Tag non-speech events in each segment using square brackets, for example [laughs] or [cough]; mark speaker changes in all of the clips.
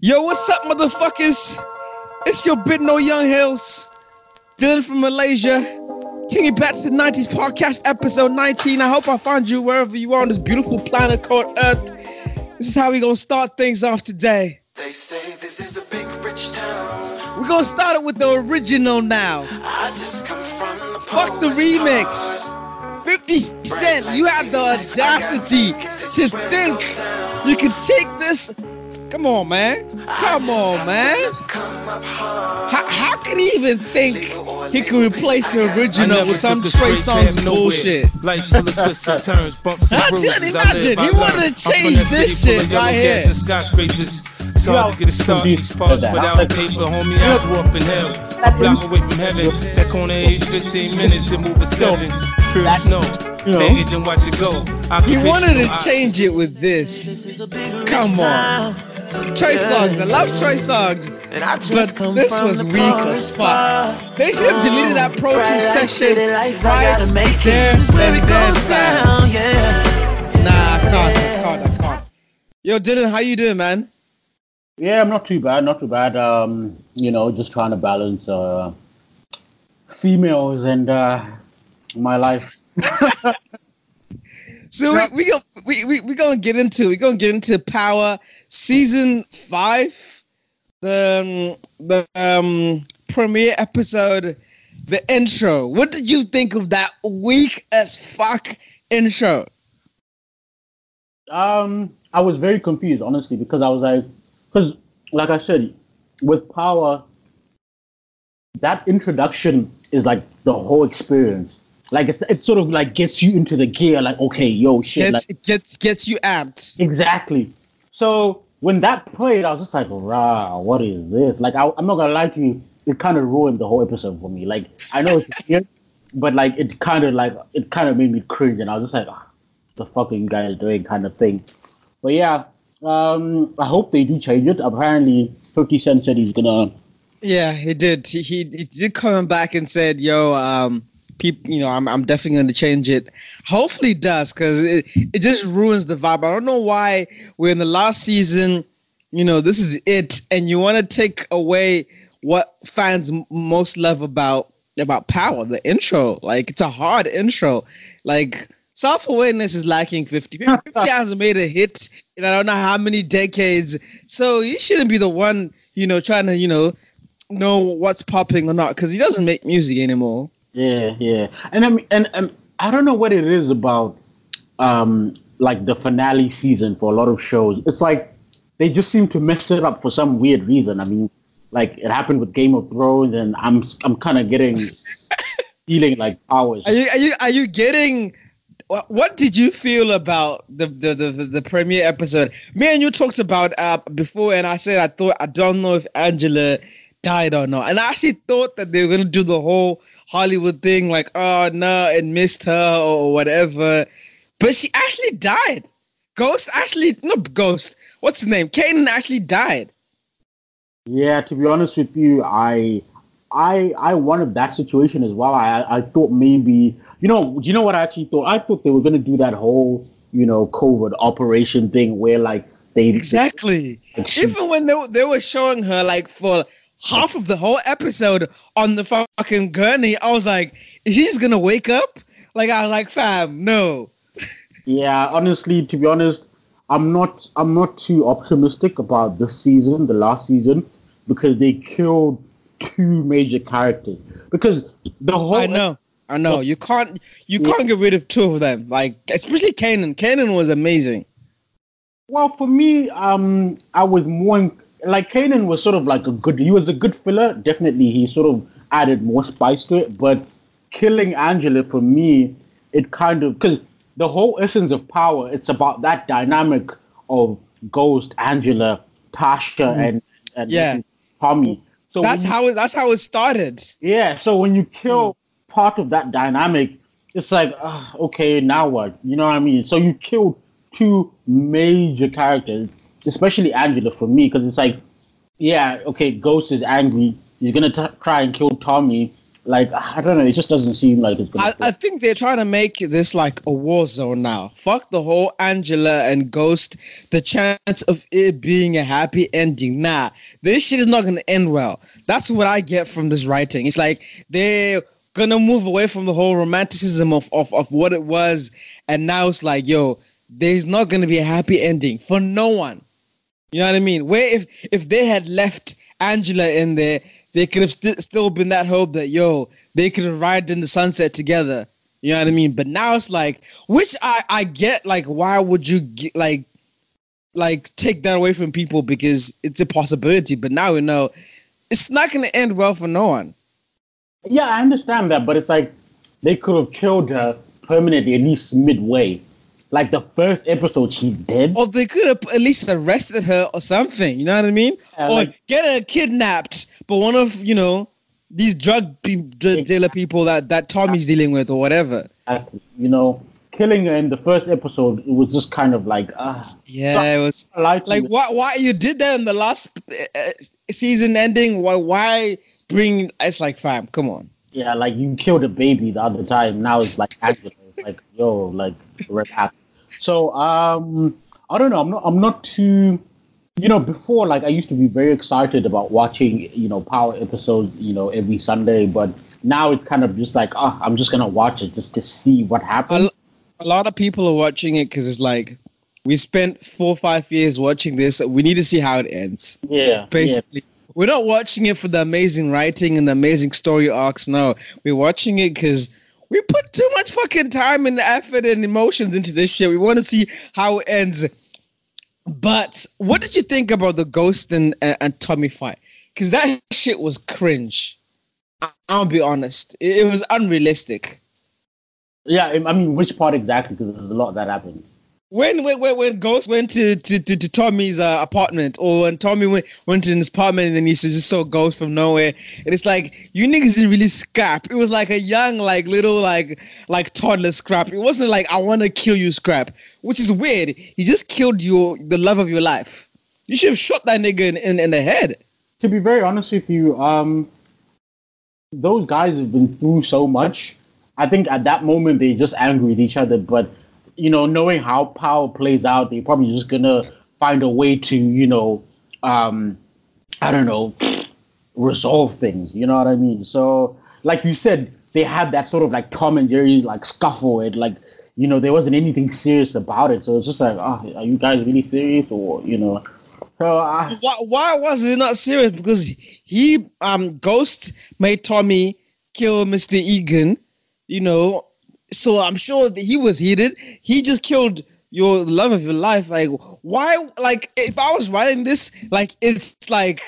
Speaker 1: Yo, what's up, motherfuckers? It's your bit no young hills, Dylan from Malaysia. Taking you back to the 90s podcast, episode 19. I hope I find you wherever you are on this beautiful planet called Earth. This is how we gonna start things off today.
Speaker 2: They say this is a big rich town.
Speaker 1: We're gonna start it with the original now.
Speaker 2: I just come from the
Speaker 1: Fuck the remix.
Speaker 2: part.
Speaker 1: 50 Cent, you have the audacity to think you can take this. Come on, man. Come on, man.
Speaker 2: Come up hard.
Speaker 1: How, how can he even think he could replace the original with some
Speaker 3: took the
Speaker 1: Trey
Speaker 3: straight
Speaker 1: Songz bullshit?
Speaker 3: Life's full of twists and turns, bumps and [laughs]
Speaker 1: I
Speaker 3: bruises.
Speaker 1: didn't
Speaker 3: I
Speaker 1: imagine.
Speaker 3: live, I
Speaker 1: He wanted to change this
Speaker 3: city full
Speaker 1: shit
Speaker 3: of yellow
Speaker 1: right
Speaker 3: gas
Speaker 1: here.
Speaker 3: and skyscrapers. It's
Speaker 4: You
Speaker 3: hard
Speaker 4: know,
Speaker 3: to get a start in these parts without
Speaker 4: Like-
Speaker 3: paper, homie. I grew up in hell. A block away from heaven. That corner age 15 minutes and move a seven. Pure
Speaker 4: that-
Speaker 3: snow.
Speaker 4: you know.
Speaker 3: Bang it, then watch it go.
Speaker 1: He wanted to change it with this. Come on. Trey Songz. I love Trey Songz.
Speaker 2: And I just
Speaker 1: But
Speaker 2: come
Speaker 1: this was weak as fuck. They should have deleted that Pro
Speaker 2: Bright
Speaker 1: 2
Speaker 2: light
Speaker 1: session
Speaker 2: life,
Speaker 1: right
Speaker 2: make
Speaker 1: there
Speaker 2: This is where
Speaker 1: and then,
Speaker 2: goes down, yeah.
Speaker 1: Nah, I can't. I can't. I can't. Yo, Dylan, how you doing, man?
Speaker 4: Yeah, I'm not too bad, not too bad. Um, you know, just trying to balance uh females and uh my life. [laughs]
Speaker 1: So we we go we we we gonna get into we gonna get into Power season five, the um, the um premiere episode, the intro. What did you think of that weak as fuck intro?
Speaker 4: Um, I was very confused, honestly, because I was like, because like I said, with power, that introduction is like the whole experience. Like it's it sort of like gets you into the gear, like okay, yo, shit,
Speaker 1: Gets
Speaker 4: like,
Speaker 1: it gets gets you amped.
Speaker 4: Exactly. So when that played, I was just like, "Rah, what is this?" Like, I, I'm not gonna lie to you, it kind of ruined the whole episode for me. Like, I know it's weird, but like, it kind of like it kind of made me cringe, and I was just like, ah, "The fucking guy guys doing?" kind of thing. But yeah, um, I hope they do change it. Apparently, Fifty Cent said he's gonna.
Speaker 1: Yeah, he did. He, he he did come back and said, "Yo, um, people, you know, I'm I'm definitely going to change it. Hopefully, it does because it it just ruins the vibe. I don't know why we're in the last season. You know, this is it, and you want to take away what fans m- most love about about Power, the intro. Like it's a hard intro. Like self awareness is lacking. 50. 50 [laughs] hasn't made a hit in I don't know how many decades, so he shouldn't be the one. You know, trying to you know know what's popping or not because he doesn't make music anymore.
Speaker 4: Yeah, yeah, and I mean, and, and I don't know what it is about, um, like the finale season for a lot of shows. It's like they just seem to mess it up for some weird reason. I mean, like it happened with Game of Thrones, and I'm I'm kind of getting [laughs] feeling like powers.
Speaker 1: Are you are you are you getting? What, what did you feel about the the, the the the premiere episode? Me and you talked about uh before, and I said I thought I don't know if Angela died or not, and I actually thought that they were gonna do the whole Hollywood thing, like oh no, it missed her or whatever, but she actually died. Ghost actually not Ghost. What's his name? Kanan actually died.
Speaker 4: Yeah, to be honest with you, I I I wanted that situation as well. I I thought maybe you know you know what I actually thought. I thought they were gonna do that whole you know covert operation thing where like they
Speaker 1: Exactly.
Speaker 4: like, she-
Speaker 1: Even when they, they were showing her like for half of the whole episode on the fucking gurney, I was like, is she just gonna wake up? Like I was like, fam, no.
Speaker 4: Yeah, honestly, to be honest, I'm not I'm not too optimistic about this season, the last season, because they killed two major characters. Because the whole
Speaker 1: I know. I know. You can't you can't get rid of two of them. Like especially Kanan. Kanan was amazing.
Speaker 4: Well, for me, um, I was more in- like Kanan was sort of like a good. He was a good filler. Definitely, he sort of added more spice to it. But killing Angela for me, it kind of because the whole essence of power. It's about that dynamic of Ghost, Angela, Tasha, and and
Speaker 1: Yeah.
Speaker 4: Tommy. So
Speaker 1: That's
Speaker 4: you-
Speaker 1: how it that's how it started.
Speaker 4: yeah. So when you kill part of that dynamic, it's like, ah, okay, now what? You know what I mean? So you killed two major characters, especially Angela for me, because it's like, yeah, okay, Ghost is angry. He's gonna t- try and kill Tommy, like I don't know. It just doesn't seem like it's gonna.
Speaker 1: I, I think they're trying to make this like a war zone now. Fuck the whole Angela and Ghost. The chance of it being a happy ending. Nah, this shit is not gonna end well. That's what I get from this writing. It's like they're gonna move away from the whole romanticism of, of, of what it was, and now it's like, yo, there's not gonna be a happy ending for no one. You know what I mean? Where if if they had left Angela in there, they could have st- still been that hope that yo, they could have ride in the sunset together. You know what I mean? But now it's like, which I I get. Like, why would you get, like like take that away from people because it's a possibility? But now we know it's not going to end well for no one.
Speaker 4: Yeah, I understand that, but it's like they could have killed her permanently at least midway. Like the first episode, she's dead.
Speaker 1: Or they could have at least arrested her or something. You know what I mean?
Speaker 4: Yeah,
Speaker 1: or
Speaker 4: like-
Speaker 1: get her kidnapped, but one of you know these drug pe- drug dealer people that that Tommy's dealing with or whatever.
Speaker 4: You know, killing her in the first episode, it was just kind of like ah.
Speaker 1: Yeah, it was
Speaker 4: Like,
Speaker 1: why why you did that in the last uh, season ending? Why why bring? It's like fam, come on.
Speaker 4: yeah, like you killed a baby the other time. Now it's like [laughs] Angela. Like yo, like happy. So um, I don't know. I'm not. I'm not too. You know, before like I used to be very excited about watching you know Power episodes. You know, every Sunday, but now it's kind of just like ah, I'm just gonna watch it just to see what happens.
Speaker 1: a lot of people are watching it because it's like we spent four or five years watching this. We need to see how it ends.
Speaker 4: yeah, yeah.
Speaker 1: Basically, we're not watching it for the amazing writing and the amazing story arcs. No, we're watching it because we put too much fucking time and effort and emotions into this shit. We want to see how it ends. But what did you think about the Ghost and, and, and Tommy fight? Because that shit was cringe. I'll be honest. It, it was unrealistic.
Speaker 4: Yeah, I I mean, which part exactly? Because there's a lot that happened.
Speaker 1: When when when, Ghost went to to, to, to Tommy's uh, apartment, or when Tommy went went to his apartment and then he just saw Ghost from nowhere, and it's like you niggas didn't really scrap. It was like a young, like little, like like toddler scrap. It wasn't like I want to kill you scrap, which is weird. He just killed your the love of your life. You should have shot that nigga in, in, in the head.
Speaker 4: To be very honest with you, um, those guys have been through so much. I think at that moment they just angry at each other, but you know, knowing how power plays out, they probably just gonna find a way to, you know, um, I don't know, [sniffs] resolve things. You know what I mean? So, like you said, they had that sort of like Tom and Jerry like scuffle, It like you know, there wasn't anything serious about it. So it's just like, oh, are you guys really serious, or you know? So I,
Speaker 1: Why, why was it not serious? Because he um Ghost made Tommy kill Mr. Egan, you know. So I'm sure that he was heated. He just killed your love of your life. Like why? Like if I was writing this, like it's like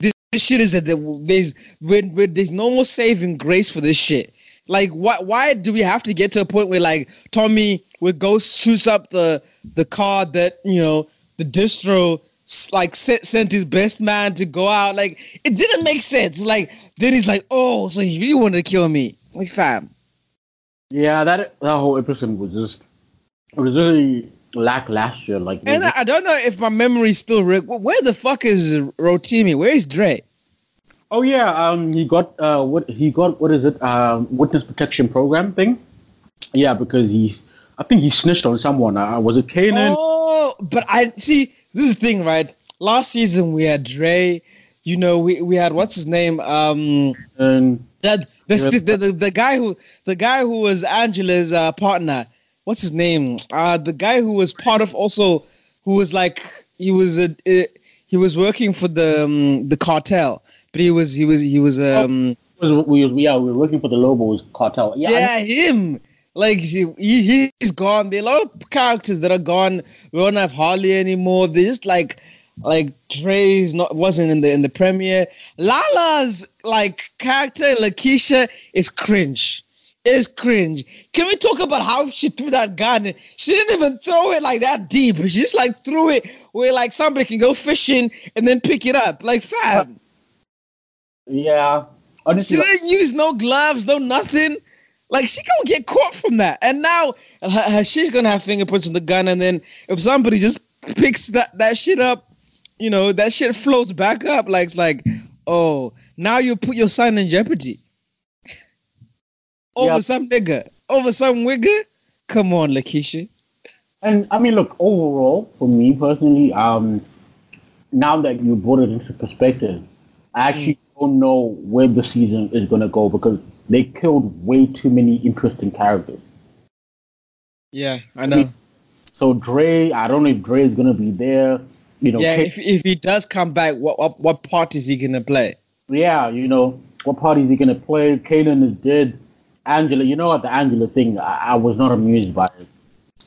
Speaker 1: this, this shit is that there's when there's no more saving grace for this shit. Like why why do we have to get to a point where like Tommy with Ghost shoots up the the car that you know the distro like sent, sent his best man to go out like it didn't make sense like then he's like oh so he wanted to kill me like fam
Speaker 4: Yeah, that that whole episode was just it was really lackluster. Like,
Speaker 1: and I, I don't know if my memory's still rigged where the fuck is Rotimi where's Dre
Speaker 4: oh yeah, um, he got uh, what he got what is it? Um, witness protection program thing. Yeah, because he's I think he snitched on someone. Uh, was it Kanan?
Speaker 1: Oh, but I see. This is the thing, right? Last season we had Dre. You know, we, we had what's his name? Um,
Speaker 4: And
Speaker 1: that the, the, the the guy who the guy who was Angela's uh, partner. What's his name? Uh, the guy who was part of also who was like he was a. Uh, he was working for the um, the cartel, but he was he was he was um
Speaker 4: was, we was, yeah, we were working for the Lobos cartel. Yeah,
Speaker 1: yeah, him. Like he, he he's gone. There are a lot of characters that are gone. We don't have Harley anymore. They're just like like Dre's not wasn't in the in the premiere. Lala's like character Lakeisha is cringe. Is cringe. Can we talk about how she threw that gun? She didn't even throw it like that deep. She just like threw it where like somebody can go fishing and then pick it up. Like fam.
Speaker 4: yeah.
Speaker 1: She
Speaker 4: Honestly, she
Speaker 1: didn't use no gloves, no nothing. Like she gonna get caught from that, and now her, her- she's gonna have fingerprints on the gun. And then if somebody just [laughs] picks that that shit up, you know that shit floats back up. Like it's like, oh, now you put your son in jeopardy. [laughs] over
Speaker 4: Yeah.
Speaker 1: some nigga, over some wigger. Come on, Lakeisha.
Speaker 4: And I mean, look, overall, for me personally, um, now that you brought it into perspective, I actually don't know where the season is going to go because they killed way too many interesting characters.
Speaker 1: Yeah, I know.
Speaker 4: So Dre, I don't know if Dre is going to be there. You know,
Speaker 1: Yeah, if if he does come back, what what, what part is he gonna play?
Speaker 4: yeah, you know, what part is he going to play? Kanan is dead. Angela, you know what? The Angela thing, I, I was not amused by it.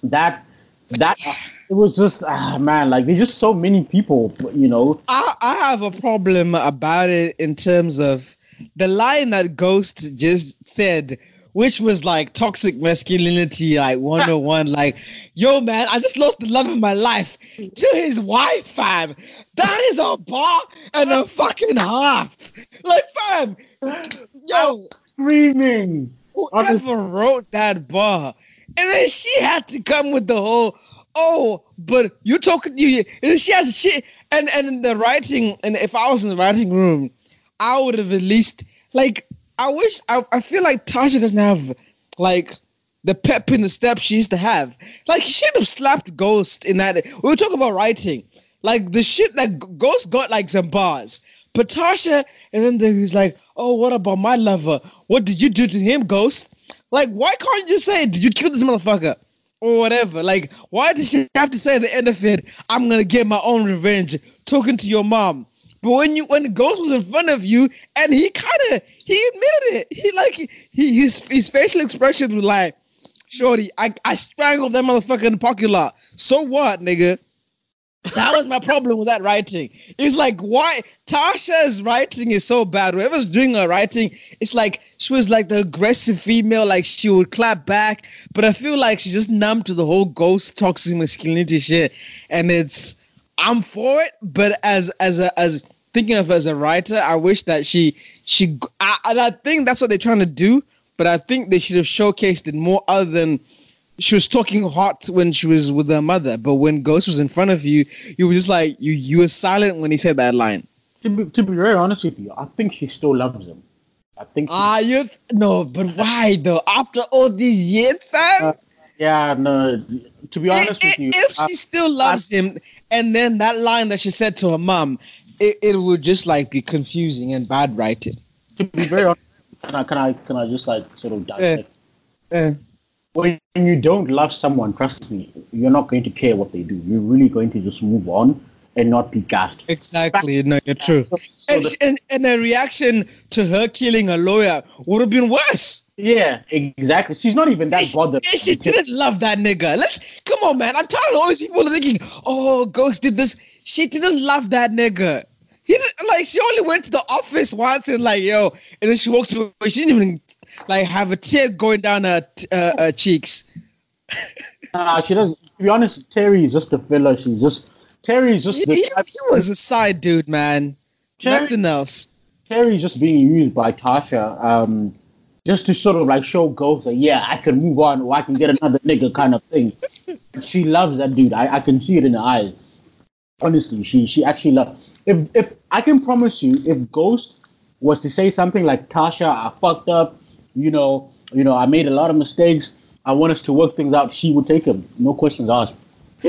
Speaker 4: That, that, [sighs] it was just, ah, man, like, there's just so many people, you know.
Speaker 1: I I have a problem about it in terms of the line that Ghost just said, which was like toxic masculinity, like 101, like, yo man, I just lost the love of my life to his wife, fam. That is a bar and a fucking half. Like, fam, yo,
Speaker 4: Screaming.
Speaker 1: whoever wrote that bar, and then she had to come with the whole, oh, but you're talking you, and she has shit, and and in the writing, and if I was in the writing room, I would have at least like I wish I, I feel like Tasha doesn't have like the pep in the step she used to have. Like she should have slapped Ghost in that. We were talking about writing, like the shit that Ghost got like some bars. But Tasha, and then there was like, oh, what about my lover? What did you do to him, Ghost? Like, why can't you say, did you kill this motherfucker? Or whatever. Like, why did she have to say at the end of it, I'm gonna get my own revenge, talking to your mom? But when you when the ghost was in front of you, and he kind of he admitted it. He like he his his facial expressions was like, "Shorty, I I strangled that motherfucker in the parking lot. So what, nigga?" That was my problem with that writing. It's like why Tasha's writing is so bad. Whoever's doing her writing, it's like she was like the aggressive female, like she would clap back. But I feel like she's just numb to the whole ghost toxic masculinity shit. And it's I'm for it, but as as a as thinking of as a writer, I wish that she she I, and I think that's what they're trying to do. But I think they should have showcased it more other than she was talking hot when she was with her mother, but when Ghost was in front of you, you were just like you you were silent when he said that line.
Speaker 4: To be, to be very honest with you, I think she still loves him. I think.
Speaker 1: Ah, you th- no, but why though? After all these years, fam.
Speaker 4: Uh, yeah, no. To be honest
Speaker 1: I-
Speaker 4: with you,
Speaker 1: if
Speaker 4: I-
Speaker 1: she still loves him, and then that line that she said to her mom, it, it would just like be confusing and bad writing.
Speaker 4: to be very honest, can I can I can I just like sort of [laughs] dissect?
Speaker 1: Eh.
Speaker 4: When you don't love someone, trust me, you're not going to care what they do. You're really going to just move on and not be gassed.
Speaker 1: Exactly, no, you're true.
Speaker 4: So- so
Speaker 1: And,
Speaker 4: the-
Speaker 1: and and a reaction to her killing a lawyer would have been worse.
Speaker 4: yeah, exactly. She's not even that
Speaker 1: She,
Speaker 4: bothered.
Speaker 1: she didn't love that nigga. Let's come on, man. I'm tired of all these people thinking, "Oh, Ghost did this." She didn't love that nigga. He didn't, like she only went to the office once and like yo, and then she walked away. She didn't even like have a tear going down her, uh, her cheeks.
Speaker 4: Nah, she doesn't. To be honest, Terry is just a filler. She's just Terry is just
Speaker 1: He,
Speaker 4: the
Speaker 1: he- was a side dude, man.
Speaker 4: Terry,
Speaker 1: Nothing else.
Speaker 4: Terry just being used by Tasha, um, just to sort of like show Ghost that yeah, I can move on or I can get another nigga kind of thing. She loves that dude. I, I can see it in her eyes. Honestly, she she actually loves. If if I can promise you, if Ghost was to say something like Tasha, I fucked up, you know, you know, I made a lot of mistakes. I want us to work things out. She would take him, no questions asked. [laughs]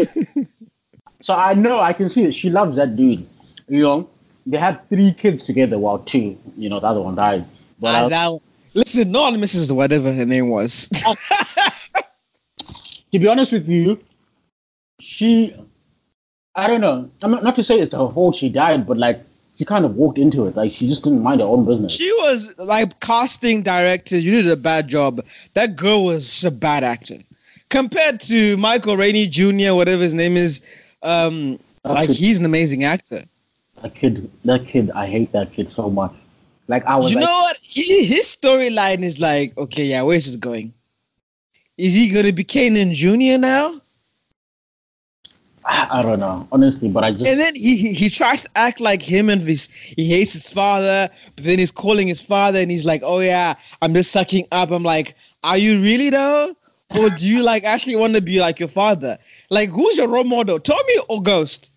Speaker 4: so I know I can see it. She loves that dude. You know, they had three kids together. Well, two. You know, the other one died. But uh,
Speaker 1: that- listen, not Mrs. Whatever her name was. [laughs]
Speaker 4: to be honest with you, she, I don't know. I'm not, not to say it's her fault she died, but like she kind of walked into it. Like she just didn't mind her own business.
Speaker 1: She was like casting director. You did a bad job. That girl was a bad actor compared to Michael Rainey Jr. Whatever his name is. Um, like
Speaker 4: kid-
Speaker 1: he's an amazing actor.
Speaker 4: That kid, that kid, I hate that kid so much. Like I was
Speaker 1: You
Speaker 4: like,
Speaker 1: know what? He, his storyline is like, okay, yeah, where's this going? Is he gonna be Kanan Jr. now?
Speaker 4: I, don't know, honestly, but I just
Speaker 1: And then he, he tries to act like him and his he hates his father, but then he's calling his father and he's like, "Oh yeah, I'm just sucking up." I'm like, "Are you really though?" Or do you like actually want to be like your father? Like, who's your role model? Tommy or oh, Ghost?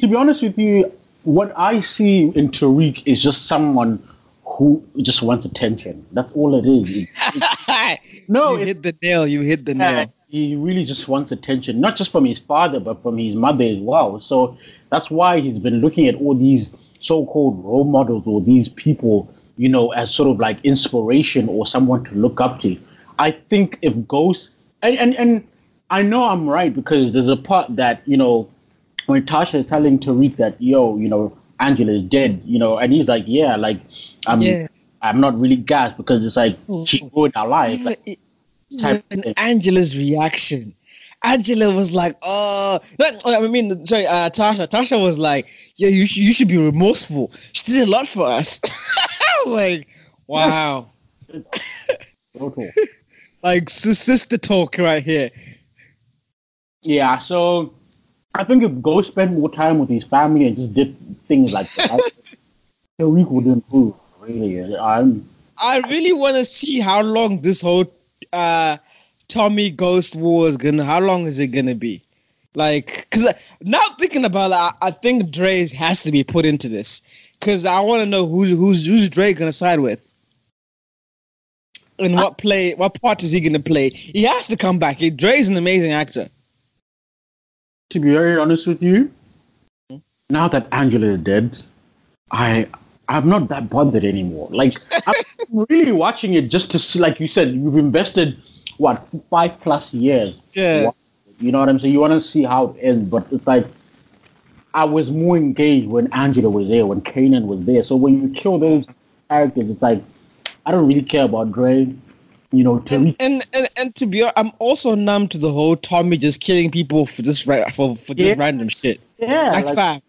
Speaker 4: to be honest with you, what I see in Tariq is just someone who just wants attention. That's all it is. It- [laughs] no,
Speaker 1: you hit the nail. You hit the nail.
Speaker 4: He really just wants attention, not just from his father, but from his mother as well. So that's why he's been looking at all these so-called role models or these people, you know, as sort of like inspiration or someone to look up to. I think if Ghost and and, and I know I'm right because there's a part that you know when Tasha is telling Tariq that yo, you know, Angela is dead, you know, and he's like, yeah, like I'm
Speaker 1: Yeah.
Speaker 4: I'm not really gassed because it's like she ruined our life. Like, type
Speaker 1: and. Angela's reaction. Angela was like, "Oh, no, I mean, sorry, uh, Tasha. Tasha was like, yeah, you should, you should be remorseful. She did a lot for us." [laughs] Like, "Wow, [laughs]
Speaker 4: total.
Speaker 1: like sis- sister talk right here."
Speaker 4: Yeah, so I think if Go spend more time with his family and just did things like that, [laughs] the week would improve. Really, I'm.
Speaker 1: I really want to see how long this whole uh, Tommy Ghost War is gonna. How long is it gonna be? Like, cause now thinking about it, I, I think Dre has to be put into this. Cause I want to know who's who's who's Dre gonna side with, and what play, what part is he gonna play? He has to come back. He- Dre's an amazing actor.
Speaker 4: To be very honest with you, now that Angela is dead, I I'm not that bothered anymore. Like I'm [laughs] really watching it just to see, like you said, you've invested what five plus years.
Speaker 1: Yeah.
Speaker 4: You know what I'm saying? You want to see how it ends, but it's like I was more engaged when Angela was there, when Kanan was there. So when you kill those characters, it's like I don't really care about Dre. You know, to
Speaker 1: And, and and and to be honest, I'm also numb to the whole Tommy just killing people for just ra- for for just
Speaker 4: Yeah.
Speaker 1: random shit.
Speaker 4: yeah,
Speaker 1: like,
Speaker 4: like.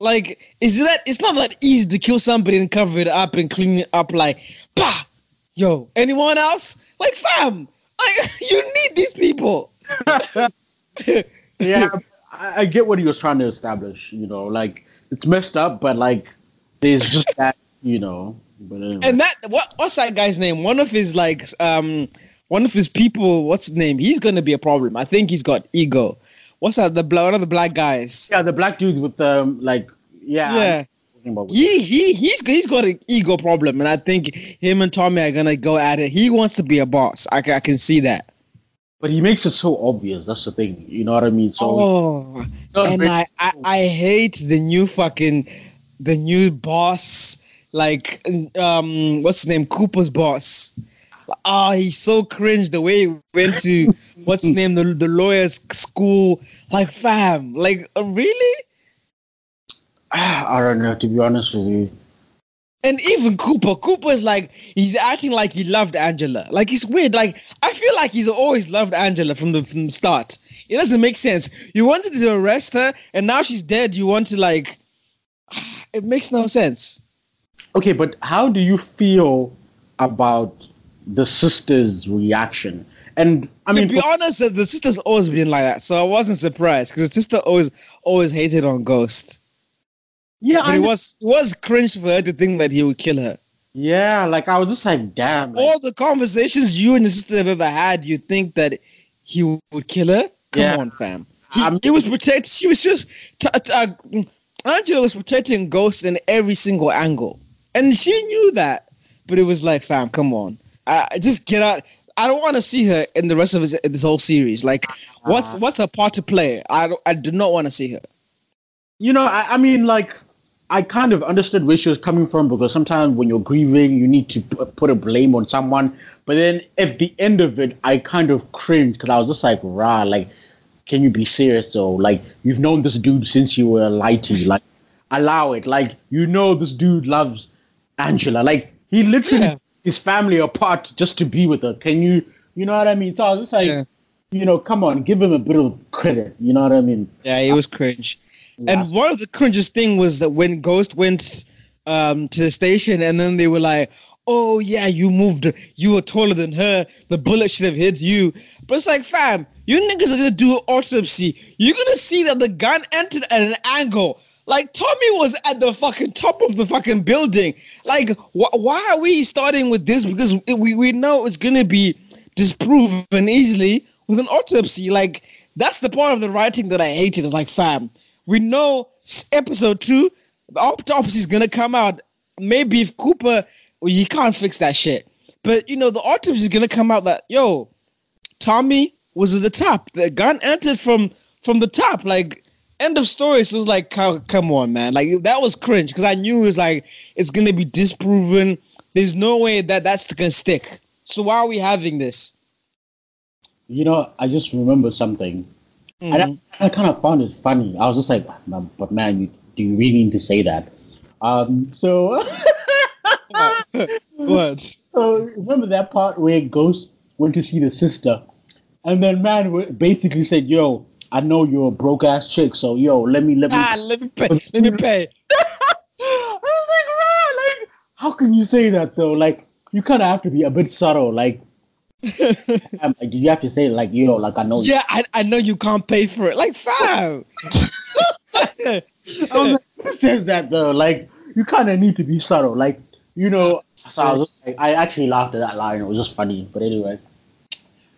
Speaker 1: Like, is that it's not that easy to kill somebody and cover it up and clean it up like bah yo, anyone else? Like fam, like [laughs] you need these people. [laughs]
Speaker 4: yeah, I, I get what he was trying to establish. You know, like it's messed up, but like there's just [laughs] that. You know, but anyway.
Speaker 1: And that what what's that guy's name? One of his like um one of his people, what's his name? He's gonna be a problem. I think he's got ego. What's that? The bla- one of the black guys.
Speaker 4: yeah, the black dude with the um, like yeah,
Speaker 1: Yeah.
Speaker 4: I'm talking about-
Speaker 1: He he he's he's got an ego problem, and I think him and Tommy are gonna go at it. He wants to be a boss. I, I can see that.
Speaker 4: but he makes it so obvious. That's the thing. You know what I mean? So
Speaker 1: Oh, and I, I I hate the new fucking the new boss. Like um, what's his name? Cooper's boss. Oh, he's so cringe the way he went to [laughs] what's his name the the lawyer's school. Like fam, like uh, really?
Speaker 4: I don't know. To be honest with you,
Speaker 1: And even Cooper, Cooper's like he's acting like he loved Angela. Like it's weird. Like I feel like he's always loved Angela from the from the start. It doesn't make sense. You wanted to arrest her, and now she's dead. You want to like, [sighs] it makes no sense.
Speaker 4: okay, but how do you feel about the sister's reaction? And I mean,
Speaker 1: to be honest, the sister's always been like that, so I wasn't surprised because the sister always always hated on Ghost.
Speaker 4: yeah,
Speaker 1: But
Speaker 4: I
Speaker 1: it was it was cringe for her to think that he would kill her.
Speaker 4: yeah, like I was just like, damn. Like,
Speaker 1: All the conversations you and the sister have ever had, you think that he would kill her? Come
Speaker 4: Yeah.
Speaker 1: on, fam. He,
Speaker 4: I'm-
Speaker 1: he was protect. She was just. T- t- uh, Angela was protecting Ghost in every single angle, and she knew that. But it was like, fam, come on. I just get out. I don't want to see her in the rest of this, this whole series. Like, what's what's her part to play? I I do not want to see her.
Speaker 4: you know, I, I mean, like, I kind of understood where she was coming from because sometimes when you're grieving, you need to p- put a blame on someone. But then at the end of it, I kind of cringed because I was just like, rah, like, can you be serious though? Like, you've known this dude since you were a lighty. [laughs] Like, allow it. Like, you know, this dude loves Angela. Like, he literally
Speaker 1: Yeah.
Speaker 4: His family apart just to be with her. Can you, you know what I mean? So I was just like,
Speaker 1: Yeah.
Speaker 4: you know, come on, give him a bit of credit. You know what I mean?
Speaker 1: Yeah, it was cringe. And one of the cringiest thing was that when Ghost went um, to the station, and then they were like, "Oh yeah, you moved. You were taller than her. The bullet should have hit you." But it's like, fam, you niggas are gonna do an autopsy. You're gonna see that the gun entered at an angle. Like Tommy was at the fucking top of the fucking building. Like, wh- why are we starting with this? Because we we know it's gonna be disproven easily with an autopsy. Like, that's the part of the writing that I hated. It's like, fam, we know episode two, the autopsy is gonna come out maybe if Cooper, well, you can't fix that shit. But you know, the autopsy is gonna come out that yo, Tommy was at the top. The gun entered from from the top. Like end of story. So it was like, come on, man. Like that was cringe because I knew it was like it's gonna be disproven. There's no way that that's gonna stick. So why are we having this?
Speaker 4: You know, I just remember something.
Speaker 1: Mhm.
Speaker 4: And I, I kind of found it funny. I was just like, but man, you, do you really need to say that? Um, so, [laughs] [laughs]
Speaker 1: What?
Speaker 4: so remember that part where Ghost went to see the sister, and then man basically said, "Yo, I know you're a broke ass chick, so yo, let me let me."
Speaker 1: Ah, let me pay. Let me pay. [laughs]
Speaker 4: I was like, "Man, like, how can you say that though? Like, you kind of have to be a bit subtle. Like, [laughs] um, like, you have to say like, yo, like I know."
Speaker 1: Yeah, I, I know you can't pay for it. Like, five
Speaker 4: I was like, who says that though? Like, you kind of need to be subtle. Like, you know. So I was like, I actually laughed at that line. It was just funny. But anyway.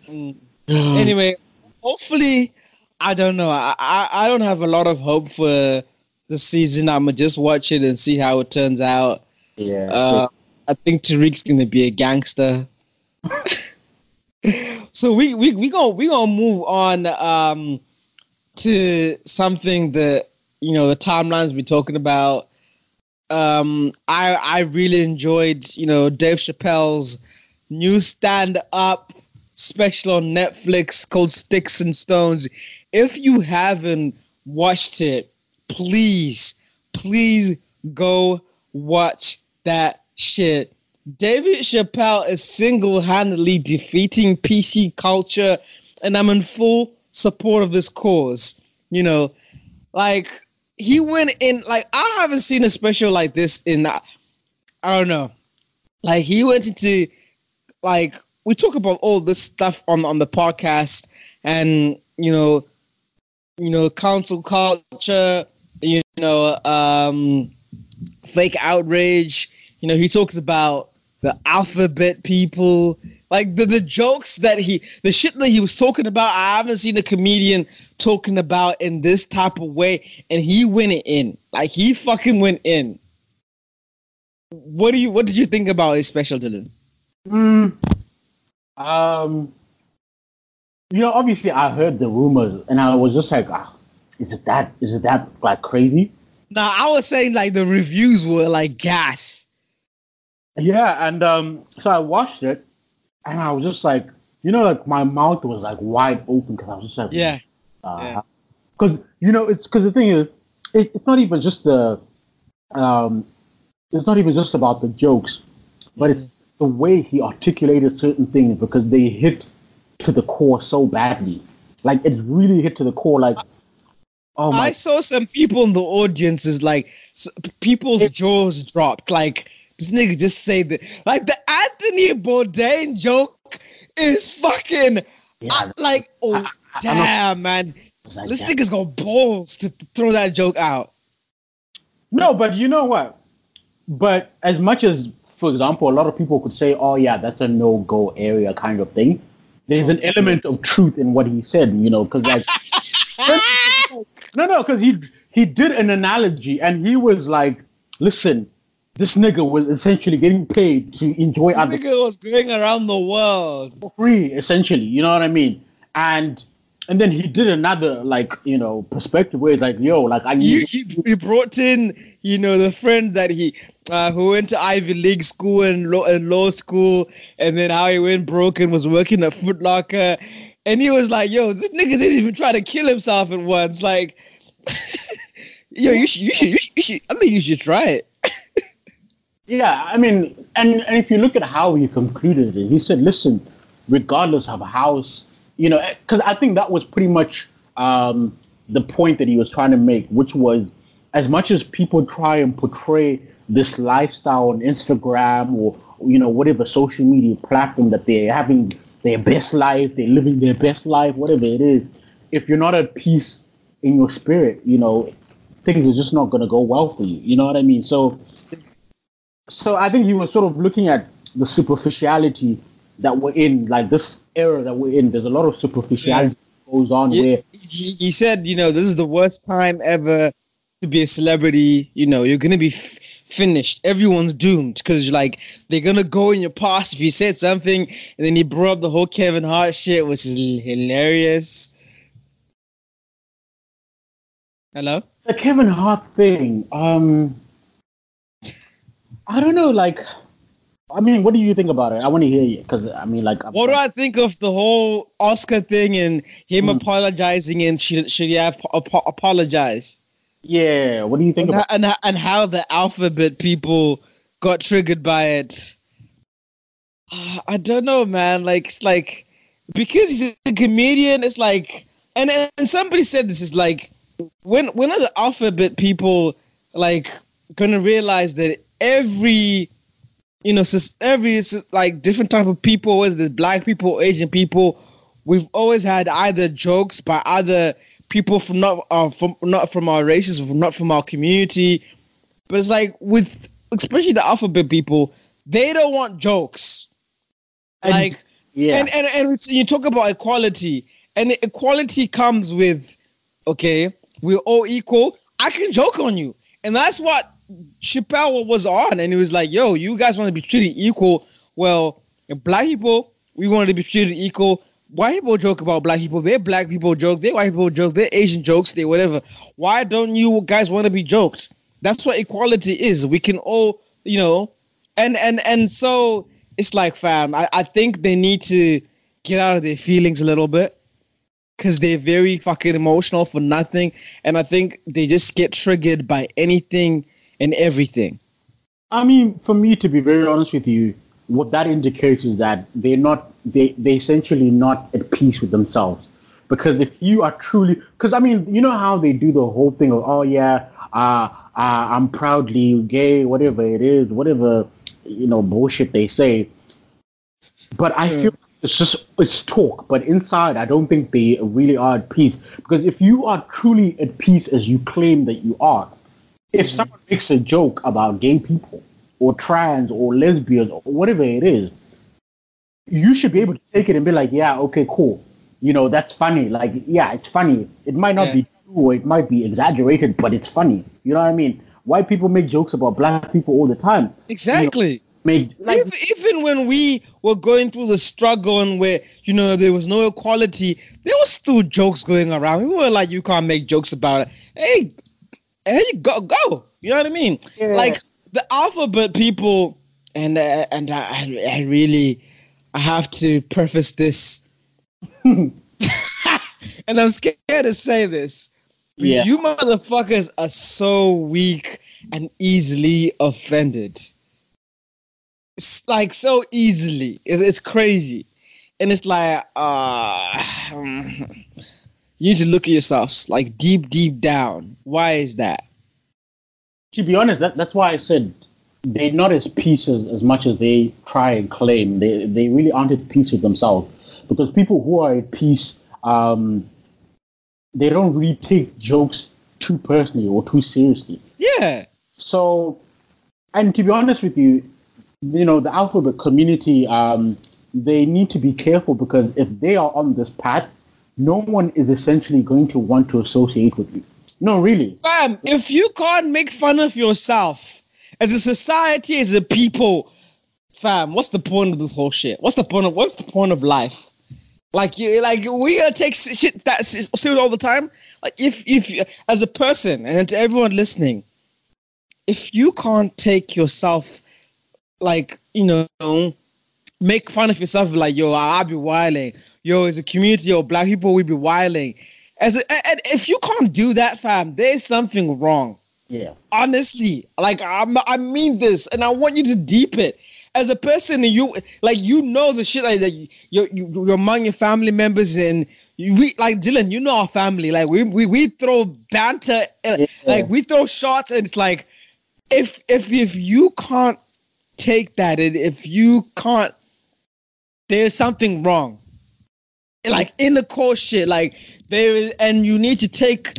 Speaker 1: Mm. anyway, hopefully, I don't know. I, I I don't have a lot of hope for the season. I'ma just watch it and see how it turns out.
Speaker 4: Yeah.
Speaker 1: Uh, I think Tariq's gonna be a gangster. [laughs] so we we we gonna we gonna move on um to something that you know the timelines we're talking about. Um, I I really enjoyed you know Dave Chappelle's new stand up special on Netflix called Sticks and Stones. If you haven't watched it, please please go watch that shit. David Chappelle is single handedly defeating PC culture, and I'm in full support of this cause. You know, like he went in, like, I haven't seen a special like this in, I don't know. Like, he went into, like, we talk about all this stuff on, on the podcast, and, you know, you know, cancel culture, you know, um, fake outrage. You know, he talks about the alphabet people, like the, the jokes that he, the shit that he was talking about. I haven't seen a comedian talking about in this type of way, and he went in, like he fucking went in. What do you, what did you think about his special, Dylan?
Speaker 4: Mm, um, you know, obviously, I heard the rumors, and I was just like, ah, "Is it that? Is it that like crazy?"
Speaker 1: Now I was saying like the reviews were like gas.
Speaker 4: Yeah, and um, so I watched it, and I was just like, you know, like my mouth was like wide open because I was just like,
Speaker 1: Yeah,
Speaker 4: uh, because you know, it's because the thing is, it, it's not even just the, um, it's not even just about the jokes, but it's the way he articulated certain things because they hit to the core so badly. Like it really hit to the core. Like, oh my
Speaker 1: I saw some people in the audience is like people's jaws dropped. Like this nigga just say that. Like the Anthony Bourdain joke is fucking
Speaker 4: Yeah,
Speaker 1: I- like oh
Speaker 4: I- not-
Speaker 1: damn man.
Speaker 4: Like,
Speaker 1: This
Speaker 4: "Damn."
Speaker 1: nigga's got balls to to throw that joke out.
Speaker 4: No, but you know what? But as much as, for example, a lot of people could say, "Oh, yeah, that's a no-go area," kind of thing. There's an element of truth in what he said, you know, because like, [laughs] no, no, because he he did an analogy and he was like, "Listen, this nigga was essentially getting paid to enjoy
Speaker 1: This
Speaker 4: other
Speaker 1: nigga was going around the world.
Speaker 4: for free, essentially. You know what I mean? And and then he did another like you know perspective where it's like, "Yo, like I
Speaker 1: You, he, he brought in, you know, the friend that he uh, who went to Ivy League school and law and law school, and then how he went broke and was working at Foot Locker, and he was like, "Yo, this nigga didn't even try to kill himself at once." Like, [laughs] yo, you should, you should, you should, you should I think you should try it.
Speaker 4: Yeah, I mean, and, and if you look at how he concluded it, he said, listen, regardless of how, s- you know, because I think that was pretty much um, the point that he was trying to make, which was as much as people try and portray this lifestyle on Instagram or, you know, whatever social media platform that they're having their best life, they're living their best life, whatever it is, if you're not at peace in your spirit, you know, things are just not going to go well for you. You know what I mean? So, so I think he was sort of looking at the superficiality that we're in, like this era that we're in. There's a lot of superficiality that goes on
Speaker 1: Yeah.
Speaker 4: where
Speaker 1: He, he said, you know, this is the worst time ever to be a celebrity, you know, you're gonna be f- finished. Everyone's doomed because like they're gonna go in your past if you said something, and then he brought up the whole Kevin Hart shit, which is hilarious. Hello.
Speaker 4: The Kevin Hart thing. Um, I don't know. Like, I mean, what do you think about it? I want to hear you because I mean, like,
Speaker 1: What do I think of the whole Oscar thing and him
Speaker 4: Hmm.
Speaker 1: apologizing and should should he have apo- apologized?
Speaker 4: Yeah, what do you think
Speaker 1: And,
Speaker 4: about?
Speaker 1: ho- and, ho- and how the alphabet people got triggered by it. Uh, I don't know, man. Like it's like because he's a comedian, it's like and and somebody said this is like when when are the alphabet people like gonna realize that every you know sus- every like different type of people whether it's black people asian people we've always had either jokes by other people from not uh, from not from our races not from our community. But it's like with especially the alphabet people they don't want jokes.
Speaker 4: And-
Speaker 1: like
Speaker 4: yeah,
Speaker 1: and, and and you talk about equality, and equality comes with, okay, we're all equal. I can joke on you, and that's what Chappelle was on, and he was like, "Yo, you guys want to be treated equal? Well, black people, we want to be treated equal." White people joke about black people. Their black people joke. Their white people joke. Their Asian jokes. They whatever. Why don't you guys want to be joked? That's what equality is. We can all, you know, and and and so it's like fam I, I think they need to get out of their feelings a little bit because they're very fucking emotional for nothing and i think they just get triggered by anything and everything
Speaker 4: I mean, for me to be very honest with you, what that indicates is that they're not they they essentially not at peace with themselves. Because if you are truly, because I mean, you know how they do the whole thing of oh yeah, uh, uh, I'm proudly gay, whatever it is, whatever you know bullshit they say. But I feel it's just it's talk, but inside I don't think they really are at peace. Because if you are truly at peace as you claim that you are, if someone makes a joke about gay people or trans or lesbians or whatever it is, you should be able to take it and be like, yeah, okay, cool. You know, that's funny. Like, yeah, it's funny. It might not
Speaker 1: Yeah.
Speaker 4: be true or it might be exaggerated, but it's funny. You know what I mean? White people make jokes about black people all the time.
Speaker 1: exactly
Speaker 4: Make like
Speaker 1: even, even when we were going through the struggle and where you know there was no equality there was still jokes going around we were like you can't make jokes about it hey hey you go go you know what i mean
Speaker 4: Yeah.
Speaker 1: like the alphabet people and uh, and I, I I really i have to preface this [laughs] and i'm scared to say this
Speaker 4: Yeah.
Speaker 1: you motherfuckers are so weak and easily offended it's like so easily. It's, it's crazy, and it's like uh, [sighs] you need to look at yourselves like deep, deep down. Why is that?
Speaker 4: to be honest, that, that's why I said they're not as peace as, as much as they try and claim. They they really aren't at peace with themselves because people who are at peace, um, they don't really take jokes too personally or too seriously.
Speaker 1: Yeah,
Speaker 4: So, and to be honest with you, you know, the alphabet community, um, they need to be careful because if they are on this path, no one is essentially going to want to associate with you. No, really.
Speaker 1: fam. If you can't make fun of yourself as a society, as a people, fam, what's the point of this whole shit? What's the point of what's the point of life? Like you, like we gotta take shit that s- serious all the time. Like if if as a person and to everyone listening, if you can't take yourself, like you know, make fun of yourself, like yo, I'll be wilding. Yo, as a community of black people, we be wilding. As a, and if you can't do that, fam, there's something wrong
Speaker 4: Yeah.
Speaker 1: honestly like I'm, i mean this and i want you to deep it as a person you like you know the shit like that you, you, you're among your family members and you, we like dylan you know our family like we we, we throw banter uh,
Speaker 4: Yeah.
Speaker 1: like we throw shots and it's like if if if you can't take that and if you can't there's something wrong like in the core shit like there is and you need to take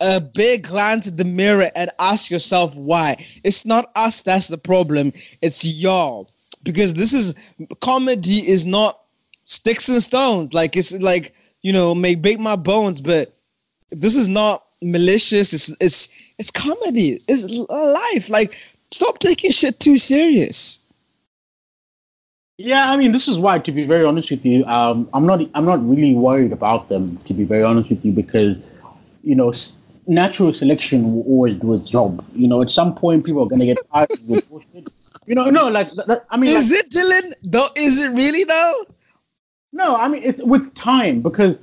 Speaker 1: a big glance at the mirror and ask yourself why it's not us that's the problem it's y'all because this is comedy is not sticks and stones like it's like you know may break my bones but this is not malicious it's it's it's comedy. It's life. Like, stop taking shit too serious.
Speaker 4: Yeah, I mean, this is why, to be very honest with you, um, I'm not, I'm not really worried about them. To be very honest with you, because you know, s- natural selection will always do its job. You know, at some point, people are gonna get [laughs] tired of your bullshit. You know, no, like, that, that- I mean,
Speaker 1: Is
Speaker 4: like,
Speaker 1: it Dylan? Though, is it really though?
Speaker 4: no, I mean, it's with time because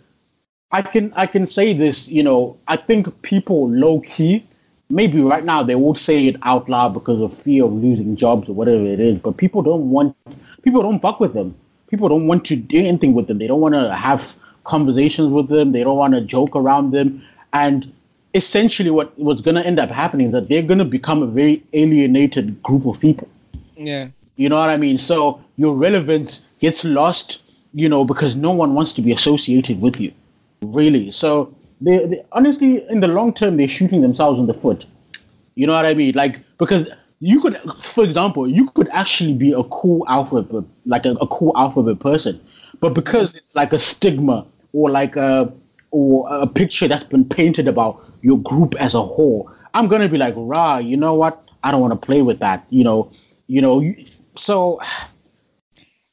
Speaker 4: I can, I can say this. You know, I think people low key, maybe right now they won't say it out loud because of fear of losing jobs or whatever it is. But people don't want, people don't fuck with them. People don't want to do anything with them. They don't want to have conversations with them. They don't want to joke around them. And essentially, what was going to end up happening is that they're going to become a very alienated group of people.
Speaker 1: Yeah.
Speaker 4: You know what I mean? So your relevance gets lost, you know, because no one wants to be associated with you, really. So they, they honestly, in the long term, they're shooting themselves in the foot. You know what I mean? Like because you could, for example, you could actually be a cool alphabet, like a, a cool alphabet person, but because it's like a stigma or like a or a picture that's been painted about your group as a whole, I'm gonna be like, rah, you know what? I don't want to play with that. You know, you know. So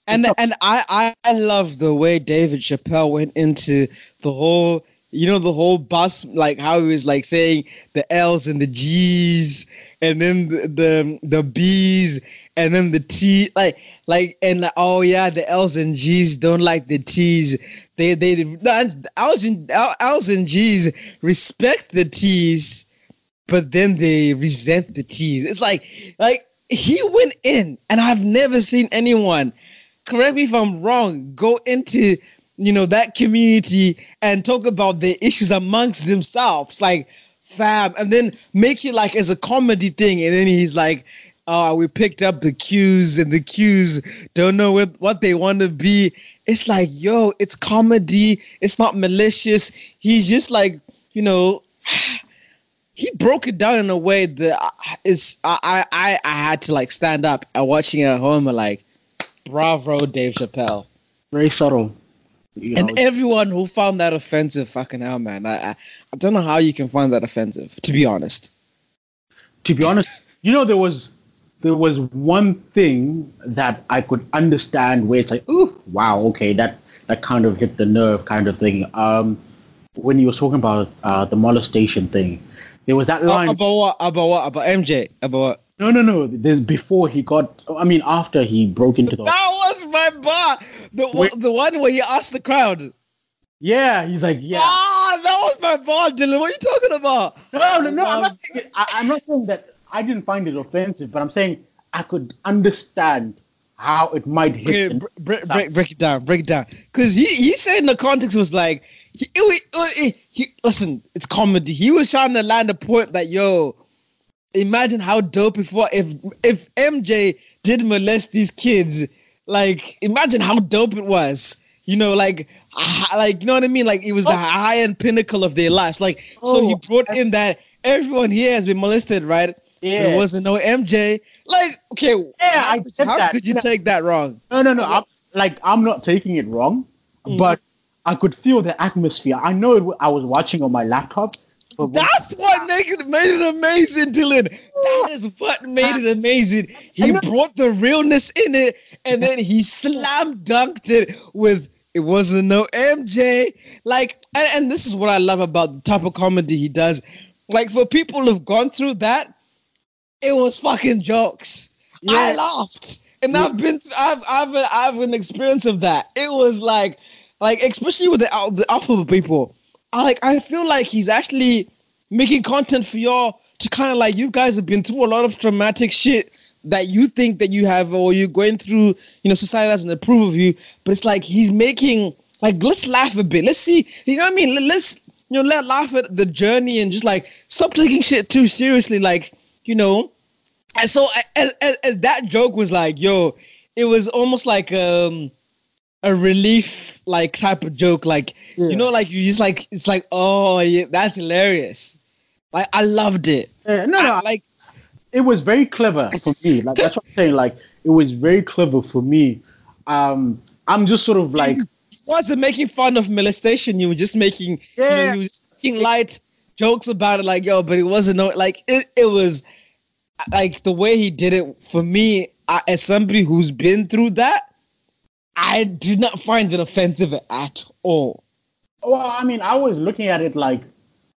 Speaker 1: And and I, I I love the way David Chappelle went into the whole you know the whole bus like how he was like saying the L's and the G's and then the the, the B's and then the T like like and like, oh yeah the L's and G's don't like the T's. They they the L's and L's and G's respect the T's but then they resent the T's. It's like like he went in and I've never seen anyone correct me if I'm wrong, go into you know that community and talk about the issues amongst themselves, like fab, and then make it like as a comedy thing. And then he's like, "Oh, we picked up the Q's, and the Q's don't know what what they want to be." It's like, yo, it's comedy. It's not malicious. He's just like, you know. [sighs] He broke it down in a way that I- it's I I I I had to like stand up and watching it at home and like Bravo, Dave Chappelle.
Speaker 4: very subtle. You know,
Speaker 1: And everyone who found that offensive, fucking hell, man. I, I, I don't know how you can find that offensive, to be honest.
Speaker 4: to be honest, [laughs] you know, there was there was one thing that I could understand where it's like, oh, wow, okay, that that kind of hit the nerve, kind of thing. Um, when you were talking about uh, the molestation thing, there was that line.
Speaker 1: Uh, about what? About what? About MJ? About what?
Speaker 4: no, no, no. There's before he got. I mean, after he broke into the.
Speaker 1: That was my bar. The,
Speaker 4: Wait.
Speaker 1: the one where he asked the crowd.
Speaker 4: Yeah, he's like, yeah.
Speaker 1: Ah, that was my bar, Dylan. What are you talking about?
Speaker 4: No, no, no. I'm not, saying it, I, I'm not saying that I didn't find it offensive, but I'm saying I could understand how it might hit.
Speaker 1: Okay,
Speaker 4: them.
Speaker 1: br- break, break, break it down, break it down. Because he, he said in the context was like, he, he- listen, it's comedy. He was trying to land a point that, yo, imagine how dope before if if MJ did molest these kids, like imagine how dope it was. You know, like, like you know what I mean. Like it was the high end pinnacle of their lives. Like, so he
Speaker 4: Oh,
Speaker 1: brought in that everyone here has been molested, right?
Speaker 4: Yeah.
Speaker 1: There wasn't no MJ. Like, okay,
Speaker 4: Yeah,
Speaker 1: how,
Speaker 4: I
Speaker 1: could,
Speaker 4: get
Speaker 1: how
Speaker 4: that.
Speaker 1: could you
Speaker 4: No.
Speaker 1: take that wrong?
Speaker 4: No, no, no. I'm, like I'm not taking it wrong,
Speaker 1: Mm.
Speaker 4: but I could feel the atmosphere. I know it, I was watching on my laptop, but
Speaker 1: That's what made it, made it amazing, Dylan. That is what made it amazing. He brought the realness in it, and then he slam dunked it with it wasn't no MJ. Like, and, and this is what I love about the type of comedy he does. Like, for people who've gone through that, it was fucking jokes. I laughed, and I've been, I've, I've, I've an experience of that. It was like, like especially with the the alphabet people. I like, I feel like he's actually making content for y'all to kind of like you guys have been through a lot of traumatic shit that you think that you have or you're going through. You know, society doesn't approve of you, but it's like he's making like let's laugh a bit. Let's see, you know what I mean? Let- Let's you know let laugh at the journey and just like stop taking shit too seriously. Like you know, and so as, as, as that joke was like, yo, it was almost like um a relief like type of joke. Like
Speaker 4: Yeah.
Speaker 1: you know, like you just like it's like, oh yeah, that's hilarious. Like I loved it.
Speaker 4: Uh, no, no,
Speaker 1: like
Speaker 4: it was very clever [laughs] for me. Like that's what I'm saying. Like it was very clever for me. Um, I'm just sort of like, [laughs]
Speaker 1: wasn't making fun of molestation. You were just making, you know,
Speaker 4: Yeah.
Speaker 1: you were making light jokes about it, like yo, but it wasn't no like it. It was like the way he did it for me I, as somebody who's been through that. I did not find it offensive at all.
Speaker 4: Well, I mean, I was looking at it like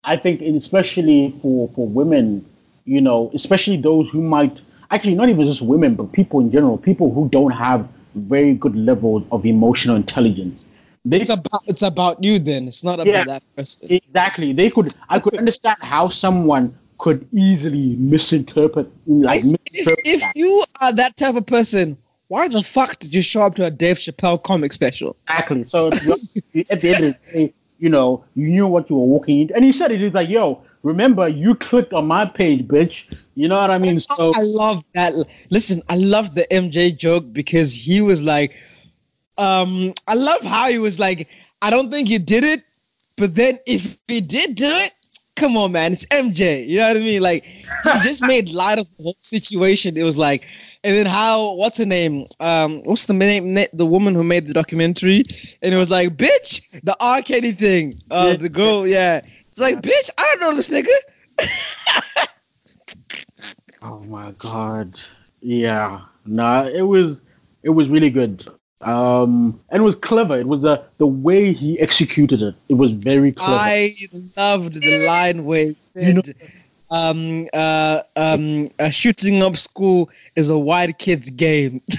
Speaker 4: I think, especially for for women, you know, especially those who might actually not even just women, but people in general, people who don't have very good levels of emotional intelligence. They,
Speaker 1: It's about it's about you. Then it's not about
Speaker 4: Yeah.
Speaker 1: that person.
Speaker 4: exactly. They could. I could understand how someone could easily misinterpret, like
Speaker 1: if,
Speaker 4: misinterpret
Speaker 1: if
Speaker 4: that.
Speaker 1: you are that type of person, why the fuck did you show up to a Dave Chappelle comic special?
Speaker 4: Exactly. So at the end of the day, you know, you knew what you were walking into. And he said it is like, yo, remember you clicked on my page, bitch. You know what I mean? So
Speaker 1: I love that. Listen, I love the MJ joke because he was like, um, I love how he was like, I don't think you did it, but then if he did do it, come on, man, it's MJ. You know what I mean? Like, he [laughs] just made light of the whole situation. It was like, and then how? What's her name? Um, what's the name? na- The woman who made the documentary, and it was like, bitch, the R. Kelly thing. Uh, the girl, yeah. It's like, bitch, I don't know this nigga.
Speaker 4: Oh my god. Yeah. Nah, it was it was really good. Um and it was clever. It was uh, the way he executed it. It was very clever.
Speaker 1: I loved the line where it
Speaker 4: You know-
Speaker 1: said, um, uh, um, uh, shooting up school is a white kid's game. [laughs]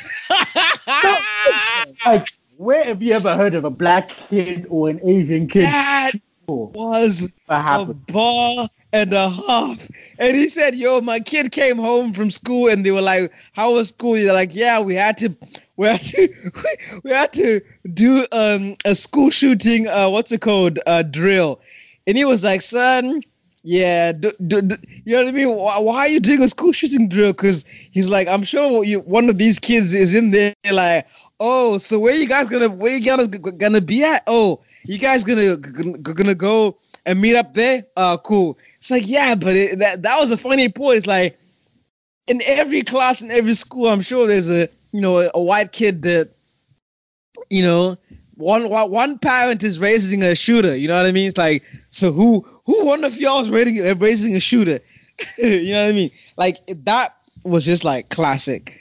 Speaker 1: [laughs]
Speaker 4: like where have you ever heard of a black kid or an Asian kid
Speaker 1: that was a bar and a half. And he said, Yo, my kid came home from school and they were like, How was school? They're like, Yeah, we had to we had to [laughs] we had to do um a school shooting, uh what's it called? Uh drill. And he was like, son, yeah, d- d- d- you know what I mean? Why, why are you doing a school shooting drill? Because he's like, I'm sure you, one of these kids is in there, like, oh, so where you guys gonna, where you guys gonna be at? Oh, you guys gonna, gonna go and meet up there? Uh, cool. It's like, yeah, but it, that that was a funny point. It's like, in every class in every school, I'm sure there's a you know a, a white kid that, you know, one one parent is raising a shooter. You know what I mean? It's like, so who who one of y'all is raising raising a shooter? [laughs] you know what I mean? Like that was just like classic.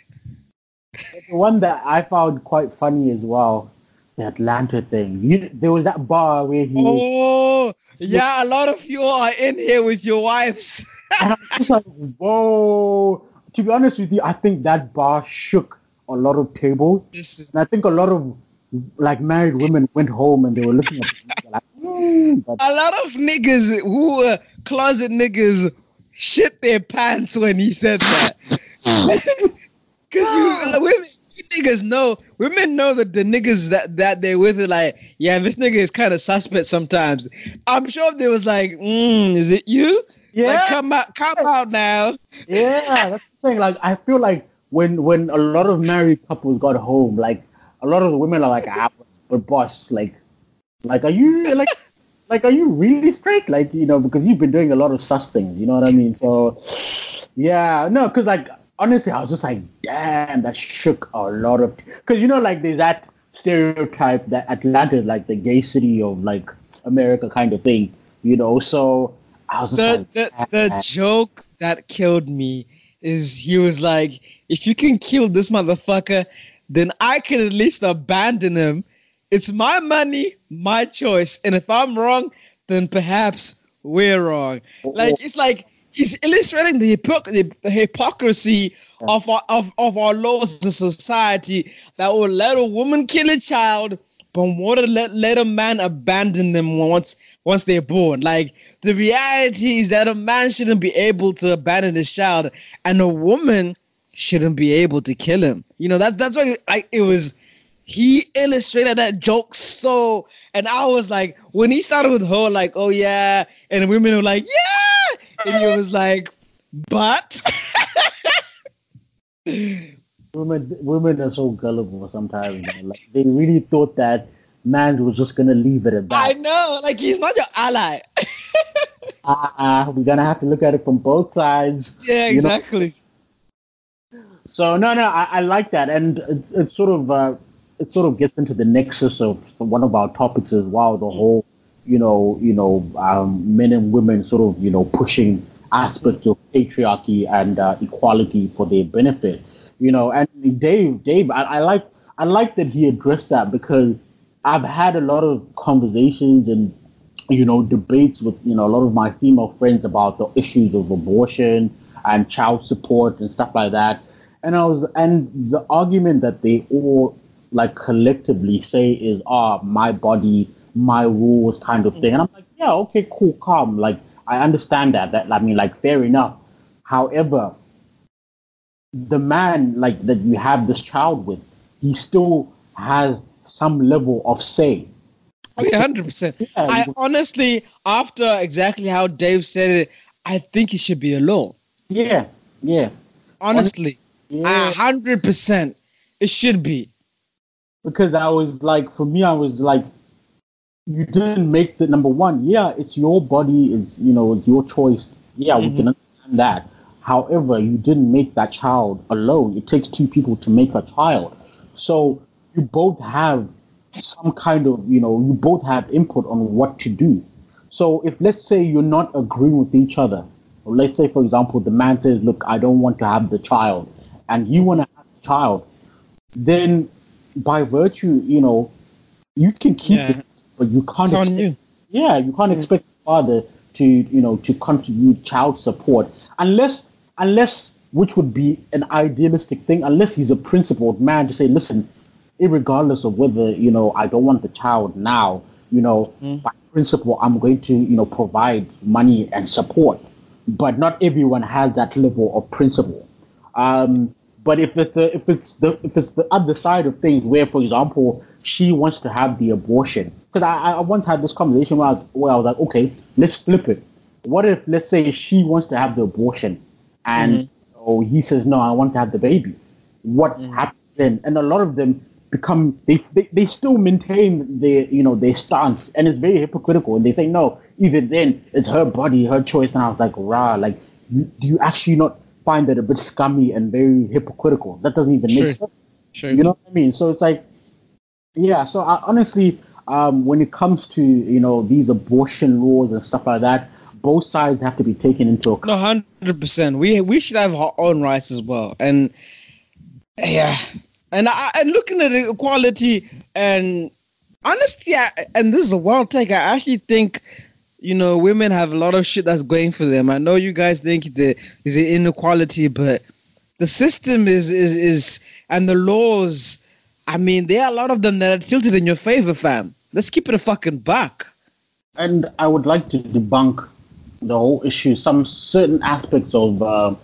Speaker 4: The one that I found quite funny as well, the Atlanta thing. You, there was that bar where he
Speaker 1: Oh yeah, a lot of you are in here with your wives. [laughs]
Speaker 4: And I'm just like, whoa. To be honest with you, I think that bar shook a lot of tables.
Speaker 1: Is
Speaker 4: And I think a lot of like married women went home and they were looking at me like, "Hmm," but
Speaker 1: a lot of niggas who were closet niggas shit their pants when he said that. [laughs] Cause you like, women, you niggas know women know that the niggas that that they with are like, yeah, this nigga is kind of suspect sometimes. I'm sure if there was like, mm, is it you?
Speaker 4: yeah,
Speaker 1: Like come out, come out now.
Speaker 4: yeah, that's the thing. Like, I feel like when when a lot of married couples got home, like a lot of the women are like, ah, but boss, like, like, are you like, like, are you really straight? Like, you know, because you've been doing a lot of sus things. You know what I mean? So, yeah, no, because like honestly, I was just like, damn, that shook a lot of. Because you know, like, there's that stereotype that Atlanta is like the gay city of like America kind of thing. You know, so I was just
Speaker 1: The
Speaker 4: like,
Speaker 1: the the joke that killed me is he was like, if you can kill this motherfucker, then I can at least abandon him. It's my money, my choice, and if I'm wrong, then perhaps we're wrong. Like it's like he's illustrating the, hypoc- the, the hypocrisy of our of, of our laws in society that will let a woman kill a child but want to let, let a man abandon them once once they're born. Like the reality is that a man shouldn't be able to abandon his child, and a woman shouldn't be able to kill him. You know, that's that's why like it was. He illustrated that joke so, and I was like, when he started with her, like, oh yeah, and women were like, yeah, and he was like, but
Speaker 4: women women are so gullible sometimes. man. Like they really thought that man was just gonna leave it at that.
Speaker 1: I know, like he's not your ally.
Speaker 4: Uh, we're gonna have to look at it from both sides.
Speaker 1: yeah,
Speaker 4: You know?
Speaker 1: exactly.
Speaker 4: So no, no, I, I like that, and it, it sort of uh, it sort of gets into the nexus of one of our topics as well. The whole, you know, you know, um, men and women sort of, you know, pushing aspects of patriarchy and uh, equality for their benefit. You know, and Dave, Dave, I, I like, I like that he addressed that because I've had a lot of conversations and you know debates with you know a lot of my female friends about the issues of abortion and child support and stuff like that. And I was and the argument that they all like collectively say is ah my body, my rules kind of thing. And I'm mm-hmm. like, yeah, okay, cool, calm. Like I understand that. That I mean like fair enough. However, the man like that you have this child with, he still has some level of say.
Speaker 1: Oh, yeah, hundred percent. [laughs]
Speaker 4: Yeah,
Speaker 1: I
Speaker 4: you-
Speaker 1: honestly, after exactly how Dave said it, I think it should be a law.
Speaker 4: Yeah, yeah,
Speaker 1: Honestly,
Speaker 4: yeah.
Speaker 1: a hundred percent, it should be.
Speaker 4: because I was like, for me, I was like, you didn't make the number one. Yeah, it's your body, Is you know, it's your choice. Yeah, we can mm-hmm. understand that. However, you didn't make that child alone. It takes two people to make a child. So you both have some kind of, you know, you both have input on what to do. So if let's say you're not agreeing with each other, or let's say for example the man says, "Look, I don't want to have the child," and you want to have the child, then by virtue, you know, you can keep
Speaker 1: Yeah.
Speaker 4: it, but you can't.
Speaker 1: It's on
Speaker 4: expect-
Speaker 1: you.
Speaker 4: yeah, you can't expect father to, you know, to contribute child support unless, unless, which would be an idealistic thing, unless he's a principled man to say, listen, regardless of whether you know I don't want the child now, you know, by principle I'm going to, you know, provide money and support. But not everyone has that level of principle. Um, but if it's the, if it's the if it's the other side of things, where for example she wants to have the abortion, because I, I once had this conversation where I, was, where I was like, okay, let's flip it. What if let's say she wants to have the abortion, and mm-hmm. oh he says no, I want to have the baby. What mm-hmm. happens then? And a lot of them become they, they they still maintain their you know their stance, and it's very hypocritical. And they say no, even then it's her body, her choice. And I was like, rah, like do you actually not find that a bit scummy and very hypocritical? That doesn't even
Speaker 1: Sure.
Speaker 4: make sense.
Speaker 1: Sure.
Speaker 4: You know what I mean? So it's like, yeah. So I, honestly, um, when it comes to you know these abortion laws and stuff like that, both sides have to be taken into account.
Speaker 1: No, hundred percent. We we should have our own rights as well, and yeah, and I and looking at equality and honestly, I, and this is a wild take. I actually think you know women have a lot of shit that's going for them. I know you guys think there is an inequality, but the system is is is and the laws. I mean, there are a lot of them that are tilted in your favor, fam. Let's keep it a fucking buck.
Speaker 4: And I would like to debunk the whole issue, some certain aspects of uh,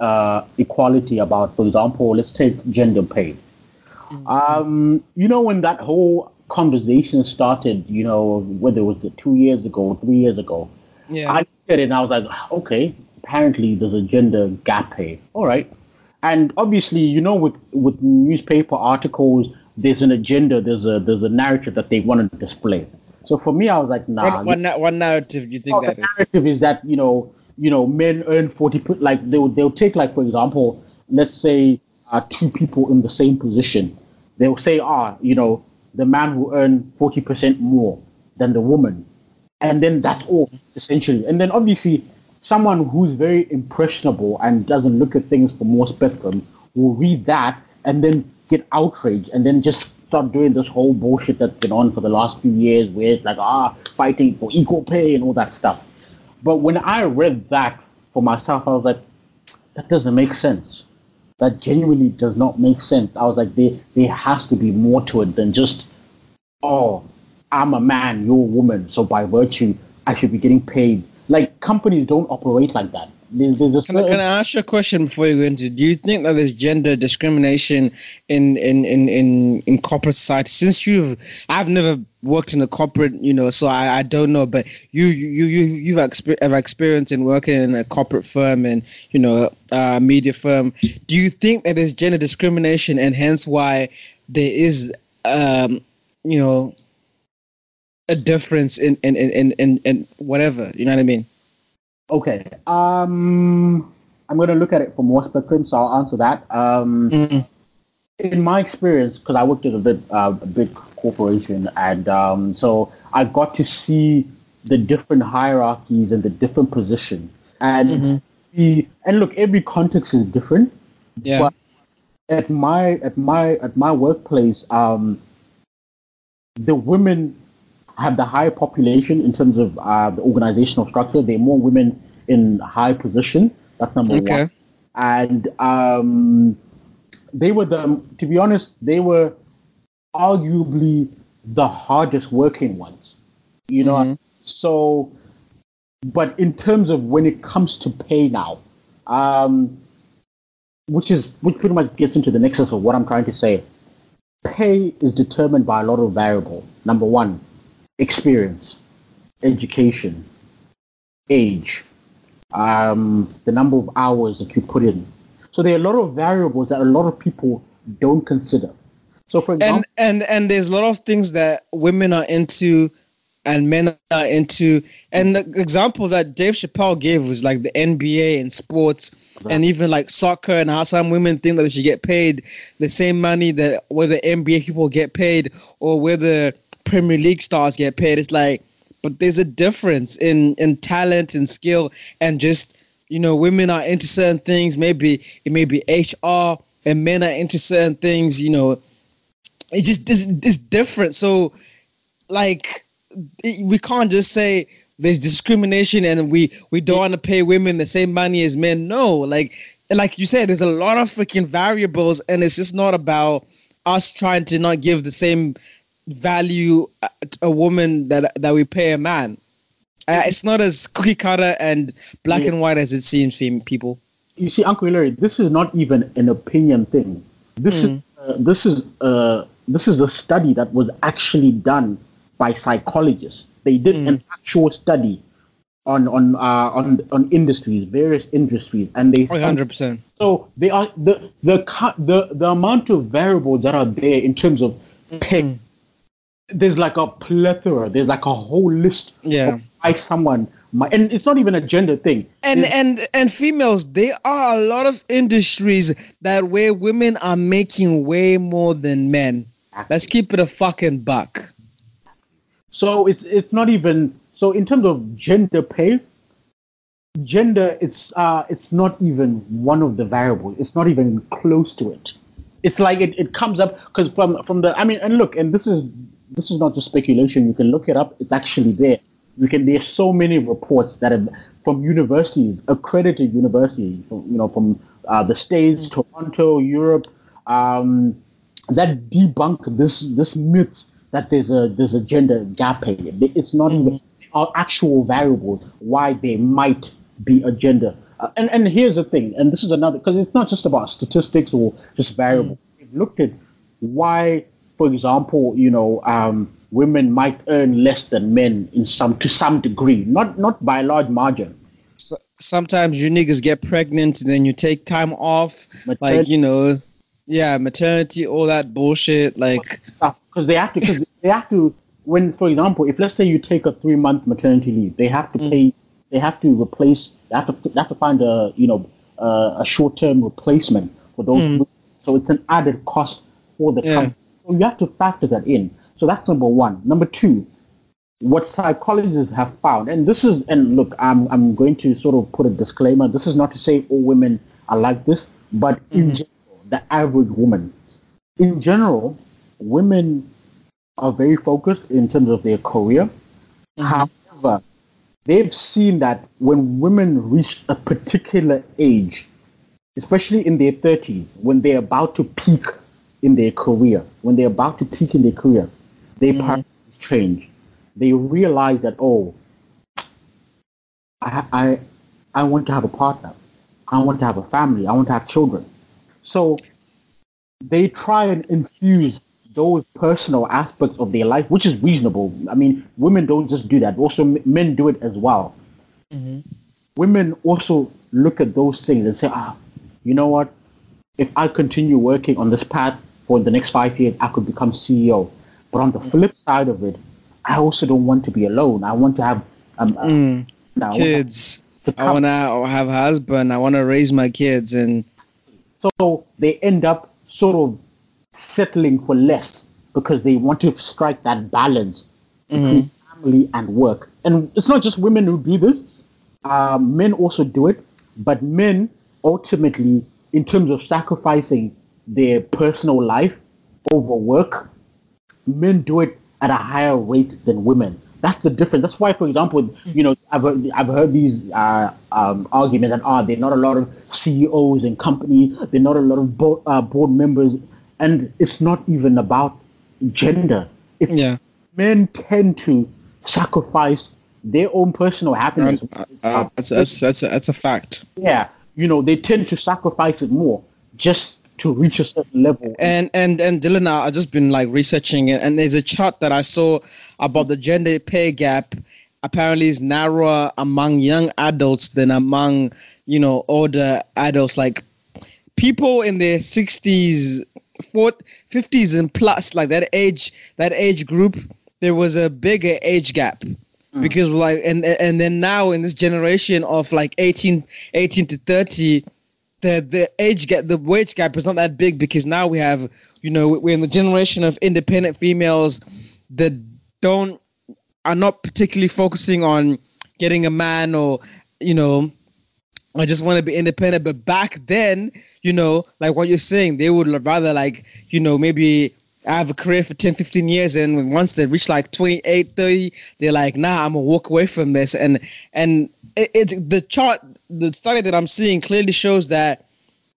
Speaker 4: uh, equality about, for example, let's take gender pay. Um, you know, when that whole conversation started, you know, whether it was two years ago, three years ago,
Speaker 1: Yeah.
Speaker 4: I looked at it and I was like, okay, apparently there's a gender gap here. All right. And obviously, you know, with, with newspaper articles, there's an agenda, there's a there's a narrative that they want to display. So for me, I was like, nah.
Speaker 1: What, what, na- what narrative do you think
Speaker 4: Oh,
Speaker 1: that
Speaker 4: the
Speaker 1: is?
Speaker 4: narrative is that you know you know men earn 40 per- like they'll they'll take like for example let's say uh, two people in the same position they'll say ah you know the man will earn 40% more than the woman and then that's all essentially and then obviously someone who's very impressionable and doesn't look at things from more spectrum will read that and then get outraged and then just start doing this whole bullshit that's been on for the last few years where it's like ah fighting for equal pay and all that stuff but when i read that for myself i was like that doesn't make sense that genuinely does not make sense i was like there, there has to be more to it than just oh, I'm a man, you're a woman, so by virtue, I should be getting paid. Like companies don't operate like that. There's, there's
Speaker 1: Can I,
Speaker 4: certain,
Speaker 1: can I ask you a question before you go into? Do you think that there's gender discrimination in in in in, in corporate society? Since you've, I've never worked in a corporate, you know, so I, I don't know. But you you you you've exper- have experience in working in a corporate firm and you know a media firm. Do you think that there's gender discrimination and hence why there is um you know a difference in in in in, in, in whatever you know what I mean?
Speaker 4: Okay. Um, I'm going to look at it from more spectrum, so I'll answer that. Um,
Speaker 1: Mhm.
Speaker 4: in my experience, because I worked at a big, uh, a big corporation, and um, so I got to see the different hierarchies and the different positions. And the and look, every context is different.
Speaker 1: Yeah.
Speaker 4: But at my at my at my workplace, um, the women have the higher population in terms of uh, the organizational structure. There are more women in high position. That's number
Speaker 1: Okay.
Speaker 4: one. And um, they were the, to be honest, they were arguably the hardest working ones. You know,
Speaker 1: Mhm.
Speaker 4: so. But in terms of when it comes to pay now, um, which is which pretty much gets into the nexus of what I'm trying to say. Pay is determined by a lot of variables. Number one, experience, education, age, um, the number of hours that you put in. So there are a lot of variables that a lot of people don't consider. So for example,
Speaker 1: and and and there's a lot of things that women are into and men are into and the example that dave chappelle gave was like the nba and sports and even like soccer and how some women think that they should get paid the same money that whether nba people get paid or whether premier league stars get paid it's like but there's a difference in in talent and skill and just you know women are into certain things maybe it may be hr and men are into certain things you know. It just it's, it's different so like it- we can't just say there's discrimination and we we don't want to pay women the same money as men. No like like you said there's a lot of freaking variables and it's just not about us trying to not give the same value a woman that that we pay a man uh, it's not as cookie cutter and black
Speaker 4: Yeah.
Speaker 1: and white as it seems people
Speaker 4: you see, Uncle Larry, this is not even an opinion thing. This is uh, this is uh, this is a study that was actually done by psychologists. They did an actual study on on uh, on on industries, various industries, and they
Speaker 1: Oh, 100%
Speaker 4: so they are the the the the amount of variables that are there in terms of pay. There's like a plethora. There's like a whole list
Speaker 1: Yeah.
Speaker 4: of why someone might, and it's not even a gender thing.
Speaker 1: and
Speaker 4: It's-
Speaker 1: and and females there are a lot of industries that where women are making way more than men let's keep it a fucking buck
Speaker 4: So it's it's not even so in terms of gender pay. Gender it's uh it's not even one of the variables. It's not even close to it. It's like it, it comes up because from from the I mean and look and this is this is not just speculation. You can look it up. It's actually there. You can there's so many reports that have from universities, accredited universities, from, you know, from uh, the states, Toronto, Europe, um, that debunk this this myth that there's a there's a gender gap here. It's not even are actual variables why there might be a gender. Uh, and and here's the thing, and this is another because it's not just about statistics or just variables. We've looked at why, for example, you know, um, women might earn less than men in some to some degree, not not by a large margin.
Speaker 1: S- sometimes you niggas get pregnant and then you take time off like you know yeah maternity all that bullshit like
Speaker 4: because they have to because they have to when for example if let's say you take a three month maternity leave they have to pay they have to replace they have to they have to find a you know uh, a short term replacement for those so it's an added cost for the
Speaker 1: Yeah.
Speaker 4: company so you have to factor that in. So that's number one. Number two what psychologists have found and this is and look i'm i'm going to sort of put a disclaimer. This is not to say all women are like this but in mm-hmm. general the average woman in general women are very focused in terms of their career. Mm-hmm. However, they've seen that when women reach a particular age, especially in their 30s, when they're about to peak in their career, when they're about to peak in their career, their priorities change. They realize that, oh, I, I, I want to have a partner. I want to have a family. I want to have children. So they try and infuse those personal aspects of their life, which is reasonable. I mean, women don't just do that. Also, men do it as well. Women also look at those things and say, ah, you know what? If I continue working on this path for the next five years, I could become CEO. But on the flip side of it, I also don't want to be alone. I want to have um, uh,
Speaker 1: mm, kids i want to have a husband i want to raise my kids and
Speaker 4: So they end up sort of settling for less because they want to strike that balance between family and work. And it's not just women who do this; uh, men also do it. But men ultimately, in terms of sacrificing their personal life over work, men do it at a higher rate than women. That's the difference. That's why, for example, you know, I've heard, I've heard these uh, um, arguments that ah, there are not a lot of CEOs in company, there are not a lot of board, uh, board members, and it's not even about gender. It's
Speaker 1: Yeah.
Speaker 4: men tend to sacrifice their own personal happiness.
Speaker 1: Uh, uh, that's, that's, that's, a, that's a fact.
Speaker 4: yeah, you know, they tend to sacrifice it more just to reach a certain level.
Speaker 1: And and and Dylan, I- I've just been like researching it, and there's a chart that I saw about the gender pay gap. Apparently, is narrower among young adults than among you know older adults. Like people in their sixties, 50s and plus, like that age, that age group, there was a bigger age gap mm. because like and and then now in this generation of like 18 18 to 30 the the age gap the wage gap is not that big because now we have you know we're in the generation of independent females that don't are not particularly focusing on getting a man or you know I just want to be independent. But back then, you know, like what you're saying, they would rather like, you know, maybe have a career for 10, 15 years. And once they reach like 28, 30, they're like, nah, I'm gonna walk away from this. And, and it, it the chart, the study that I'm seeing clearly shows that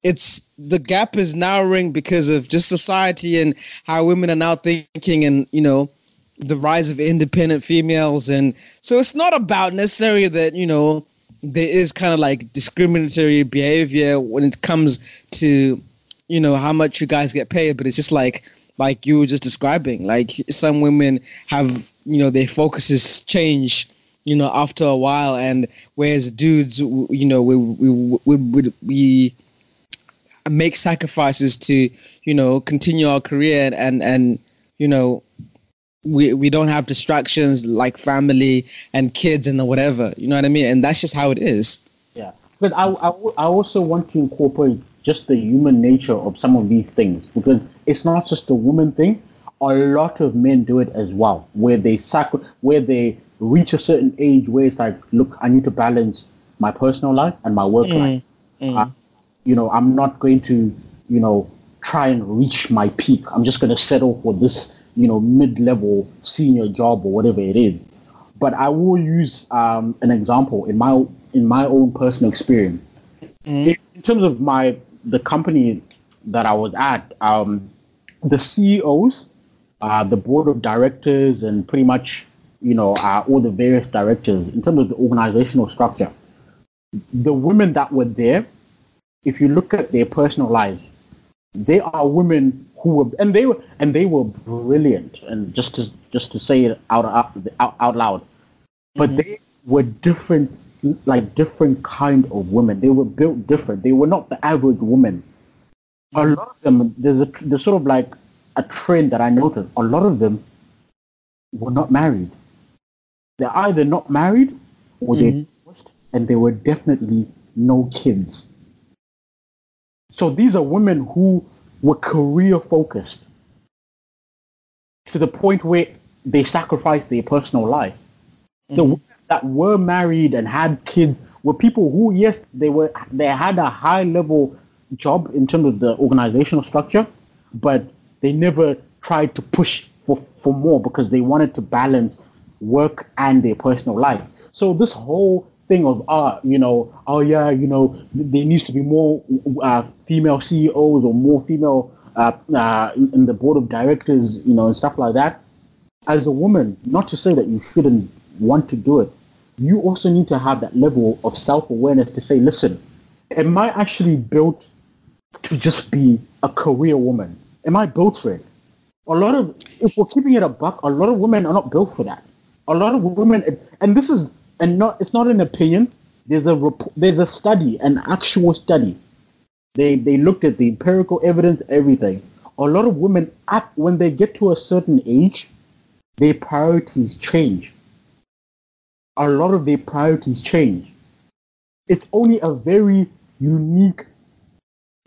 Speaker 1: it's the gap is narrowing because of just society and how women are now thinking and, you know, the rise of independent females. And so it's not about necessarily that, you know, there is kind of like discriminatory behavior when it comes to you know how much you guys get paid but it's just like like you were just describing like some women have you know their focuses change you know after a while and whereas dudes you know we we we, we, we make sacrifices to you know continue our career and and, and you know we we don't have distractions like family and kids and the whatever. You know what I mean? And that's just how it is.
Speaker 4: Yeah, but I, I, I also want to incorporate just the human nature of some of these things because it's not just a woman thing. A lot of men do it as well, where they sacri- where they reach a certain age where it's like, look, I need to balance my personal life and my work life. Uh, you know, I'm not going to, you know, try and reach my peak. I'm just going to settle for this, you know, mid-level senior job or whatever it is. But I will use um, an example in my in my own personal experience. In, in terms of my the company that I was at, um, the CEOs, uh, the board of directors, and pretty much you know uh, all the various directors in terms of the organizational structure. The women that were there, if you look at their personal lives, they are women who were and they were and they were brilliant. And just to just to say it out out, out, loud but they were different like different kind of women. They were built different. They were not the average woman. A lot of them there's a there's sort of like a trend that i noticed. A lot of them were not married they're either not married or they're mm-hmm. divorced and there were definitely no kids. So these are women who were career focused to the point where they sacrificed their personal life. The mm-hmm. women that were married and had kids were people who, yes, they were they had a high level job in terms of the organizational structure, but they never tried to push for, for more because they wanted to balance work and their personal life. So this whole thing of ah, you know, oh yeah, you know, there needs to be more uh, female CEOs or more female uh, uh, in in the board of directors, you know, and stuff like that. As a woman, not to say that you shouldn't want to do it, you also need to have that level of self awareness to say, listen, am I actually built to just be a career woman? Am I built for it? A lot of, if we're keeping it a buck, a lot of women are not built for that. A lot of women, and this is, and not, it's not an opinion. There's a there's a study, an actual study. They they looked at the empirical evidence, everything. A lot of women, at when they get to a certain age, their priorities change. A lot of their priorities change. It's only a very unique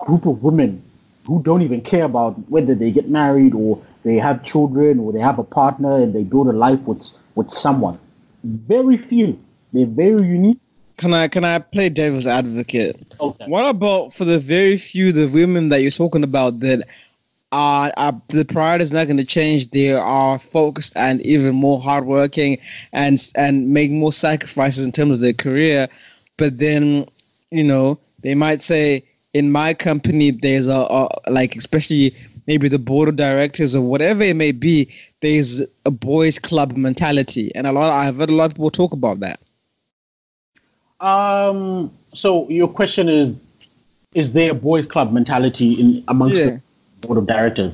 Speaker 4: group of women who don't even care about whether they get married or they have children or they have a partner and they build a life with with someone. Very few. They're very unique.
Speaker 1: Can I can I play devil's advocate?
Speaker 4: Okay.
Speaker 1: What about for the very few the women that you're talking about that are, are the priority is not going to change? They are focused and even more hardworking and and make more sacrifices in terms of their career, but then you know they might say in my company there's a, a like especially maybe the board of directors or whatever it may be there's a boys club mentality and a lot i've heard a lot of people talk about that
Speaker 4: Um. So your question is: Is there a boys' club mentality in amongst
Speaker 1: Yeah.
Speaker 4: the board of directors?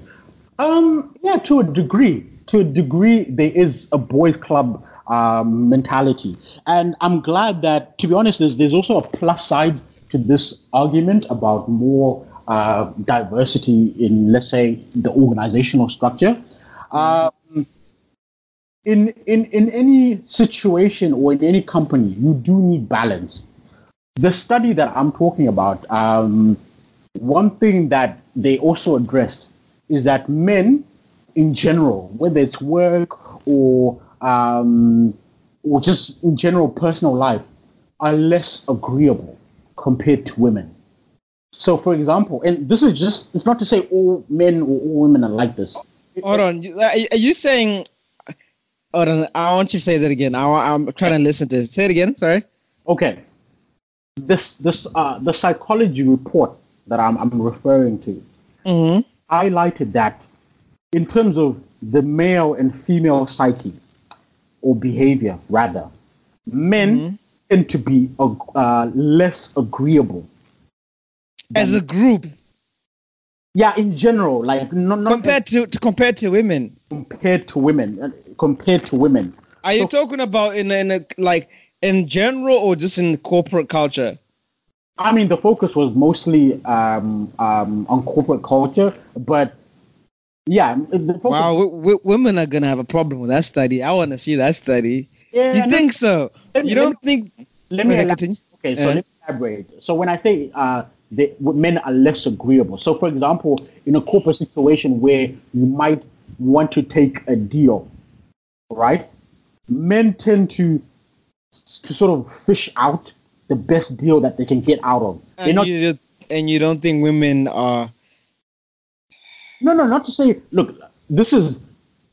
Speaker 4: Um. Yeah, to a degree. To a degree, there is a boys' club um, mentality, and I'm glad that, to be honest, there's, there's also a plus side to this argument about more uh, diversity in, let's say, the organizational structure. Um, in, in, in any situation or in any company, you do need balance. The study that I'm talking about, um, one thing that they also addressed is that men in general, whether it's work or um, or just in general personal life, are less agreeable compared to women. So, for example, and this is just, it's not to say all men or all women are like this.
Speaker 1: hold on are you saying hold on i want you to say that again I, I'm trying to listen to it say it again sorry
Speaker 4: Okay. This this uh the psychology report that I'm I'm referring to
Speaker 1: mm-hmm.
Speaker 4: highlighted that in terms of the male and female psyche or behavior rather, men tend to be uh, less agreeable.
Speaker 1: as a group.
Speaker 4: Yeah, in general, like not, not
Speaker 1: compared to, to compared to women.
Speaker 4: Compared to women, uh, compared to women.
Speaker 1: are you
Speaker 4: So-
Speaker 1: talking about in in a like in general or just in corporate culture?
Speaker 4: I mean, the focus was mostly um, um, on corporate culture, but yeah, the focus,
Speaker 1: wow w- w- women are gonna have a problem with that study. I want to see that study.
Speaker 4: Yeah,
Speaker 1: you think so
Speaker 4: me-
Speaker 1: you don't think
Speaker 4: let me
Speaker 1: Okay, continue.
Speaker 4: okay so
Speaker 1: Yeah.
Speaker 4: let me elaborate so when i say uh the, men are less agreeable so for example in a corporate situation where you might want to take a deal right men tend to to sort of fish out the best deal that they can get out of
Speaker 1: and
Speaker 4: not
Speaker 1: you, and you don't think women are
Speaker 4: no no not to say look this is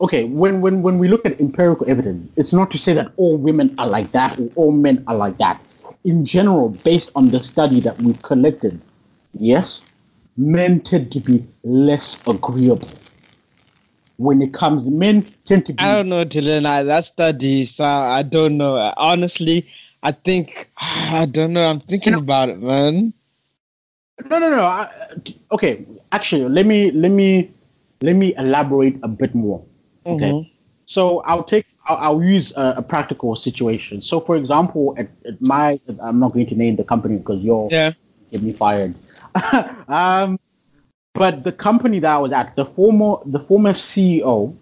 Speaker 4: okay when when when we look at empirical evidence it's not to say that all women are like that or all men are like that in general based on the study that we've collected yes men tend to be less agreeable when it comes men tend to be
Speaker 1: I don't know, Dylan. I, that study, so I don't know. Honestly, I think [sighs] I don't know. I'm thinking about it, man.
Speaker 4: No, no, no. I, okay, actually, let me let me let me elaborate a bit more. Okay,
Speaker 1: Mhm.
Speaker 4: so I'll take I'll, I'll use a, a practical situation. So, for example, at, at my I'm not going to name the company because you'll
Speaker 1: Yeah.
Speaker 4: get me fired. [laughs] um, but the company that I was at, the former the former CEO,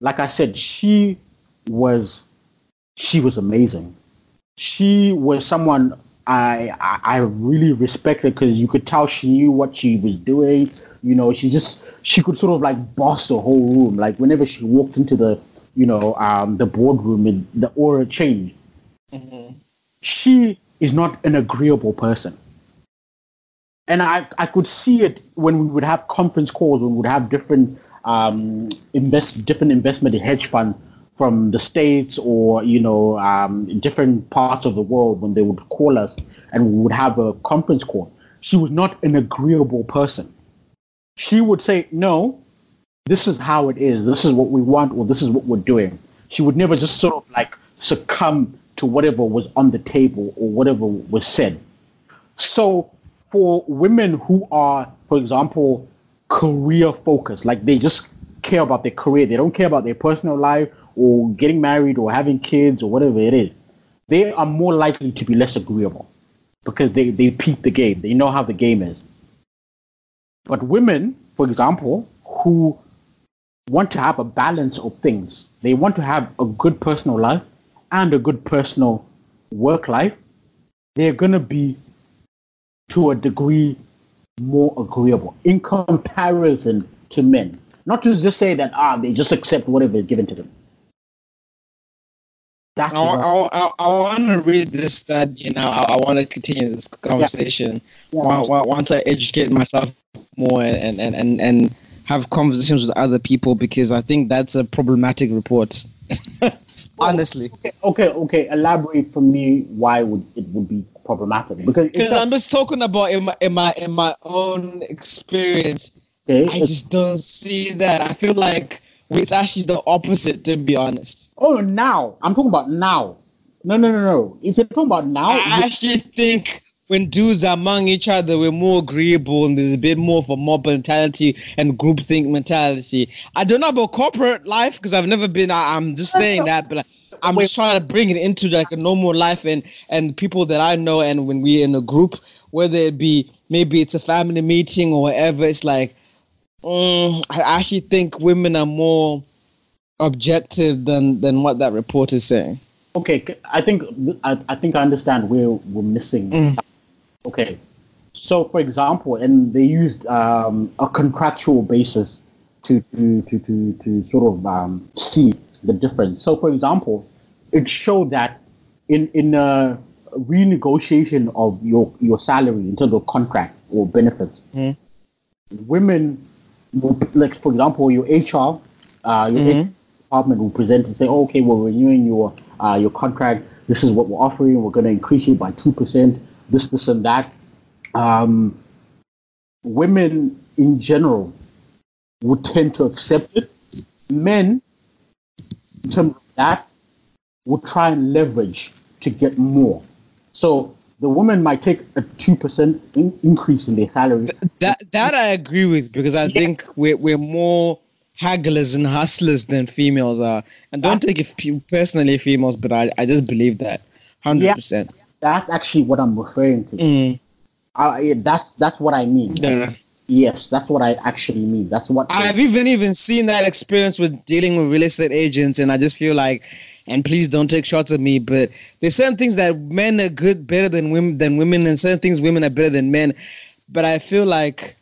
Speaker 4: like I said, she was she was amazing. She was someone I I, I really respected because you could tell she knew what she was doing. You know, she just she could sort of like boss the whole room. Like whenever she walked into the you know um, the boardroom, it, the aura changed. She is not an agreeable person and I, I could see it when we would have conference calls when we would have different um, invest different investment hedge funds from the states or you know um, different parts of the world when they would call us and we would have a conference call. She was not an agreeable person. She would say, "No, this is how it is. This is what we want, or this is what we're doing." She would never just sort of like succumb to whatever was on the table or whatever was said. So for women who are, for example, career focused, like they just care about their career, they don't care about their personal life or getting married or having kids or whatever it is, they are more likely to be less agreeable because they, they peep the game. They know how the game is. But women, for example, who want to have a balance of things, they want to have a good personal life and a good personal work life, they're going to be to a degree more agreeable in comparison to men. Not to just say that ah they just accept whatever is given to them. That's
Speaker 1: I, I, I, I want to read this study now. I, I want to continue this conversation
Speaker 4: Yeah.
Speaker 1: Wa- once I educate myself more and, and, and, and have conversations with other people because I think that's a problematic report. [laughs] Honestly,
Speaker 4: okay, okay, okay. Elaborate for me why would it would be problematic because
Speaker 1: because I'm just talking about in my in my in my own experience.
Speaker 4: okay,
Speaker 1: I just don't see that. I feel like it's actually the opposite, to be honest.
Speaker 4: oh now I'm talking about now. No, no, no, no. If you're talking about now,
Speaker 1: I actually think when dudes are among each other, we're more agreeable and there's a bit more of a mob mentality and groupthink mentality. I don't know about corporate life because I've never been. I, I'm just saying that, but I'm just trying to bring it into like a normal life and and people that I know. And when we're in a group, whether it be maybe it's a family meeting or whatever, it's like mm, I actually think women are more objective than than what that report is saying.
Speaker 4: okay, I think I, I think I understand where we're missing.
Speaker 1: Mm.
Speaker 4: Okay, so for example, and they used um, a contractual basis to to, to, to, to sort of um, see the difference. So for example, it showed that in in a renegotiation of your your salary in terms of contract or benefits,
Speaker 1: Mhm.
Speaker 4: women, like for example, your HR, uh, your
Speaker 1: Mhm.
Speaker 4: HR department will present and say, oh, okay, we're renewing your uh, your contract. This is what we're offering. We're going to increase it by two percent. This, this, and that. Um, women in general would tend to accept it. Men, in terms of that, would try and leverage to get more. So the woman might take a two percent in- increase in their salary.
Speaker 1: That that I agree with because I think we're we're more hagglers and hustlers than females are. And don't take it personally, females, but I, I just believe that hundred percent.
Speaker 4: That's actually what I'm referring to.
Speaker 1: Mm,
Speaker 4: Uh, yeah, that's that's what I mean.
Speaker 1: yeah.
Speaker 4: Yes, that's what I actually mean. That's what
Speaker 1: I've even even seen that experience with dealing with real estate agents, and I just feel like, and please don't take shots at me, but there's certain things that men are good better than women than women, and certain things women are better than men. But I feel like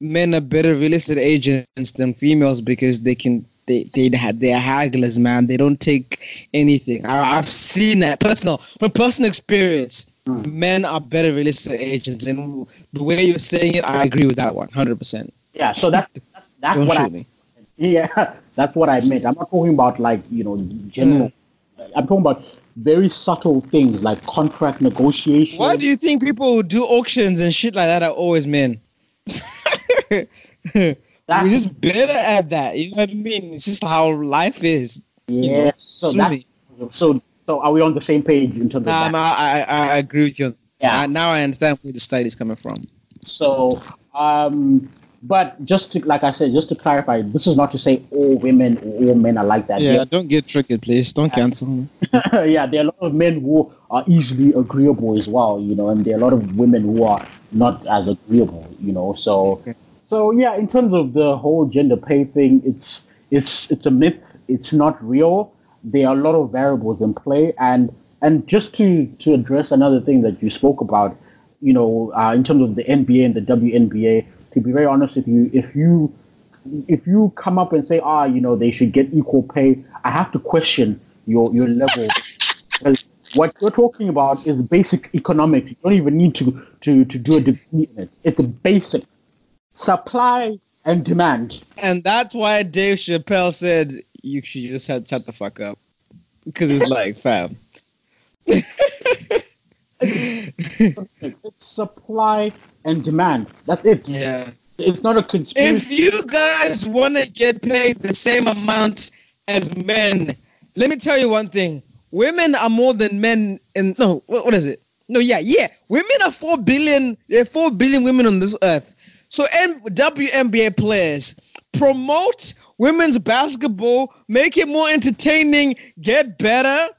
Speaker 1: men are better real estate agents than females because they can they they they're hagglers, man. They don't take anything. I, I've seen that personal from personal experience. Mm. Men are better real estate agents, and the way you're saying it, I agree with that one, hundred percent.
Speaker 4: yeah. So that, [laughs] that that's
Speaker 1: Don't
Speaker 4: what I
Speaker 1: me. [laughs]
Speaker 4: yeah that's what I meant. I'm not talking about like you know general. Mm. I'm talking about very subtle things like contract negotiation.
Speaker 1: Why do you think people who do auctions and shit like that are always men? [laughs] We're just better at that. You know what I mean? It's just how life is.
Speaker 4: yeah. So
Speaker 1: Sue
Speaker 4: that's so. So are we on the same page in terms of
Speaker 1: Um,
Speaker 4: that?
Speaker 1: I, I, I agree with you.
Speaker 4: Yeah.
Speaker 1: Uh, now I understand where the study is coming from.
Speaker 4: So, um, but just to, like I said, just to clarify, this is not to say all women all men are like that.
Speaker 1: Yeah, don't get triggered, please. Don't cancel me. [laughs] [laughs]
Speaker 4: Yeah, there are a lot of men who are easily agreeable as well, you know, and there are a lot of women who are not as agreeable, you know. So, so yeah, in terms of the whole gender pay thing, it's it's it's a myth. It's not real. There are a lot of variables in play, and and just to to address another thing that you spoke about, you know, uh, in terms of the NBA and the WNBA. To be very honest with you, if you if you come up and say, ah, you know, they should get equal pay, I have to question your your level. Because what you're talking about is basic economics. You don't even need to to to do a degree in it. It's a basic supply and demand.
Speaker 1: And that's why Dave Chappelle said you should just have, shut the fuck up. Because it's like, fam.
Speaker 4: It's supply and demand. That's it.
Speaker 1: Yeah.
Speaker 4: It's not a conspiracy.
Speaker 1: If you guys want to get paid the same amount as men, let me tell you one thing. Women are more than men in no, what, what is it? No, yeah, yeah. Women are four billion, there are four billion women on this earth. So N- WNBA players promote women's basketball, make it more entertaining, get better,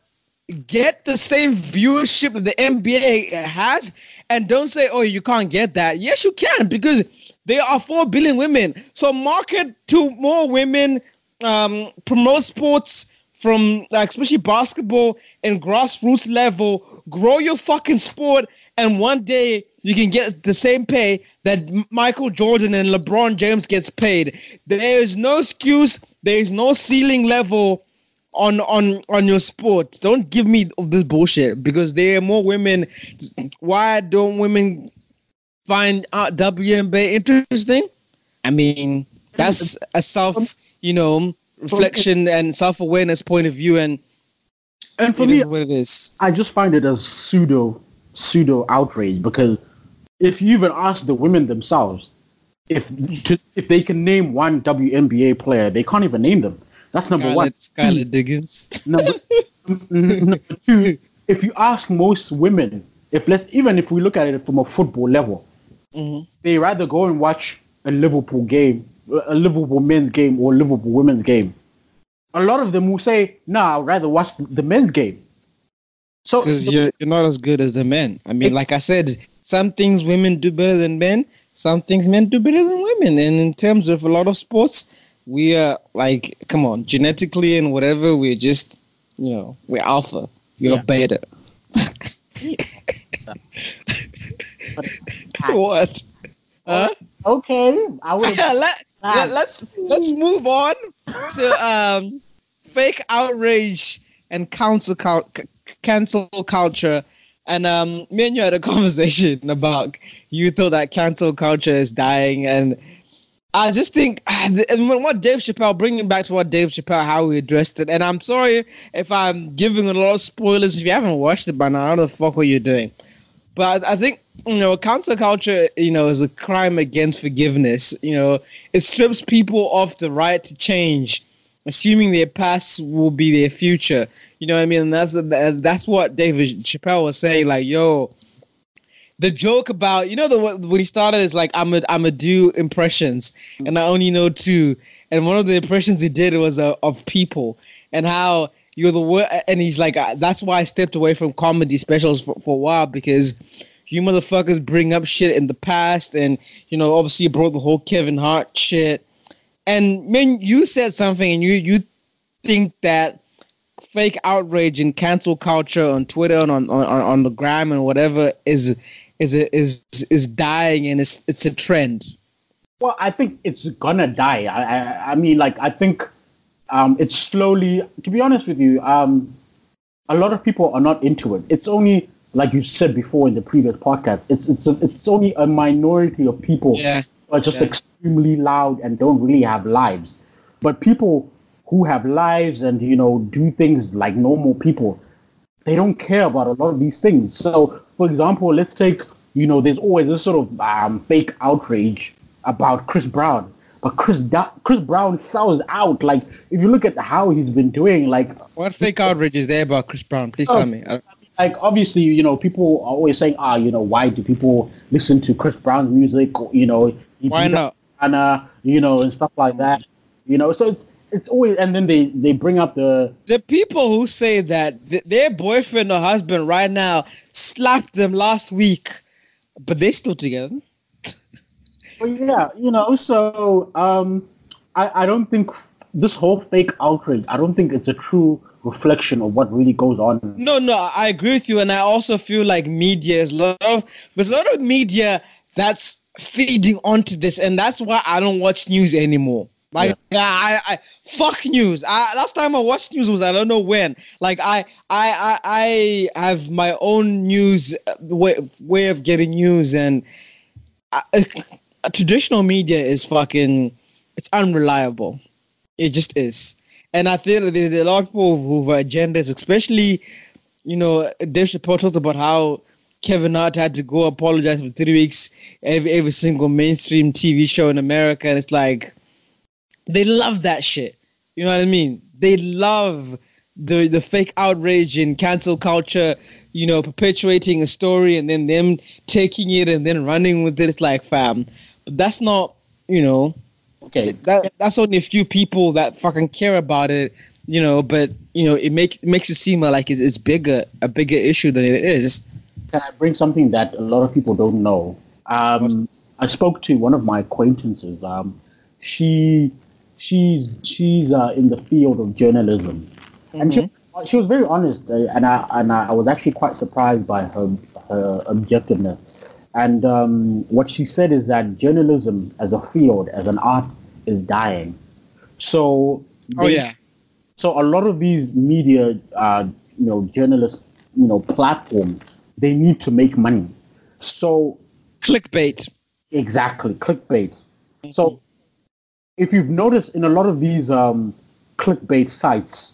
Speaker 1: get the same viewership the NBA has, and don't say, "Oh, you can't get that." Yes, you can because there are four billion women. So market to more women, um, promote sports from like especially basketball and grassroots level. Grow your fucking sport, and one day you can get the same pay that Michael Jordan and LeBron James gets paid. There is no excuse. There is no ceiling level on on on your sport. Don't give me of this bullshit because there are more women. Why don't women find out WNBA interesting? I mean, that's a self, you know, reflection and self awareness point of view, and
Speaker 4: And for me,
Speaker 1: what it is.
Speaker 4: I just find it as pseudo pseudo outrage because if you even ask the women themselves if to, if they can name one WNBA player, they can't even name them. That's number one.
Speaker 1: Skylar, Skylar Diggins.
Speaker 4: Number, [laughs] number two, if you ask most women, if let's even if we look at it from a football level,
Speaker 1: Mhm.
Speaker 4: they rather go and watch a Liverpool game, a Liverpool men's game, or a Liverpool women's game. A lot of them will say, "Nah, I'd rather watch the men's game." So
Speaker 1: Because you're, you're not as good as the men. I mean, like I said, some things women do better than men. Some things men do better than women. And in terms of a lot of sports, we are like, come on, genetically and whatever, we're just, you know, we're alpha. You're
Speaker 4: Yeah.
Speaker 1: beta. [laughs] what? Huh?
Speaker 4: okay, I would. [laughs]
Speaker 1: let, let, let's let's move on to um fake outrage and council cul- c- cancel culture. And um, me and you had a [laughs] conversation about you thought that cancel culture is dying, and I just think [sighs] and what Dave Chappelle bringing back to what Dave Chappelle how we addressed it. And I'm sorry if I'm giving a lot of spoilers. If you haven't watched it by now, how the fuck are you doing? But I I think you know, cancel culture, you know, is a crime against forgiveness. You know, it strips people of the right to change, assuming their past will be their future. You know what I mean? And that's that's what David Chappelle was saying. Like, yo, the joke about you know the when he started is like I'm a I'm a do impressions and I only know two, and one of the impressions he did was uh, of people and how you're the wor- and he's like uh, that's why I stepped away from comedy specials for, for a while because you motherfuckers bring up shit in the past and you know obviously brought the whole Kevin Hart shit and man you said something and you you think that fake outrage and cancel culture on Twitter and on, on, on the gram and whatever is is is is dying and it's it's a trend.
Speaker 4: Well, I think it's gonna die. I, I, I mean, like, I think um, it's slowly. To be honest with you, um, a lot of people are not into it. It's only, like you said before in the previous podcast, it's it's a, it's only a minority of people
Speaker 1: Yeah.
Speaker 4: Are just
Speaker 1: Yeah.
Speaker 4: extremely loud and don't really have lives. But people who have lives and you know do things like normal people, they don't care about a lot of these things. So, for example, let's take you know, there's always this sort of um, fake outrage about Chris Brown, but Chris da- Chris Brown sells out. Like if you look at how he's been doing, like
Speaker 1: What fake outrage is there about Chris Brown? Please
Speaker 4: Oh.
Speaker 1: tell me. I-
Speaker 4: like obviously you know people are always saying ah you know why do people listen to Chris Brown's music you know
Speaker 1: Why not?
Speaker 4: Anna you know and stuff like that you know so it's it's always and then they they bring up the
Speaker 1: The people who say that th- their boyfriend or husband right now slapped them last week, but they're still together.
Speaker 4: Well, yeah, you know, so um, I, I don't think this whole fake outrage, I don't think it's a true reflection of what really goes on.
Speaker 1: No, no, I agree with you, and I also feel like media is a lot of there's a lot of media that's feeding onto this, and that's why I don't watch news anymore. Like I, I, fuck news. I, last time I watched news was I don't know when. Like I, I, I, I have my own news uh, way, way of getting news, and I, uh, traditional media is fucking. It's unreliable. It just is. And I think there's a lot of people who've agendas, especially, you know, Dave Chappelle talked about how Kevin Hart had to go apologize for three weeks every every single mainstream TV show in America, and it's like they love that shit. You know what I mean? They love the the fake outrage and cancel culture. You know, perpetuating a story and then them taking it and then running with it. It's like, fam, but that's not. You know,
Speaker 4: Okay.
Speaker 1: that that's only a few people that fucking care about it, you know. But you know, it makes it makes it seem like it's, it's bigger, a bigger issue than it is.
Speaker 4: Can I bring something that a lot of people don't know? Um, I spoke to one of my acquaintances. Um, she she's she's uh, in the field of journalism, and she she was very honest, uh, and I and I, was actually quite surprised by her her objectiveness. and um, what she said is that journalism as a field, as an art, is dying. So,
Speaker 1: Oh yeah.
Speaker 4: so a lot of these media, uh, you know, journalist, you know, platforms, they need to make money. So
Speaker 1: Clickbait.
Speaker 4: exactly clickbait. So if you've noticed in a lot of these um, clickbait sites,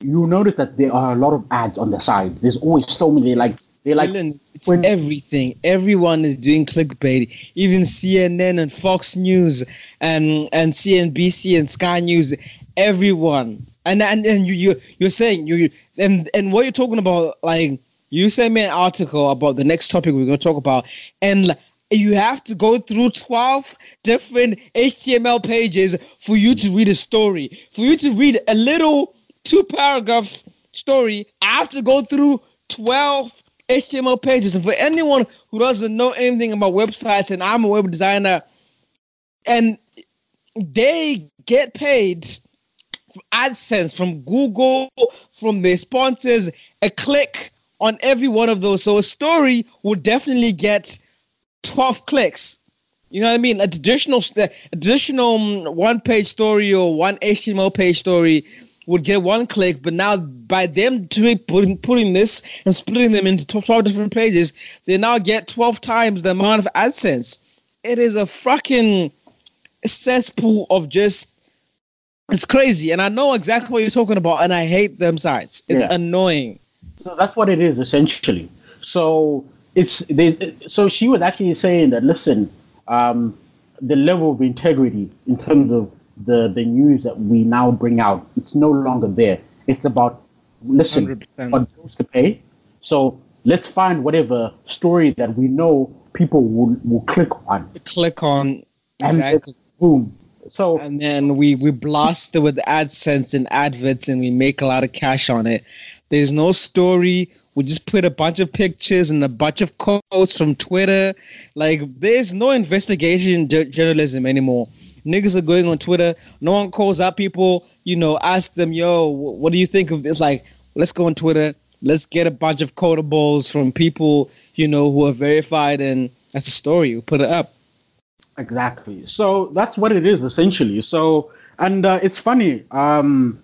Speaker 4: you'll notice that there are a lot of ads on the side. There's always so many like they like
Speaker 1: Dylan, it's
Speaker 4: when-
Speaker 1: everything. Everyone is doing clickbait. Even CNN and Fox News and and CNBC and Sky News. Everyone. And and, and you you you're saying you you- and and what you're talking about like you sent me an article about the next topic we're going to talk about and you have to go through 12 different HTML pages for you to read a story. For you to read a little two paragraph story, I have to go through 12 HTML pages. For anyone who doesn't know anything about websites, and I'm a web designer, and they get paid AdSense, from Google, from their sponsors, a click on every one of those. So a story will definitely get 12 clicks. You know what I mean? A traditional, st- a traditional um, one-page story or one HTML page story would get one click, but now by them doing putting putting this and splitting them into 12 different pages, they now get 12 times the amount of AdSense. It is a fucking cesspool of just it's crazy. And I know exactly what you're talking about, and I hate them sites. It's
Speaker 4: Yeah.
Speaker 1: annoying.
Speaker 4: So that's what it is essentially. So it's they. So she was actually saying that listen, um, the level of integrity in terms of the the news that we now bring out, it's no longer there. It's about listen,
Speaker 1: 100%.
Speaker 4: what goes to pay. So let's find whatever story that we know people will will click on,
Speaker 1: Click on exactly.
Speaker 4: boom. So
Speaker 1: and then we we blast it with AdSense and adverts, and we make a lot of cash on it. There's no story. We just put a bunch of pictures and a bunch of quotes from Twitter. Like there's no investigation ju- journalism anymore. Niggas are going on Twitter. No one calls out people. You know, ask them, "Yo, wh- what do you think of this?" Like, let's go on Twitter. Let's get a bunch of quotables from people you know who are verified, and that's the story. We put it up.
Speaker 4: Exactly. So that's what it is essentially. So and uh, it's funny. Um,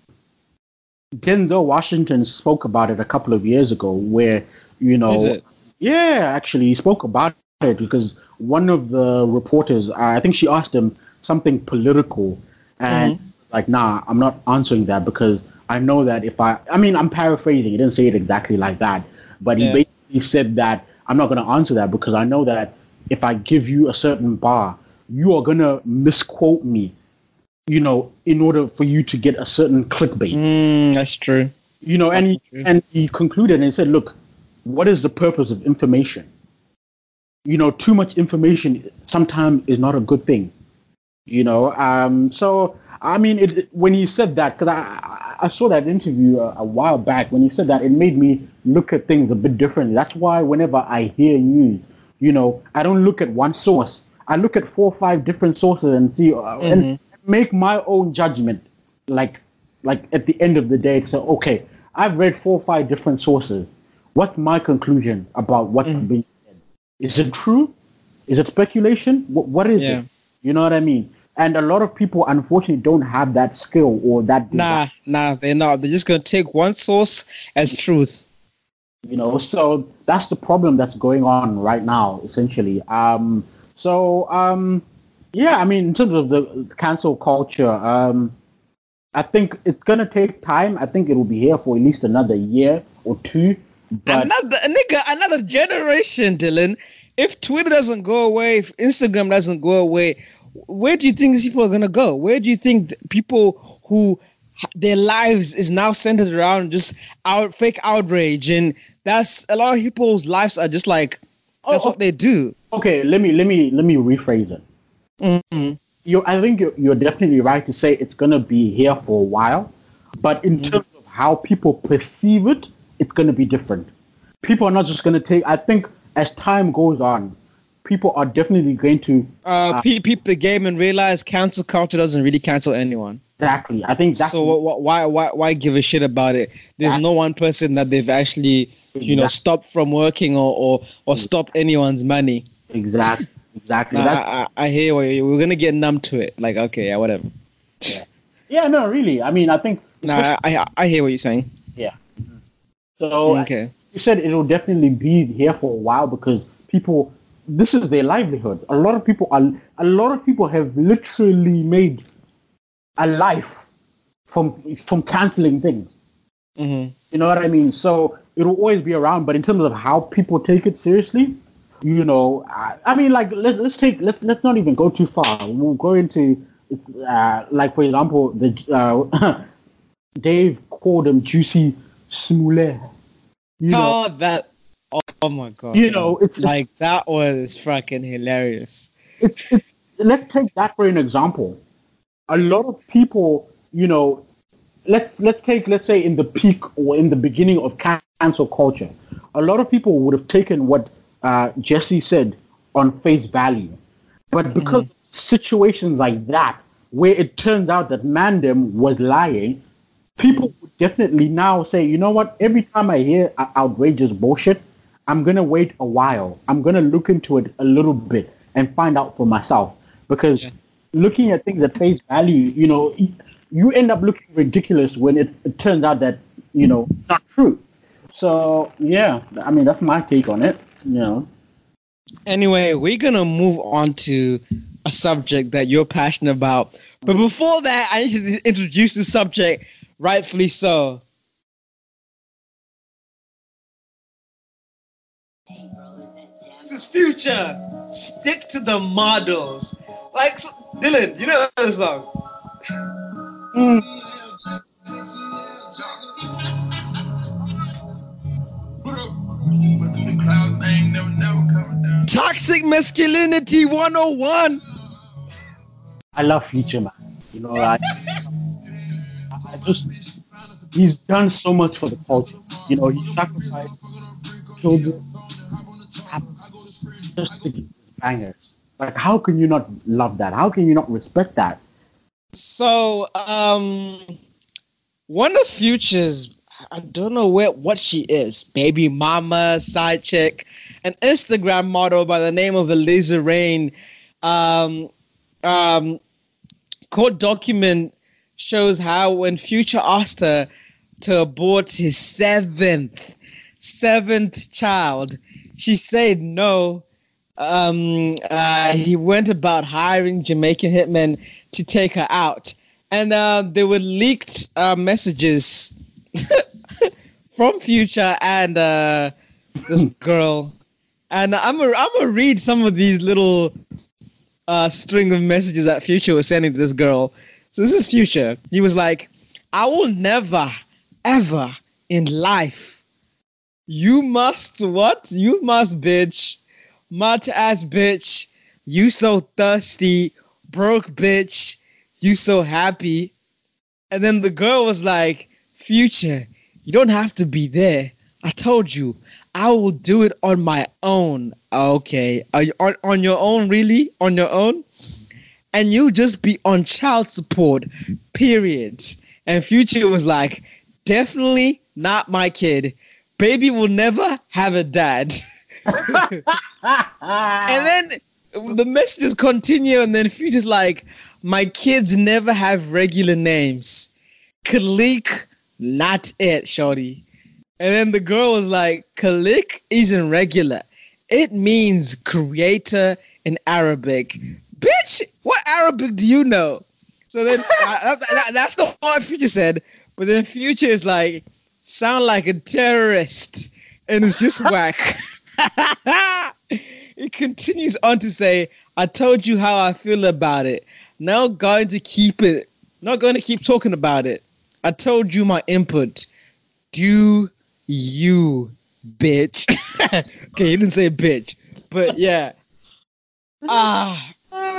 Speaker 4: Denzel Washington spoke about it a couple of years ago, where you know, yeah, actually, he spoke about it because one of the reporters, I think she asked him something political, and mm-hmm. like, nah, I'm not answering that because I know that if I, I mean, I'm paraphrasing. He didn't say it exactly like that, but he
Speaker 1: Yeah.
Speaker 4: basically said that I'm not going to answer that because I know that if I give you a certain bar, you are going to misquote me, you know, in order for you to get a certain clickbait
Speaker 1: Mm, that's true.
Speaker 4: you know, and he,
Speaker 1: true.
Speaker 4: and he concluded and he said, "Look, what is the purpose of information? You know, too much information sometimes is not a good thing. You know, um, so I mean, it, when he said that, because I, I saw that interview a, a while back when he said that, it made me look at things a bit differently. That's why whenever I hear news, you know, I don't look at one source. I look at four or five different sources and see uh, and make my own judgment. Like, like at the end of the day, so okay, I've read four or five different sources. What's my conclusion about what's being said? Is it true? Is it speculation? What, what is
Speaker 1: Yeah.
Speaker 4: it? You know what I mean? And a lot of people, unfortunately, don't have that skill or that.
Speaker 1: Nah, nah, they're not. They're just gonna take one source as truth.
Speaker 4: you know so that's the problem that's going on right now essentially um so um yeah i mean in terms of the cancel culture um i think it's gonna take time i think it will be here for at least another year or two but
Speaker 1: another nigga, another generation, Dylan. If Twitter doesn't go away, if Instagram doesn't go away, where do you think these people are gonna go? Where do you think people who their lives is now centered around just out fake outrage and that's a lot of people's lives are just like that's
Speaker 4: Oh,
Speaker 1: what they do.
Speaker 4: okay let me let me let me rephrase it
Speaker 1: Mhm.
Speaker 4: you I think you're, you're definitely right to say it's going to be here for a while, but in terms of how people perceive it, it's going to be different. People are not just going to take. I think as time goes on, people are definitely going to
Speaker 1: Uh, peep, peep the game and realize cancel culture doesn't really cancel anyone.
Speaker 4: exactly. I think that's
Speaker 1: so wh- wh- why why why give a shit about it? There's no one person that they've actually you know stopped from working or or, or stopped anyone's money.
Speaker 4: Exactly. Exactly. That's,
Speaker 1: I, I, I hear what you, we're gonna get numb to it. Like, okay, yeah, whatever.
Speaker 4: yeah, yeah no, really. I mean, I think.
Speaker 1: Nah, I, I, I hear what you're saying. Yeah.
Speaker 4: So
Speaker 1: okay.
Speaker 4: you said it will definitely be here for a while because people this is their livelihood a lot of people are a lot of people have literally made a life from from canceling things
Speaker 1: hmm
Speaker 4: you know what i mean so it will always be around but in terms of how people take it seriously you know i, I mean like let's let's take let's let's not even go too far we'll go into uh, like for example the uh, [laughs] dave called him juicy smule you know
Speaker 1: Oh, that. Oh, oh my god.
Speaker 4: You know, it's-
Speaker 1: like that was fucking hilarious.
Speaker 4: it's, it's, let's take that for an example. A lot of people, you know, let's let's take let's say in the peak or in the beginning of cancel culture, a lot of people would have taken what uh, Jussie said on face value, but because of situations like that, where it turns out that Mandem was lying, people would definitely now say, you know what? Every time I hear outrageous bullshit, I'm gonna wait a while. I'm gonna look into it a little bit and find out for myself. Because looking at things at face value, you know, you end up looking ridiculous when it, it turns out that you know not true. So yeah, I mean that's my take on it. You know,
Speaker 1: Anyway, we're gonna move on to a subject that you're passionate about. But before that, I need to introduce the subject, rightfully so. This is future. Stick to the models. Like so- Dylan, you know the song. Mm. [laughs] Toxic masculinity 101.
Speaker 4: I love Future Man. You know, I, I just he's done so much for the culture. You know, he sacrificed children just to get bangers. Like, how can you not love that? How can you not respect that?
Speaker 1: So, um, one of Future's, I don't know where what she is, baby mama, side chick, an Instagram model by the name of Eliza Reign. Um, um, court document shows how when Future asked her to abort his seventh, seventh child, she said no. Um, uh, he went about hiring Jamaican hitmen to take her out, and uh, there were leaked uh, messages [laughs] [laughs] from Future and uh, this girl, and I'm gonna I'm gonna read some of these little uh, string of messages that Future was sending to this girl. So this is Future. He was like, "I will never, ever in life. You must what? You must, bitch." Much ass bitch, you so thirsty, broke bitch, you so happy. And then the girl was like, Future, you don't have to be there. I told you, I will do it on my own. Okay. Are you on, on your own, really? On your own? And you just be on child support, period. And Future was like, definitely not my kid. Baby will never have a dad. [laughs] and then the messages continue, and then Future's like, My kids never have regular names. Khalik, not it, shorty. And then the girl was like, Khalik isn't regular. It means creator in Arabic. Bitch, what Arabic do you know? So then [laughs] that- that- that's the one Future said. But then Future is like, sound like a terrorist. And it's just [laughs] whack. [laughs] it continues on to say, I told you how I feel about it. Now going to keep it, not going to keep talking about it. I told you my input. Do you, bitch? [laughs] okay, you didn't say bitch, but yeah. Ah,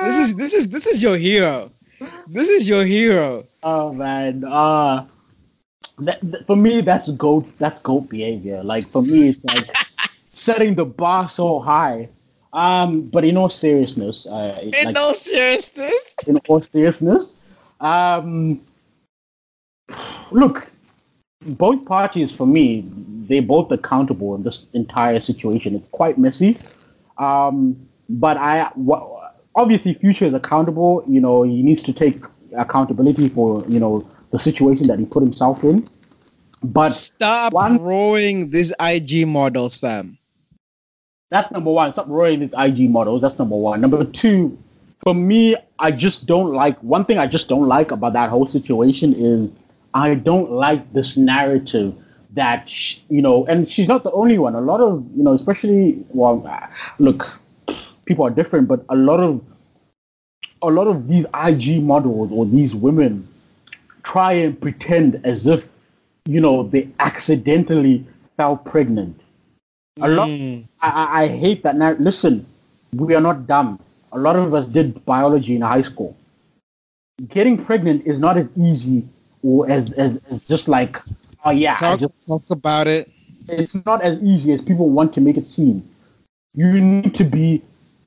Speaker 1: this is this is this is your hero. This is your hero.
Speaker 4: Oh man, uh, that, that- for me that's goat. That's goat behavior. Like for me, it's like [laughs] setting the bar so high. Um, but in all seriousness, uh,
Speaker 1: In
Speaker 4: like,
Speaker 1: no seriousness.
Speaker 4: in all seriousness, um, look, both parties for me, they're both accountable in this entire situation. It's quite messy. Um, but I obviously Future is accountable. You know, he needs to take accountability for you know the situation that he put himself in. But
Speaker 1: Stop
Speaker 4: One-
Speaker 1: growing these IG models, fam.
Speaker 4: That's number one. Stop roaring these IG models. That's number one. Number two, for me, I just don't like one thing I just don't like about that whole situation is I don't like this narrative that sh- you know, and she's not the only one. A lot of you know, especially well, look, people are different, but a lot of a lot of these IG models or these women try and pretend as if you know they accidentally fell pregnant. A lot.
Speaker 1: Mm.
Speaker 4: I, I, I hate that. Now, listen, we are not dumb. A lot of us did biology in high school. Getting pregnant is not as easy as, as, as just like, oh yeah, I
Speaker 1: Talk,
Speaker 4: just,
Speaker 1: talk about it.
Speaker 4: it's not as easy as people want to make it seem. You need to be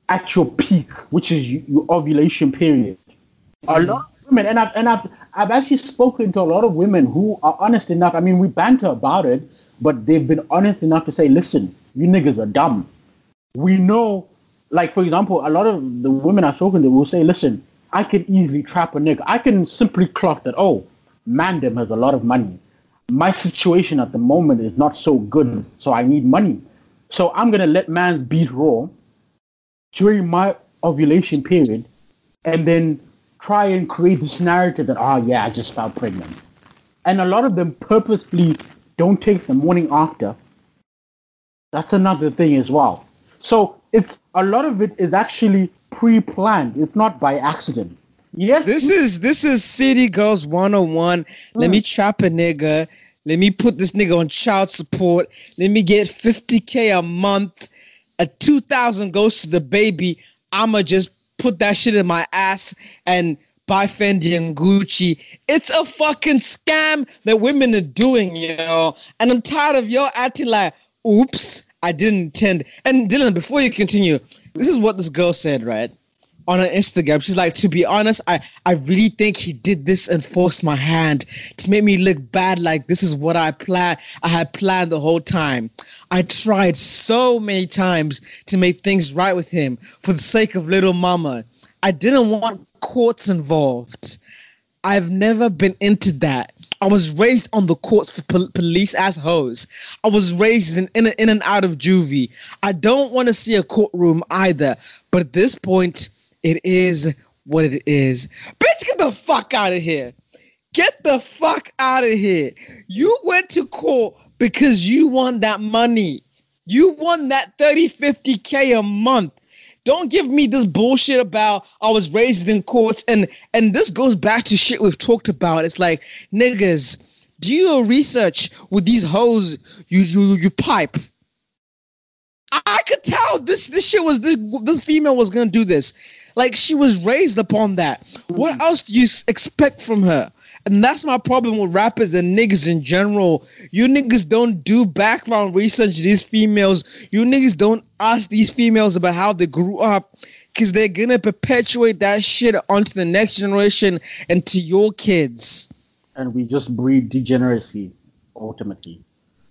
Speaker 4: at your peak, which is your ovulation period. A mm-hmm. lot of women, and I've and I've I've actually spoken to a lot of women who are honest enough. I mean, we banter about it, but they've been honest enough to say, "Listen, you niggas are dumb." We know, like for example, a lot of the women I've spoken to will say, "Listen, I can easily trap a nigga. I can simply clock that. Oh, Mandem has a lot of money. My situation at the moment is not so good, so I need money. So I'm gonna let man's beat raw during my ovulation period, and then try and create this narrative that, oh yeah, I just felt pregnant. And a lot of them purposely don't take the morning after. That's another thing as well. So it's a lot of it is actually pre-planned. It's not by accident. Yes,
Speaker 1: This is this is City Girls 101. Let me mm. trap a nigga. Let me put this nigga on child support. Let me get 50k a month. A 2000 goes to the baby. I'ma just put that shit in my ass and buy Fendi and Gucci. It's a fucking scam that women are doing, yo. And I'm tired of y'all acting like, oops, I didn't intend. And Dylan, before you continue, this is what this girl said, right? On her Instagram. She's like, to be honest, I, I really think he did this and forced my hand to make me look bad. Like this is what I planned. I had planned the whole time. I tried so many times to make things right with him for the sake of little mama. I didn't want courts involved. I've never been into that. I was raised on the courts for pol- police as hoes. I was raised in, in, in and out of juvie. I don't want to see a courtroom either. But at this point, it is what it is. Bitch, get the fuck out of here. Get the fuck out of here. You went to court because you want that money. You won that 30, 50K a month. Don't give me this bullshit about I was raised in courts and and this goes back to shit we've talked about. It's like niggas, do your research with these hoes you you you pipe. I, could tell this this shit was this this female was gonna do this. Like she was raised upon that. What mm. else do you expect from her? And that's my problem with rappers and niggas in general. You niggas don't do background research these females. You niggas don't ask these females about how they grew up. Cause they're gonna perpetuate that shit onto the next generation and to your kids.
Speaker 4: and we just breed degeneracy ultimately.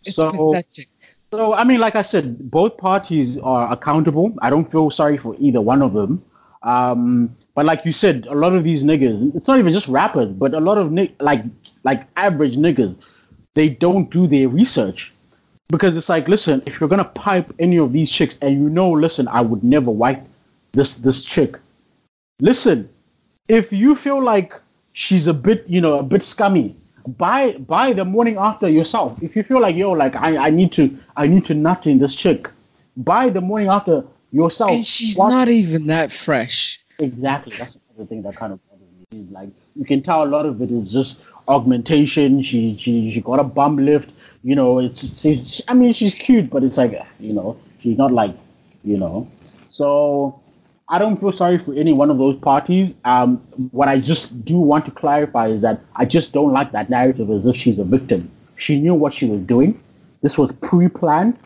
Speaker 1: It's
Speaker 4: so,
Speaker 1: pathetic.
Speaker 4: So I mean, like I said, both parties are accountable. I don't feel sorry for either one of them. Um, but like you said, a lot of these niggas, it's not even just rappers, but a lot of ni- like like average niggas, they don't do their research because it's like, listen, if you're gonna pipe any of these chicks, and you know, listen, I would never wipe this this chick. Listen, if you feel like she's a bit, you know, a bit scummy, buy buy the morning after yourself. If you feel like yo, like I, I need to I need to nut in this chick, buy the morning after yourself.
Speaker 1: And she's
Speaker 4: Watch-
Speaker 1: not even that fresh.
Speaker 4: exactly. That's the thing that kind of bothers me. Is like you can tell a lot of it is just augmentation. She she she got a bum lift. You know, it's, it's I mean she's cute, but it's like you know she's not like you know. So I don't feel sorry for any one of those parties. Um, what I just do want to clarify is that I just don't like that narrative as if she's a victim. She knew what she was doing. This was pre-planned.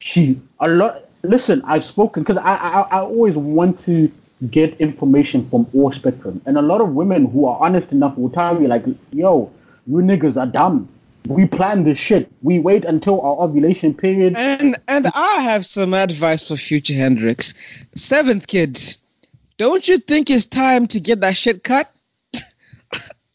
Speaker 4: She a lot. Listen, I've spoken because I, I I always want to get information from all spectrum, and a lot of women who are honest enough will tell me like, "Yo, you niggas are dumb. We plan this shit. We wait until our ovulation period.
Speaker 1: And and I have some advice for Future Hendrix. Seventh kid, don't you think it's time to get that shit cut? [laughs]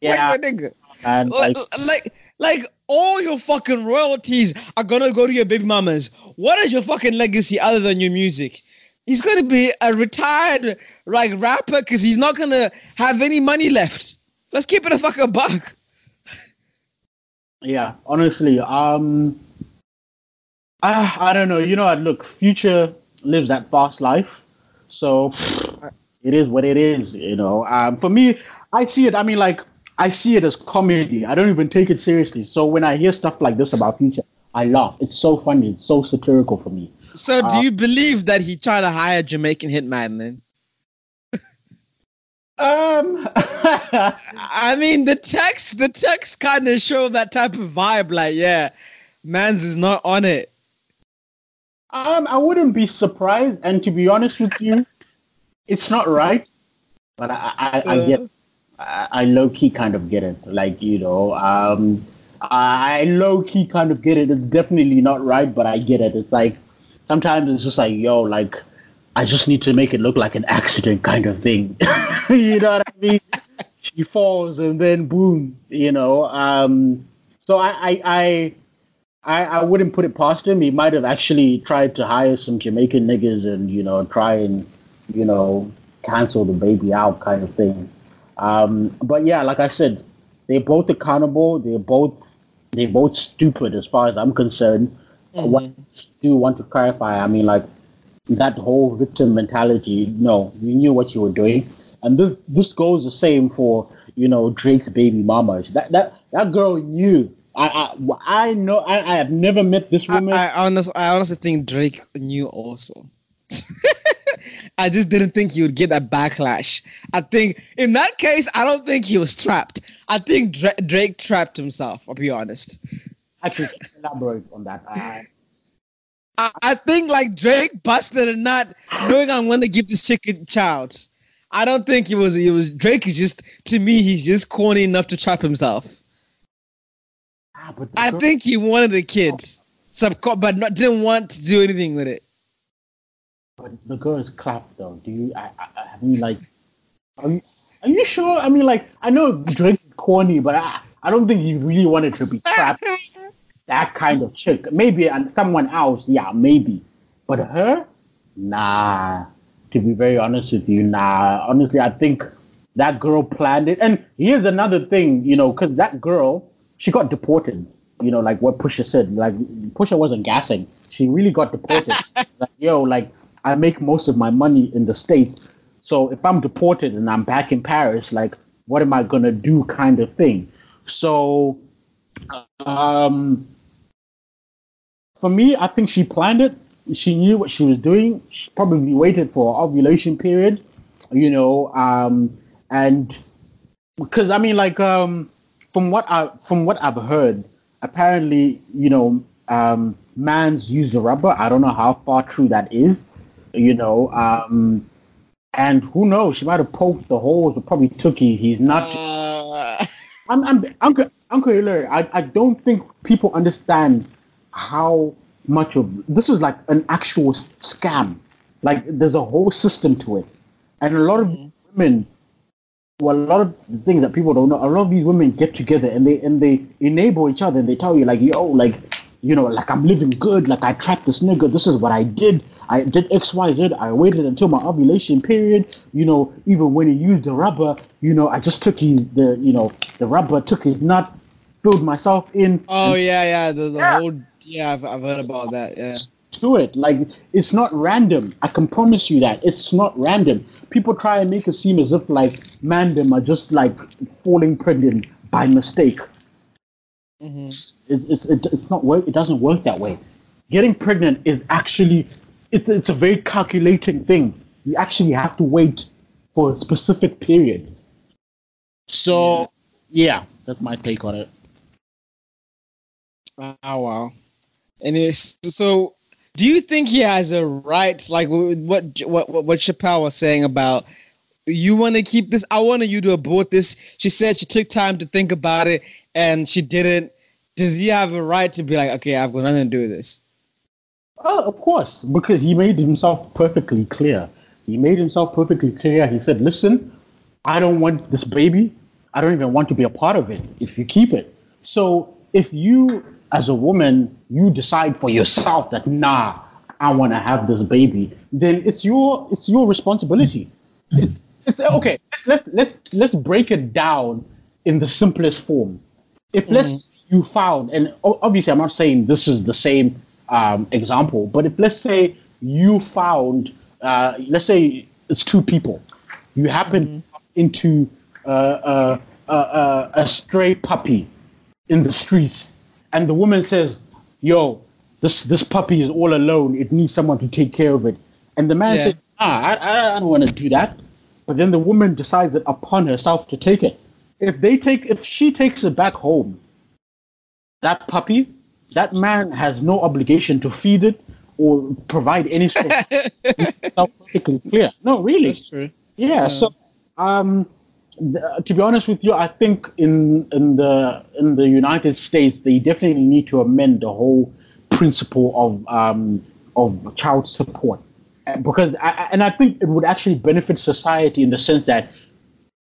Speaker 4: Yeah,
Speaker 1: like, nigga.
Speaker 4: and
Speaker 1: Like,
Speaker 4: like,
Speaker 1: like, like all your fucking royalties are gonna go to your baby mamas. What is your fucking legacy other than your music? He's gonna be a retired like rapper because he's not gonna have any money left. Let's keep it a fucking buck.
Speaker 4: Yeah, honestly, um, I, I don't know. You know, what, look, Future lives that fast life, so it is what it is. You know, um, for me, I see it. I mean, like, I see it as comedy. I don't even take it seriously. So when I hear stuff like this about Future, I laugh. It's so funny. It's so satirical for me.
Speaker 1: So do you believe that he tried to hire Jamaican hitman then?
Speaker 4: Um,
Speaker 1: I mean, the text, the text kind of show that type of vibe. Like, yeah, man's is not on it.
Speaker 4: Um, I wouldn't be surprised, and to be honest with you, it's not right. But I, I, I get, I, I low key kind of get it. Like you know, um, I low key kind of get it. It's definitely not right, but I get it. It's like sometimes it's just like, yo, like I just need to make it look like an accident kind of thing. [laughs] you know what I mean? [laughs] she falls and then boom, you know. Um, so I, I, I, I, I wouldn't put it past him. He might have actually tried to hire some Jamaican niggas and you know try and you know cancel the baby out kind of thing. Um, but yeah, like I said, they're both accountable. They're both they're both stupid as far as I'm concerned. What I do want to clarify, I mean, like that whole victim mentality. No, you knew what you were doing, and this this goes the same for you know Drake's baby mamas. That that that girl knew. I I, I know. I, I have never met this
Speaker 1: I,
Speaker 4: woman.
Speaker 1: I honestly, I honestly think Drake knew also. [laughs] I just didn't think he would get that backlash. I think in that case, I don't think he was trapped. I think Dra- Drake trapped himself. I'll be honest.
Speaker 4: Actually, elaborate on that. I,
Speaker 1: I, I think like Drake busted a not, knowing I'm gonna give this chick a child. I don't think it was it was Drake is just to me he's just corny enough to trap himself.
Speaker 4: ah, but
Speaker 1: I
Speaker 4: girl-
Speaker 1: think he wanted the kid, subco- but not didn't want to do anything with it.
Speaker 4: But the girls is clapped though. Do you? I, I, I mean, like, are you, are you sure? I mean, like, I know Drake is corny, but I, I don't think he really wanted to be trapped. [laughs] that kind of chick. Maybe and someone else, yeah, maybe. But her, nah. To be very honest with you, nah. Honestly, I think that girl planned it. And here's another thing, you know, because that girl, she got deported. You know, like what Pusha said. Like Pusha wasn't gassing. She really got deported. [laughs] like, yo, like I make most of my money in the states. So if I'm deported and I'm back in Paris, like what am I gonna do? Kind of thing. So, um, for me, I think she planned it. She knew what she was doing. She probably waited for ovulation period, you know, um, and because I mean, like, um, from what I from what I've heard, apparently, you know, um, man's use the rubber. I don't know how far true that is, you know, um, and who knows? She might have poked the holes, but probably took he. He's not.
Speaker 1: Uh,
Speaker 4: I'm, I'm Uncle Uncle Hilary. I, I don't think people understand how much of this is like an actual scam. Like there's a whole system to it, and a lot of mm-hmm. women. Well, a lot of the things that people don't know. A lot of these women get together and they and they enable each other and they tell you like, yo, like, you know, like I'm living good. Like I trapped this nigga. This is what I did. I did X, Y, Z. I waited until my ovulation period. You know, even when he used the rubber, you know, I just took his the you know the rubber, took his nut, filled myself in.
Speaker 1: oh yeah, yeah, the, the
Speaker 4: Yeah.
Speaker 1: whole yeah, I've, I've heard about that. Yeah.
Speaker 4: to it. Like it's not random. I can promise you that it's not random. People try and make it seem as if like mandem are just like falling pregnant by mistake.
Speaker 1: Mhm.
Speaker 4: It's it's it, it's not work. It doesn't work that way. Getting pregnant is actually it's it's a very calculating thing. You actually have to wait for a specific period. So yeah, that's my take on it.
Speaker 1: Oh wow. Anyways, so do you think he has a right, like what what what, what Chappelle was saying about you want to keep this? I wanted you to abort this. She said she took time to think about it and she didn't. does he have a right to be like, okay, I've got nothing to do with this?
Speaker 4: Oh, of course, because he made himself perfectly clear. He made himself perfectly clear. He said, "Listen, I don't want this baby. I don't even want to be a part of it. If you keep it, so if you, as a woman, you decide for yourself that nah, I want to have this baby, then it's your it's your responsibility. It's, it's okay. Let's let's let's break it down in the simplest form. If let's you found, and obviously I'm not saying this is the same um, example, but if let's say you found, uh, let's say it's two people, you happen into uh, uh, uh, uh, a stray puppy in the streets, and the woman says, "Yo, this this puppy is all alone. It needs someone to take care of it." And the man
Speaker 1: Yeah.
Speaker 4: says, "Ah, I, I, I don't want to do that." But then the woman decides it upon herself to take it. If they take, if she takes it back home, that puppy, that man has no obligation to feed it or provide any sort of [laughs] perfectly clear. No, really.
Speaker 1: That's true.
Speaker 4: Yeah. So, um, to be honest with you, I think in in the in the United States they definitely need to amend the whole principle of um, of child support because I, and I think it would actually benefit society in the sense that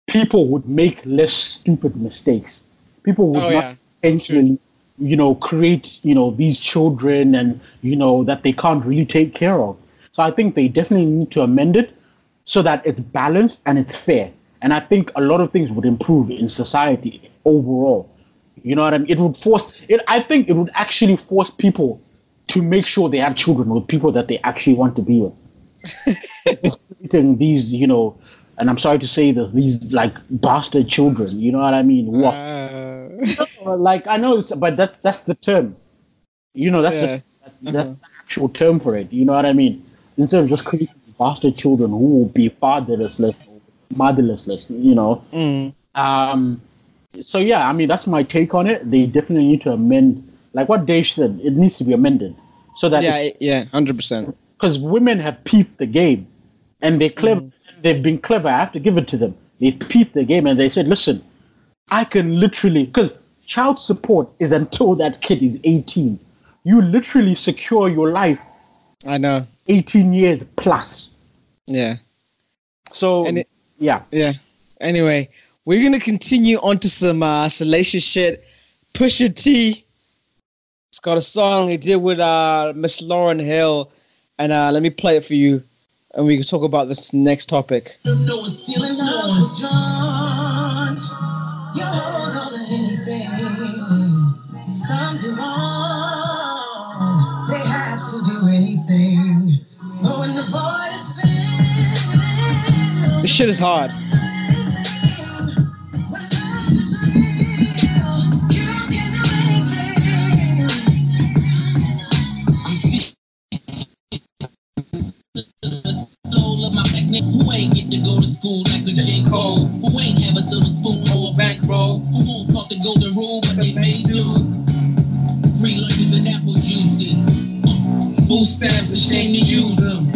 Speaker 4: people would make less stupid mistakes. People would
Speaker 1: Oh,
Speaker 4: not
Speaker 1: yeah.
Speaker 4: intentionally, you know, create you know these children and you know that they can't really take care of. So I think they definitely need to amend it so that it's balanced and it's fair. And I think a lot of things would improve in society overall. You know what I mean? It would force it. I think it would actually force people to make sure they have children with people that they actually want to be with. [laughs] Creating these, you know, and I'm sorry to say this, these like bastard children. You know what I mean? What?
Speaker 1: Uh, [laughs]
Speaker 4: like I know, but that that's the term. You know, that's
Speaker 1: Yeah.
Speaker 4: the, that, that's the actual term for it. You know what I mean? Instead of just creating bastard children who will be fatherless, motherless, you know.
Speaker 1: mm,
Speaker 4: Um, so yeah, I mean that's my take on it. They definitely need to amend, like what Dave said, it needs to be amended so that
Speaker 1: yeah, yeah, hundred percent.
Speaker 4: because women have peeped the game and they clever
Speaker 1: Mm-hmm.
Speaker 4: they've been clever i have to give it to them they peeped the game and they said listen i can literally because child support is until that kid is 18 you literally secure your life
Speaker 1: I know.
Speaker 4: 18 years plus
Speaker 1: Yeah,
Speaker 4: so
Speaker 1: And it-
Speaker 4: yeah
Speaker 1: yeah. Anyway, we're gonna continue on to some uh, salacious shit. Pusha T. It's got a song he did with uh Miss Lauryn Hill, and uh, let me play it for you, and we can talk about this next topic.
Speaker 5: Juices, uh, food stamps, a shame to use them.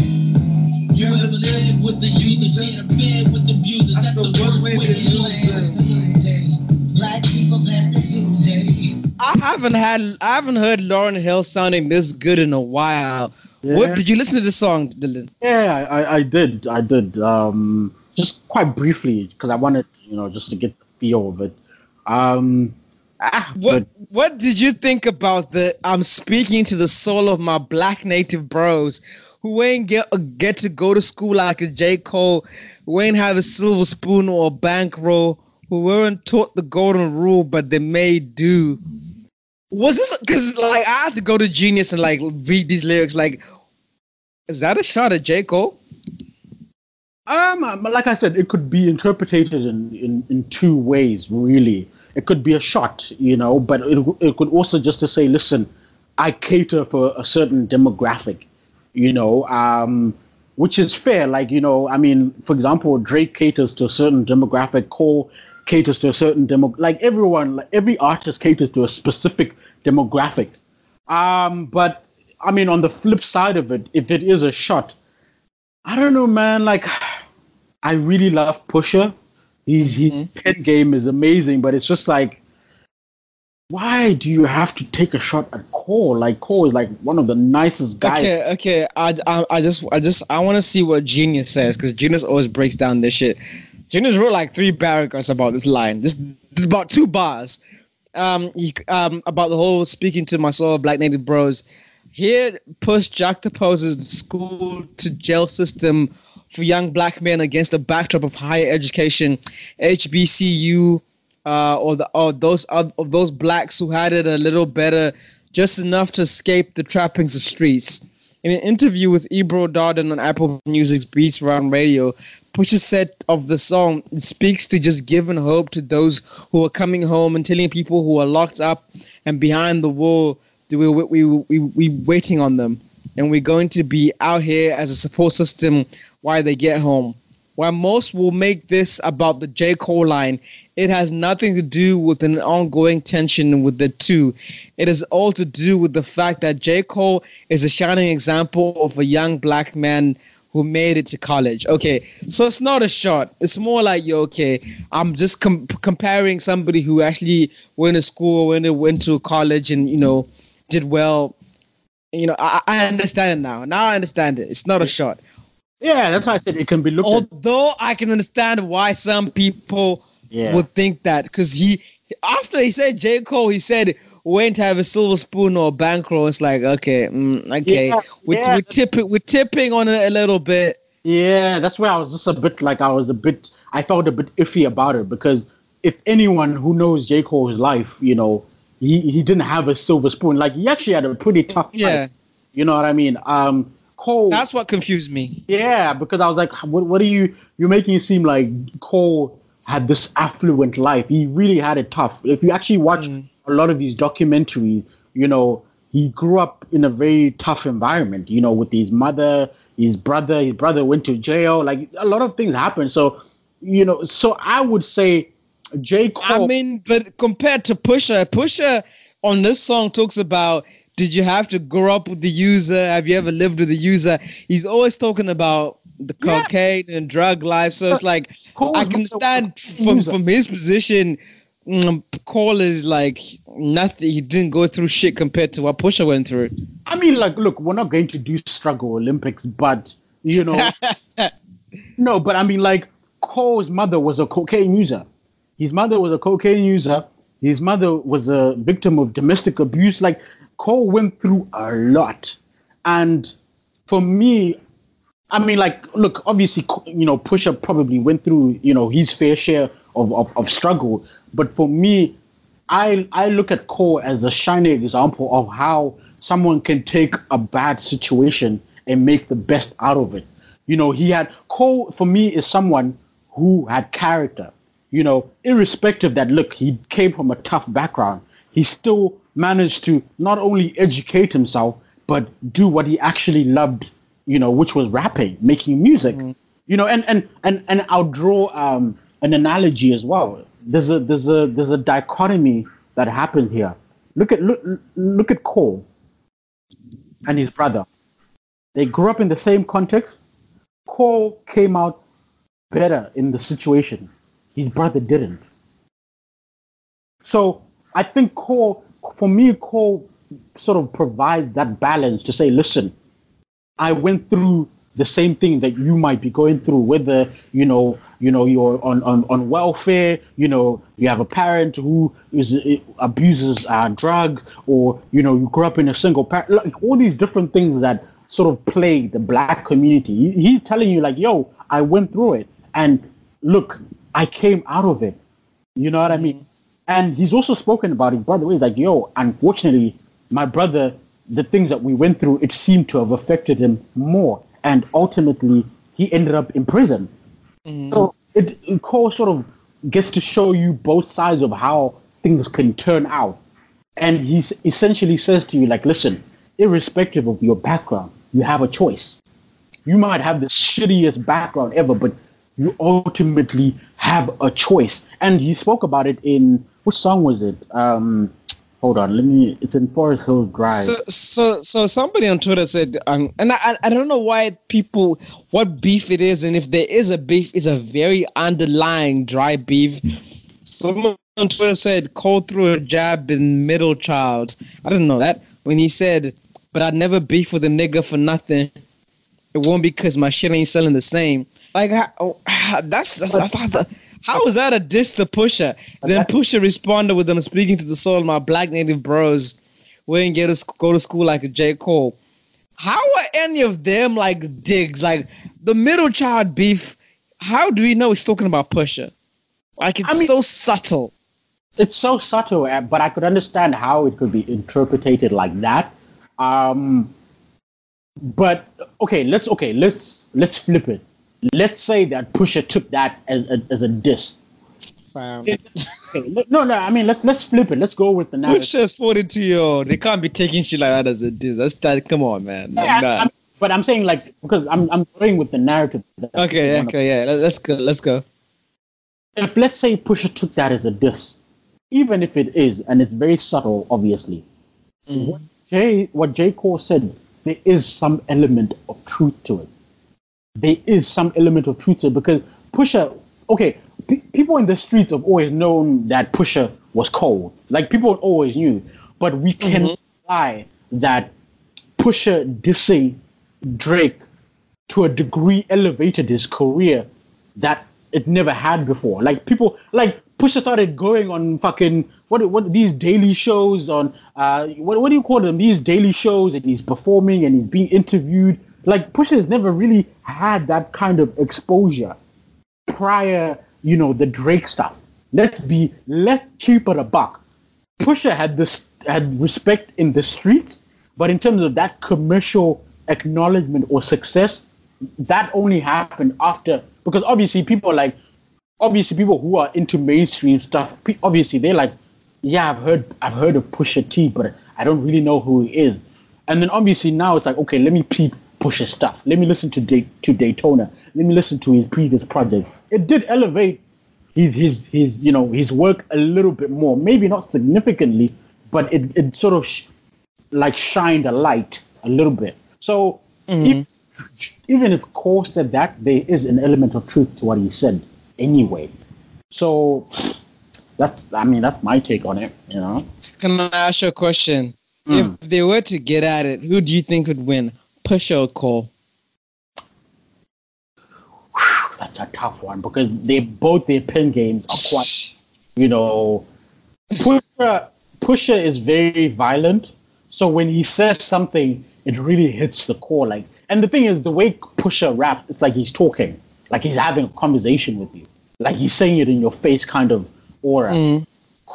Speaker 5: Abusers, that's, the worst way to lose us.
Speaker 6: Black people past the due day.
Speaker 1: I haven't had I haven't heard Lauryn Hill sounding this good in a while. What did you listen to the song, Dylan?
Speaker 4: yeah I, I, I did i did um just quite briefly because i wanted you know just to get the feel of it um ah,
Speaker 1: What
Speaker 4: but-
Speaker 1: What did you think about the? I'm speaking to the soul of my black native bros who ain't get get to go to school like a J Cole, who ain't have a silver spoon or a bankroll, who weren't taught the golden rule, but they may do. Was this because like I had to go to Genius and like read these lyrics? Like, is that a shot at J Cole?
Speaker 4: Um, um, like I said, it could be interpreted in, in, in two ways, really. It could be a shot, you know, but it, it could also just to say, listen, I cater for a certain demographic, you know, um, which is fair. Like, you know, I mean, for example, Drake caters to a certain demographic, Cole caters to a certain demo, like everyone, like every artist caters to a specific demographic. Um, but I mean, on the flip side of it, if it is a shot, I don't know, man. Like, [sighs] I really love Pusha. His his pen game is amazing, but it's just like why do you have to take a shot at Cole? Like Cole is like one of the nicest guys.
Speaker 1: Okay, okay. I, I, I just, I just, I want to see what Genius says because Genius always breaks down this shit. Genius wrote like three paragraphs about this line, just about two bars, um, he, um, about the whole speaking to my soul black native bros. Here, Push Jack juxtaposes the school to jail system for young black men against the backdrop of higher education, HBCU, uh, or the or those of those blacks who had it a little better, just enough to escape the trappings of streets. In an interview with Ebro Darden on Apple Music's Beats Around Radio, Pusha said of the song, it speaks to just giving hope to those who are coming home and telling people who are locked up and behind the wall that we we we we waiting on them, and we're going to be out here as a support system while they get home. While most will make this about the J. Cole line, it has nothing to do with an ongoing tension with the two. It is all to do with the fact that J. Cole is a shining example of a young black man who made it to college. Okay, so it's not a shot. It's more like, yo, okay, I'm just com- comparing somebody who actually went to school, went to, went to college, and, you know, did well. You know, I, I understand it now. Now I understand it. It's not a shot.
Speaker 4: Yeah, that's why I said it can be looked at.
Speaker 1: Although I can understand why some people
Speaker 4: Yeah.
Speaker 1: would think that because he after he said J Cole, he said went to have a silver spoon or a bankroll. It's like okay, mm, okay,
Speaker 4: Yeah,
Speaker 1: we're,
Speaker 4: yeah.
Speaker 1: we're tipping we're tipping on it a little bit.
Speaker 4: Yeah, that's where I was just a bit like I was a bit I felt a bit iffy about it because if anyone who knows J. Cole's life, you know, he, he didn't have a silver spoon. Like he actually had a pretty tough
Speaker 1: Yeah.
Speaker 4: life. You know what I mean? Um Cole
Speaker 1: That's what confused me.
Speaker 4: Yeah, because I was like, what, what are you? You're making it seem like Cole had this affluent life. He really had it tough. If you actually watch mm. a lot of these documentaries, you know, he grew up in a very tough environment. You know, with his mother, his brother. His brother went to jail. Like a lot of things happened. So, you know, so I would say J. Cole.
Speaker 1: I mean, but compared to Pusha, Pusha on this song talks about did you have to grow up with the user? Have you ever lived with the user? He's always talking about the
Speaker 4: Yeah.
Speaker 1: cocaine and drug life. So it's like I can stand from from his position. Mm, Cole is like nothing. He didn't go through shit compared to what Pusha went through.
Speaker 4: I mean, like, look, we're not going to do struggle Olympics, but you know, [laughs] no, but I mean, like, Cole's mother was a cocaine user. His mother was a cocaine user. His mother was a victim of domestic abuse. Like, Cole went through a lot, and for me, I mean, like, look, obviously, you know, Pusha probably went through, you know, his fair share of, of, of struggle. But for me, I I look at Cole as a shining example of how someone can take a bad situation and make the best out of it. You know, he had Cole for me is someone who had character. You know, irrespective that look, he came from a tough background. He still managed to not only educate himself but do what he actually loved. You know, which was rapping, making music. You know, and and and and I'll draw um, an analogy as well. There's a there's a there's a dichotomy that happens here. Look at look look at Cole and his brother. They grew up in the same context. Cole came out better in the situation. His brother didn't. So I think Cole, for me, Cole sort of provides that balance to say, listen, I went through the same thing that you might be going through, whether you know, you know, you're on on, on welfare, you know, you have a parent who is abuses uh, drug, or you know, you grew up in a single parent, like all these different things that sort of plague the black community. He's telling you like, yo, I went through it, and look, I came out of it. You know what I mean? And he's also spoken about it, his brother. He's like, yo, unfortunately, my brother, the things that we went through, it seemed to have affected him more. And ultimately, he ended up in prison. Mm. So it, it sort of gets to show you both sides of how things can turn out. And he essentially says to you, like, listen, irrespective of your background, you have a choice. You might have the shittiest background ever, but you ultimately have a choice. And he spoke about it in which song was it? Um, hold on, let me. It's in Forest Hills Drive.
Speaker 1: So, so, so somebody on Twitter said, um, and I, I- don't know why people, what beef it is, and if there is a beef, it's a very underlying dry beef. Someone on Twitter said Cole threw a jab in middle child. I didn't know that when he said, "But I'd never beef with a nigga for nothing. It won't be because my shit ain't selling the same." Like how, that's, that's, that's how is that a diss to Pusha? Then Pusha responded with them speaking to the soul of my black native bros. We didn't get to go to school like a J Cole. How are any of them like digs? Like the middle child beef. How do we know he's talking about Pusha? Like it's
Speaker 4: I mean-
Speaker 1: so subtle.
Speaker 4: it's so subtle, uh, but I could understand how it could be interpreted like that. Um, but okay, let's okay, let's let's flip it. Let's say that Pusha took that as a, as a diss. Okay, no, no, I mean let's let's flip it. Let's go with the narrative.
Speaker 1: Pusha's 42 year old. They can't be taking shit like that as a diss. That's that. Come on, man.
Speaker 4: Yeah,
Speaker 1: nah.
Speaker 4: I'm- but I'm saying like because I'm I'm going with the narrative.
Speaker 1: Okay, yeah, okay, yeah. Let- Let's go. Let's go.
Speaker 4: if let's say Pusha took that as a diss, even if it is, and it's very subtle, obviously, mm-hmm. what J what J Cole said, there is some element of truth to it. There is some element of truth to it because Pusha, okay, pe- people in the streets have always known that Pusha was cold. Like people always knew, but we can lie that Pusha dissing Drake to a degree elevated his career that it never had before. Like people, like Pusha started going on fucking what what these daily shows on uh what what do you call them? These daily shows and he's performing and he's being interviewed. Like Pusha has never really had that kind of exposure prior, you know, the Drake stuff. Let's be let's keep it a buck. Pusha had this had respect in the streets, but in terms of that commercial acknowledgement or success, that only happened after because obviously people like obviously people who are into mainstream stuff obviously they're like yeah i've heard i've heard of pusha t but i don't really know who he is and then obviously now it's like okay let me peep pusha stuff let me listen to Day- to daytona let me listen to his previous project it did elevate his his his you know his work a little bit more maybe not significantly but it, it sort of sh- like shined a light a little bit so mm-hmm. if, even if Cole said that, there is an element of truth to what he said anyway. So that's I mean that's my take on it, you know.
Speaker 1: Can I ask you a question? If mm. they were to get at it, who do you think would win? Pusha or Cole?
Speaker 4: That's a tough one because they both their pen games are quite you know Pusha Pusha is very violent. So when he says something, it really hits the core. Like and the thing is the way Pusha raps, it's like he's talking. Like he's having a conversation with you. Like he's saying it in your face kind of aura.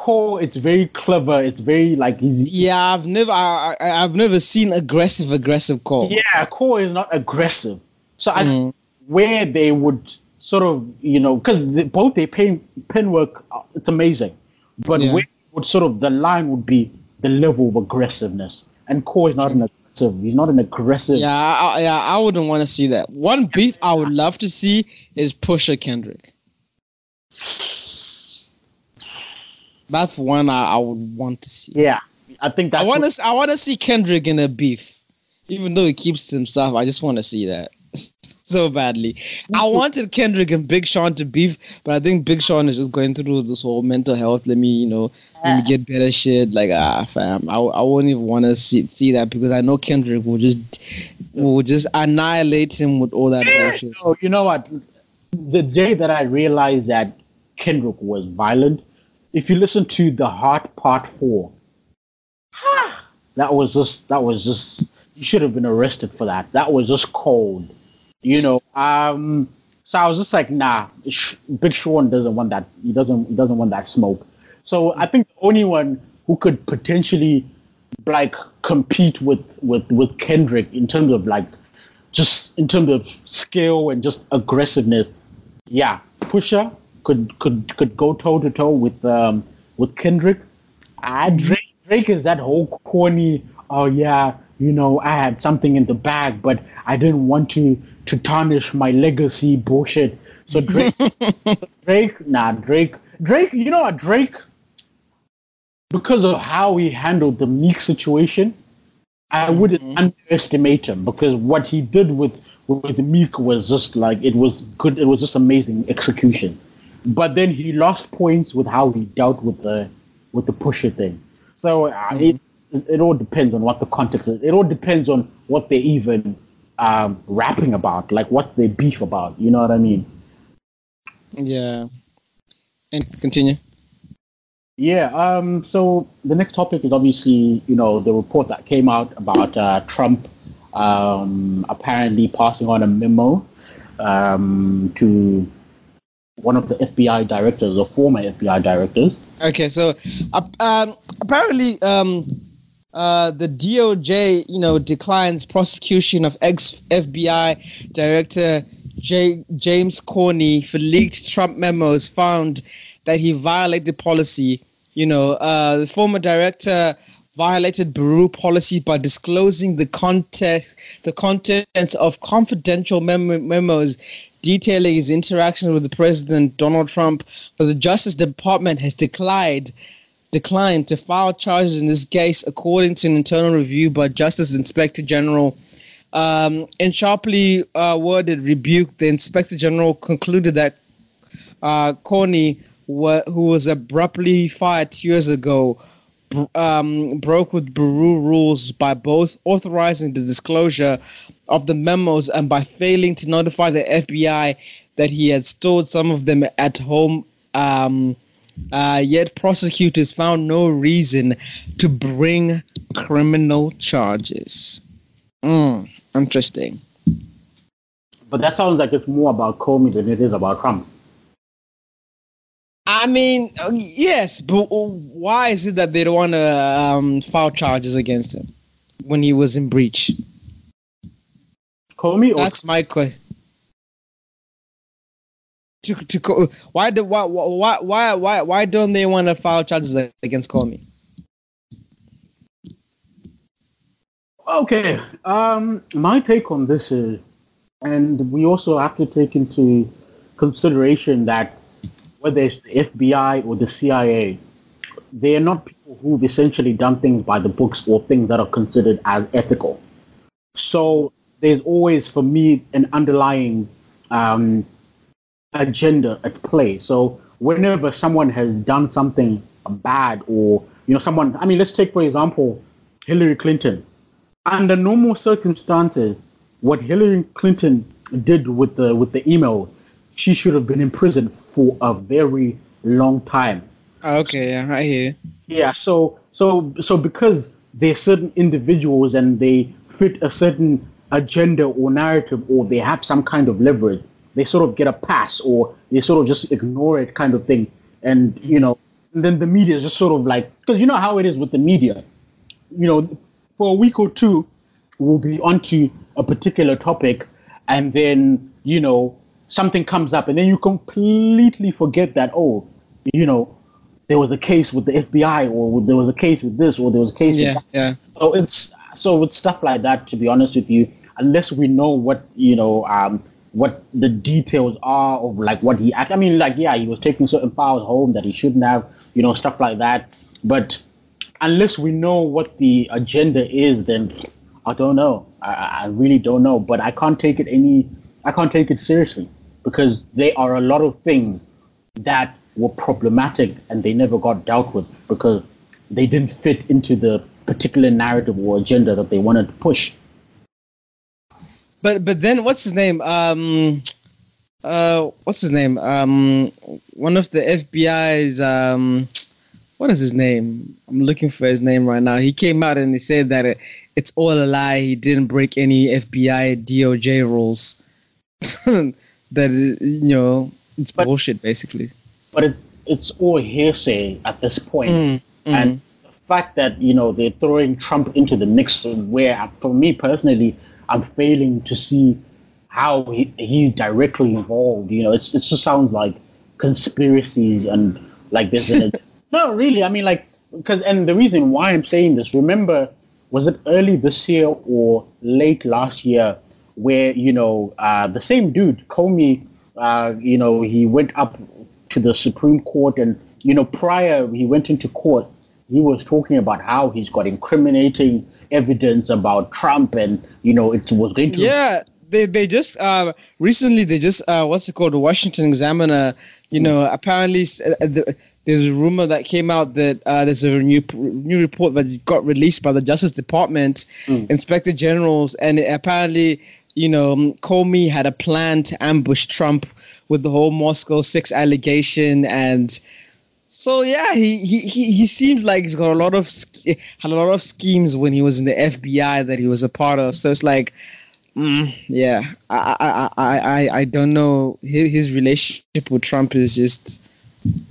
Speaker 4: Cole, it's very clever. It's very like he's
Speaker 1: Yeah, I've never, I, I, I've never seen aggressive, aggressive Cole.
Speaker 4: yeah, Cole is not aggressive. So I
Speaker 1: Mhm.
Speaker 4: where they would sort of you know because both they pen pen work uh, it's amazing, but
Speaker 1: Yeah.
Speaker 4: where would sort of the line would be the level of aggressiveness, and Cole is not an aggressive. He's not an aggressive.
Speaker 1: Yeah, I, I- yeah, I wouldn't want to see that. One beef I would love to see is Pusha Kendrick. That's one I, I would want to see.
Speaker 4: Yeah, I think that's
Speaker 1: I want to, I want to see Kendrick in a beef, even though he keeps to himself. I just want to see that [laughs] so badly. I wanted Kendrick and Big Sean to beef, but I think Big Sean is just going through this whole mental health. Let me, you know, let me get better shit. Like ah, fam, I, I wouldn't even want to see see that because I know Kendrick will just will just annihilate him with all that bullshit.
Speaker 4: Oh, you know what? The day that I realized that Kendrick was violent, if you listen to the Heart Part Four, that was just that was just you should have been arrested for that. That was just cold, you know. Um, so I was just like, nah, Big Sean doesn't want that. He doesn't. He doesn't want that smoke. So I think the only one who could potentially like compete with with with Kendrick in terms of like just in terms of skill and just aggressiveness, yeah, Pusha could could could go toe to toe with um with Kendrick. Ah, Drake Drake is that whole corny. Oh yeah, you know I had something in the bag, but I didn't want to to tarnish my legacy bullshit. So Drake, [laughs] Drake, nah, Drake, Drake. You know what, Drake? Because of how he handled the Meek situation, I wouldn't underestimate him because what he did with with Meek was just like it was good. It was just amazing execution. But then he lost points with how he dealt with the with the Pusha thing. So uh, it it all depends on what the context is. It all depends on what they're even um, rapping about, like what's their beef about. You know what I mean?
Speaker 1: Yeah. And continue.
Speaker 4: Yeah. Um. So the next topic is obviously, you know, the report that came out about uh, Trump um, apparently passing on a memo um, to one of the FBI directors or former FBI directors.
Speaker 1: Okay, so uh, um, apparently, um, uh, the DOJ, you know, declines prosecution of ex FBI director J- James Comey for leaked Trump memos found that he violated policy. You know, uh, the former director violated Bureau policy by disclosing the context, the contents of confidential mem- memos detailing his interaction with the president Donald Trump. But the Justice Department has declined declined to file charges in this case, according to an internal review by Justice Inspector General. Um, in sharply uh, worded rebuke, the Inspector General concluded that uh, wa- who was abruptly fired two years ago, um, broke with Bureau rules by both authorizing the disclosure of the memos and by failing to notify the FBI that he had stored some of them at home. Um, uh, yet prosecutors found no reason to bring criminal charges. Mm, interesting.
Speaker 4: But that sounds like it's more about Comey than it is about Trump.
Speaker 1: I mean, uh, yes, but why is it that they don't want to um, file charges against him when he was in breach?
Speaker 4: Comey
Speaker 1: That's my question. To, to why do why why why why why don't they want to file charges against Comey?
Speaker 4: Okay. Um, my take on this is, and we also have to take into consideration that whether it's the FBI or the CIA, they are not people who've essentially done things by the books or things that are considered as ethical. So there's always, for me, an underlying um, agenda at play. So whenever someone has done something bad, or you know, someone, I mean, let's take for example Hillary Clinton under normal circumstances, what Hillary Clinton did with the with the email, she should have been in prison for a very long time.
Speaker 1: Okay, yeah, I hear.
Speaker 4: Yeah, so so so because they're certain individuals and they fit a certain agenda or narrative or they have some kind of leverage, they sort of get a pass or they sort of just ignore it kind of thing. And you know, and then the media is just sort of like because you know how it is with the media. You know, for a week or two, we'll be onto a particular topic, and then you know something comes up, and then you completely forget that oh, you know, there was a case with the FBI, or there was a case with this, or there was a case.
Speaker 1: Yeah, yeah.
Speaker 4: So it's so with stuff like that. To be honest with you, unless we know what you know, um, what the details are of like what he. act- I mean, like yeah, he was taking certain powers home that he shouldn't have. You know, stuff like that. But unless we know what the agenda is, then I don't know. I, I really don't know. But I can't take it any. I can't take it seriously because there are a lot of things that were problematic and they never got dealt with because they didn't fit into the particular narrative or agenda that they wanted to push.
Speaker 1: But but then what's his name? Um, uh, what's his name? Um, one of the FBI's um, what is his name? I'm looking for his name right now. He came out and he said that it, it's all a lie. He didn't break any FBI DOJ rules. [laughs] that you know it's
Speaker 4: But-
Speaker 1: bullshit basically.
Speaker 4: But it, it's all hearsay at this point.
Speaker 1: Mm, mm.
Speaker 4: And the fact that, you know, they're throwing Trump into the mix where, for me personally, I'm failing to see how he, he's directly involved. You know, it's, it just sounds like conspiracies and like there's an. [laughs] no, really. I mean, like, because, and the reason why I'm saying this, remember, was it early this year or late last year where, you know, uh, the same dude, Comey, uh, you know, he went up to the Supreme Court and, you know, prior he went into court, he was talking about how he's got incriminating evidence about Trump and, you know, it was going to
Speaker 1: Yeah, they they just uh recently they just uh what's it called the Washington Examiner you know apparently uh, the, there's a rumor that came out that uh, there's a new new report that got released by the Justice Department Inspector Generals and apparently you know Comey had a plan to ambush Trump with the whole Moscow Six allegation and so yeah, he, he he he seems like he's got a lot of had a lot of schemes when he was in the FBI that he was a part of. So it's like, mm, yeah, I I I I I don't know. His, his relationship with Trump is just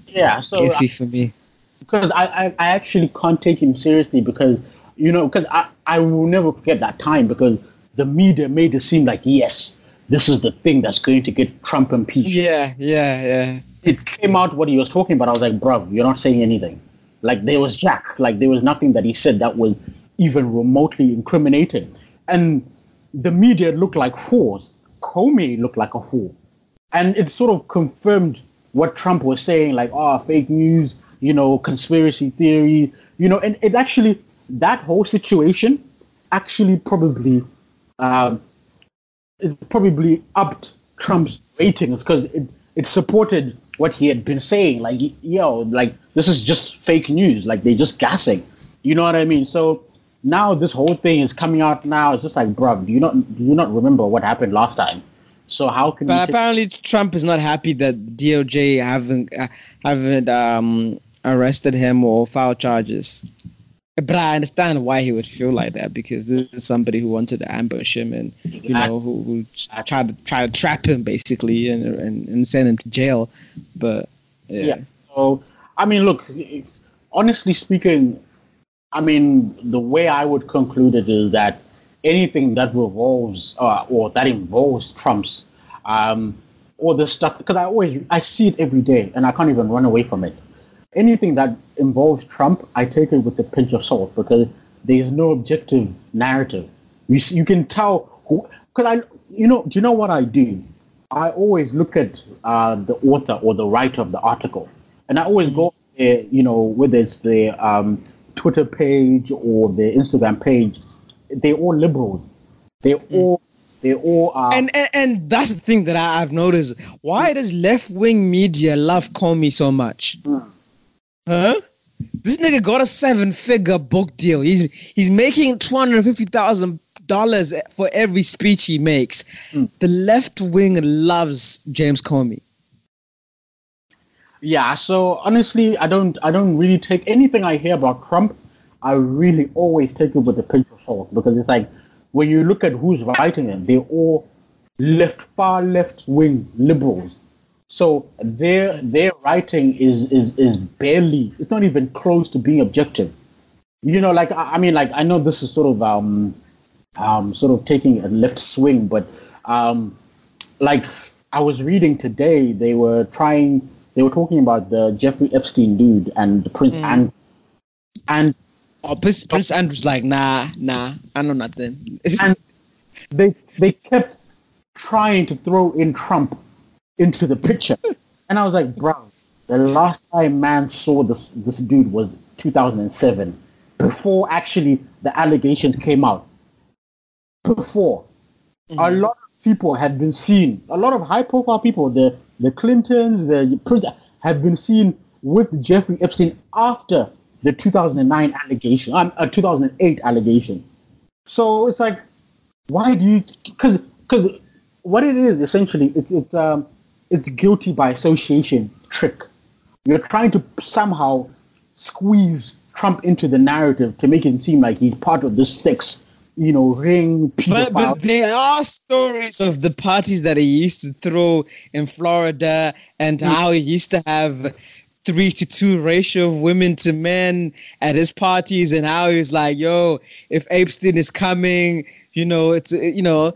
Speaker 4: Yeah, so
Speaker 1: iffy for me.
Speaker 4: because I, I, I actually can't take him seriously because you know because I, I will never forget that time because the media made it seem like yes this is the thing that's going to get Trump impeached.
Speaker 1: Yeah, yeah, yeah.
Speaker 4: It came out what he was talking about. I was like, bro, you're not saying anything. Like there was Jack. Like there was nothing that he said that was even remotely incriminating. And the media looked like fools. Comey looked like a fool. And it sort of confirmed what Trump was saying, like, oh, fake news, you know, conspiracy theory, you know, and it actually, that whole situation actually probably, um, it probably upped Trump's ratings because it, it supported what he had been saying. Like, yo, like, this is just fake news. Like, they're just gassing. You know what I mean? So now this whole thing is coming out now. It's just like, bruv, do you not, do you not remember what happened last time? So how can
Speaker 1: But apparently, Trump is not happy that DOJ haven't uh, haven't um, arrested him or filed charges. But I understand why he would feel like that because this is somebody who wanted to ambush him and you know who, who tried to try to trap him basically and, and and send him to jail. But yeah,
Speaker 4: Yeah. So, I mean, look, it's, honestly speaking, I mean, the way I would conclude it is that anything that revolves uh, or that involves Trump's um, or the stuff, because I always I see it every day and I can't even run away from it. Anything that involves Trump, I take it with a pinch of salt because there is no objective narrative. You you can tell who because I you know do you know what I do? I always look at uh, the author or the writer of the article, and I always go there, you know, whether it's the um, Twitter page or the Instagram page. They're all liberals. They're all they're all uh,
Speaker 1: and, and and that's the thing that I, I've noticed. Why does left wing media love Comey so much? Huh? This nigga got a seven figure book deal. He's he's making two hundred fifty thousand dollars for every speech he makes. Hmm. The left wing loves James Comey.
Speaker 4: Yeah, so honestly, I don't I don't really take anything I hear about Trump. I really always take it with a pinch of salt because it's like when you look at who's writing it, they're all left, far left wing liberals. So their their writing is is is barely it's not even close to being objective. You know, like I, I mean, like I know this is sort of um um sort of taking a left swing, but um like I was reading today, they were trying, they were talking about the Jeffrey Epstein dude and the Prince Andrew, and
Speaker 1: Oh, Prince, Prince Andrew's like, nah, nah, I know nothing. [laughs]
Speaker 4: and they they kept trying to throw in Trump into the picture, [laughs] and I was like, bro, the last time man saw this this dude was 2007, before actually the allegations came out. Before, a lot of people had been seen, a lot of high profile people, the the Clintons, the Prince, have been seen with Jeffrey Epstein after the 2009 allegation, um, uh, 2008 allegation. So it's like, why do you? Because because what it is essentially, it's it's um it's guilty by association trick. You're trying to somehow squeeze Trump into the narrative to make him seem like he's part of this six, you know, ring.
Speaker 1: But, but there are stories of the parties that he used to throw in Florida and mm. how he used to have three to two ratio of women to men at his parties and how he was like, yo, if Epstein is coming, you know, it's, you know,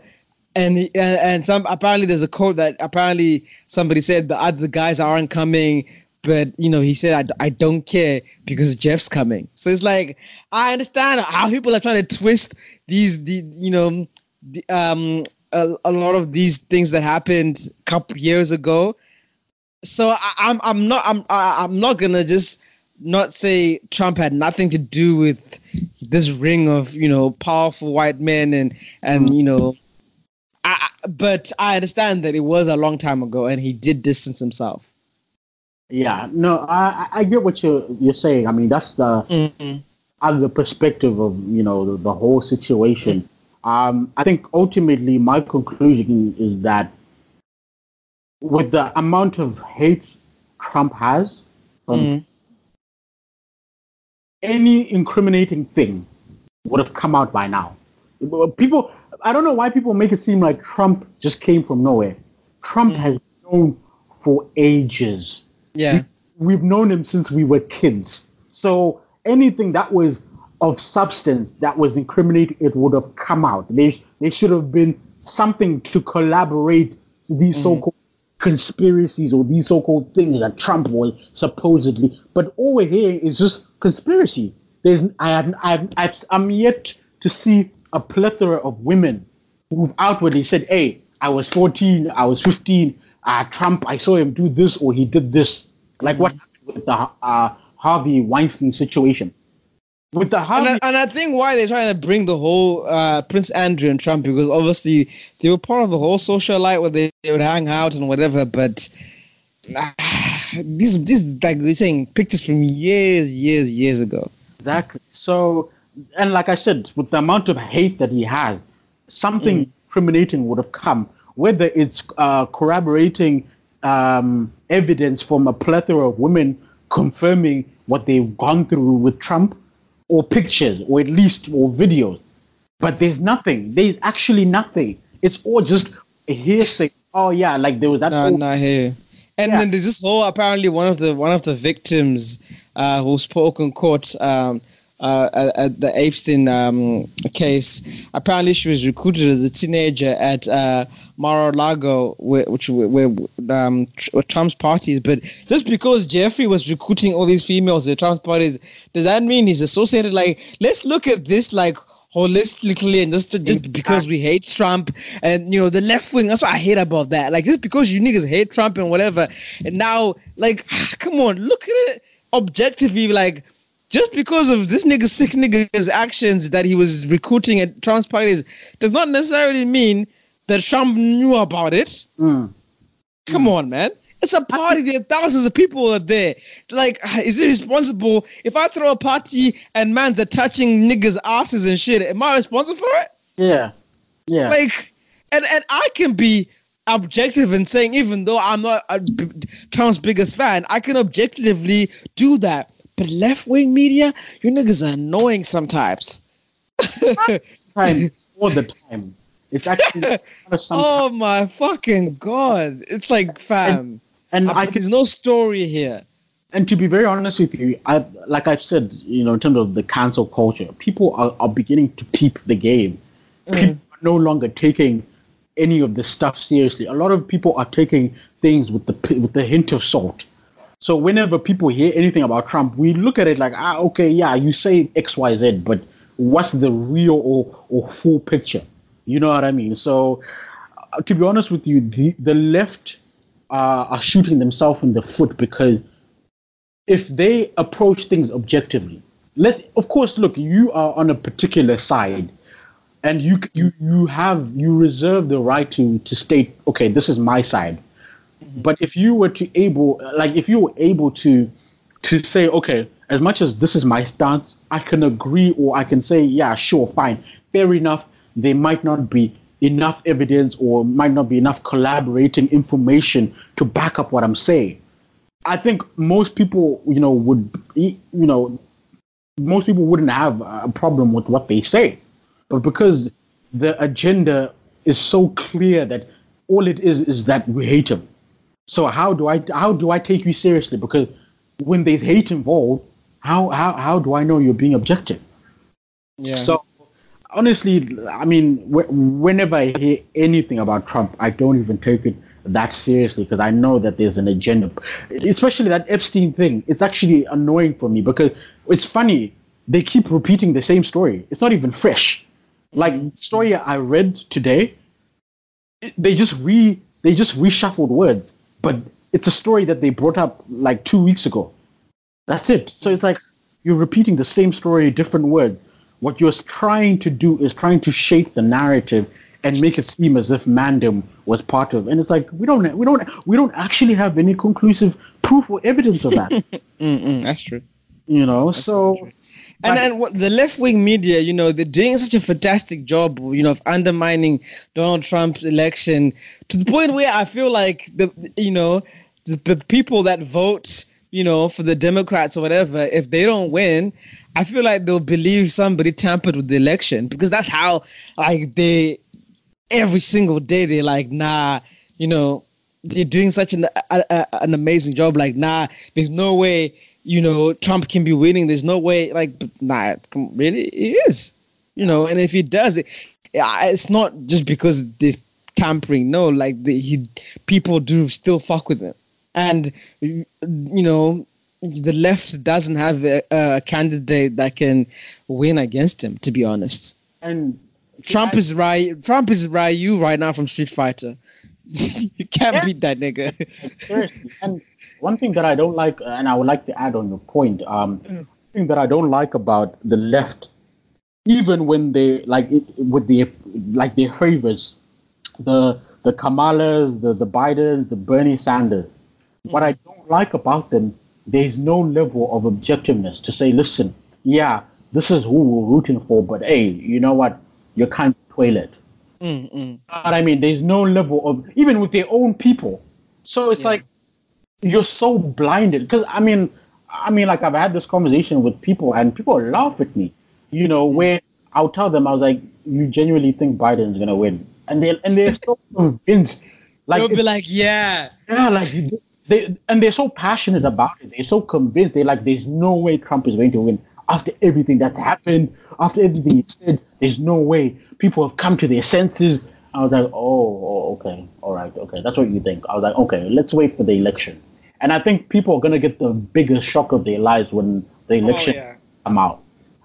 Speaker 1: and and, and some apparently there's a quote that apparently somebody said the other guys aren't coming but you know he said I, I don't care because jeff's coming. So it's like i understand how people are trying to twist these the you know the, um a, a lot of these things that happened a couple years ago. So I, i'm i'm not i'm I, i'm not gonna just not say trump had nothing to do with this ring of you know powerful white men and and you know I, I- but I understand that it was a long time ago, and he did distance himself.
Speaker 4: Yeah, no, I I- get what you're you're saying. I mean, that's the
Speaker 1: Mhm.
Speaker 4: other perspective of you know the, the whole situation. Um, I think ultimately my conclusion is that with the amount of hate Trump has, um,
Speaker 1: Mhm.
Speaker 4: any incriminating thing would have come out by now. People, I don't know why people make it seem like Trump just came from nowhere. Trump mm. has known for ages.
Speaker 1: Yeah,
Speaker 4: We've known him since we were kids. So anything that was of substance that was incriminating, it would have come out. There, there should have been something to collaborate these mm. so-called conspiracies or these so-called things that Trump was supposedly. But all we're hearing is just conspiracy. There's, I have, I have, I've, I'm yet to see a plethora of women who've outwardly said, "Hey, I was 14, I was 15. Uh, Trump, I saw him do this or he did this." Like what happened with the uh, Harvey Weinstein situation. With the
Speaker 1: and
Speaker 4: Harvey,
Speaker 1: I, and I think why they're trying to bring the whole uh, Prince Andrew and Trump because obviously they were part of the whole socialite where they, they would hang out and whatever, but. ah, this, these, like we're saying, pictures from years, years, years ago.
Speaker 4: Exactly. So, and like I said, with the amount of hate that he has, something incriminating would have come. Whether it's uh, corroborating um, evidence from a plethora of women confirming what they've gone through with Trump, or pictures, or at least or videos. But there's nothing. There's actually nothing. It's all just hearsay. Oh yeah, like there was that.
Speaker 1: No, not here. And
Speaker 4: Yeah.
Speaker 1: then there's this whole apparently one of the one of the victims uh, who spoke in court um, uh, at, the Epstein um, case. Apparently, she was recruited as a teenager at uh, Mar-a-Lago, where, which where um, Tr- Trump's parties. But just because Jeffrey was recruiting all these females at Trump's parties, does that mean he's associated? Like, let's look at this like holistically and just just because we hate Trump and you know the left wing. That's what I hate about that. Like just because you niggas hate Trump and whatever, and now like [sighs] come on, look at it objectively. Like just because of this nigga sick nigga's actions that he was recruiting at Trump's parties does not necessarily mean that Trump knew about it.
Speaker 4: Mm.
Speaker 1: Come on, man. It's a party. There are thousands of people are there. Like, is it responsible if I throw a party and man's are touching niggas' asses and shit? Am I responsible for it?
Speaker 4: Yeah, yeah.
Speaker 1: Like, and and I can be objective in saying, even though I'm not a Trump's biggest fan, I can objectively do that. But left wing media, you niggas are annoying sometimes.
Speaker 4: time all the time. It's actually [laughs]
Speaker 1: oh my fucking god! It's like, fam,
Speaker 4: and
Speaker 1: I-
Speaker 4: I can
Speaker 1: there's no story here.
Speaker 4: And to be very honest with you, I like I've said, you know, in terms of the cancel culture, people are, are beginning to peep the game. Uh-huh. People are no longer taking any of this stuff seriously. A lot of people are taking things with the with the hint of salt. So whenever people hear anything about Trump, we look at it like, ah, okay, yeah, you say X, Y, Z, but what's the real or, or full picture? You know what I mean? So, uh, to be honest with you, the, the left uh, are shooting themselves in the foot because if they approach things objectively, let's of course look, you are on a particular side, and you you you have you reserve the right to to state, okay, this is my side. But if you were to able like if you were able to to say, okay, as much as this is my stance, I can agree or I can say, yeah, sure, fine, fair enough. There might not be enough evidence or might not be enough collaborating information to back up what I'm saying. I think most people, you know, would, you know, most people wouldn't have a problem with what they say. But because the agenda is so clear that all it is is that we hate him. So how do I how do I take you seriously? Because when there's hate involved, how how how do I know you're being objective?
Speaker 1: Yeah.
Speaker 4: So honestly, I mean, wh- whenever I hear anything about Trump, I don't even take it that seriously because I know that there's an agenda. Especially that Epstein thing. It's actually annoying for me because it's funny. They keep repeating the same story. It's not even fresh. Like the story I read today, they just re they just reshuffled words, but it's a story that they brought up like two weeks ago. That's it. So it's like you're repeating the same story, different word. What you're trying to do is trying to shape the narrative and make it seem as if Mandem was part of. And it's like we don't we don't we don't actually have any conclusive proof or evidence of that. [laughs]
Speaker 1: That's true.
Speaker 4: you know, so
Speaker 1: And then what, the left wing media, you know, they're doing such a fantastic job, you know, of undermining Donald Trump's election to the point where I feel like the, you know, the, the people that vote, you know, for the Democrats or whatever, if they don't win, I feel like they'll believe somebody tampered with the election because that's how, like, they every single day they're like, nah, you know, they're doing such an a, a, an amazing job. Like, nah, there's no way, you know, Trump can be winning. There's no way, like, nah, really, it is, you know. And if he does it, it's not just because they're tampering. No, like the he, people do still fuck with him, and you know. The left doesn't have a, a candidate that can win against him. To be honest,
Speaker 4: and
Speaker 1: Trump is right. Trump is Ryu right now from Street Fighter. [laughs] you can't
Speaker 4: Yeah.
Speaker 1: beat that nigga.
Speaker 4: Seriously. And one thing that I don't like, uh, and I would like to add on your point, um, mm. thing that I don't like about the left, even when they like it, with the like their favors, the the Kamalas, the the Bidens, the Bernie Sanders. Mm. What I don't like about them, there's no level of objectiveness to say, listen, yeah, this is who we're rooting for, but hey, you know what? You're kind of toilet.
Speaker 1: Mm, mm.
Speaker 4: But I mean, there's no level of even with their own people. So it's
Speaker 1: Yeah.
Speaker 4: like you're so blinded. Because I mean, I mean, like I've had this conversation with people, and people laugh at me. You know, where I'll tell them, I was like, "You genuinely think Biden's gonna win?" And they and they're so [laughs] convinced. Like
Speaker 1: They'll be like, yeah.
Speaker 4: yeah, like they and they're so passionate about it. They're so convinced. They're like, "There's no way Trump is going to win." After everything that's happened, after everything he said, there's no way. People have come to their senses. I was like, "Oh, oh, okay, all right, okay, that's what you think." I was like, "Okay, let's wait for the election." And I think people are gonna get the biggest shock of their lives when the election
Speaker 1: yeah.
Speaker 4: come out.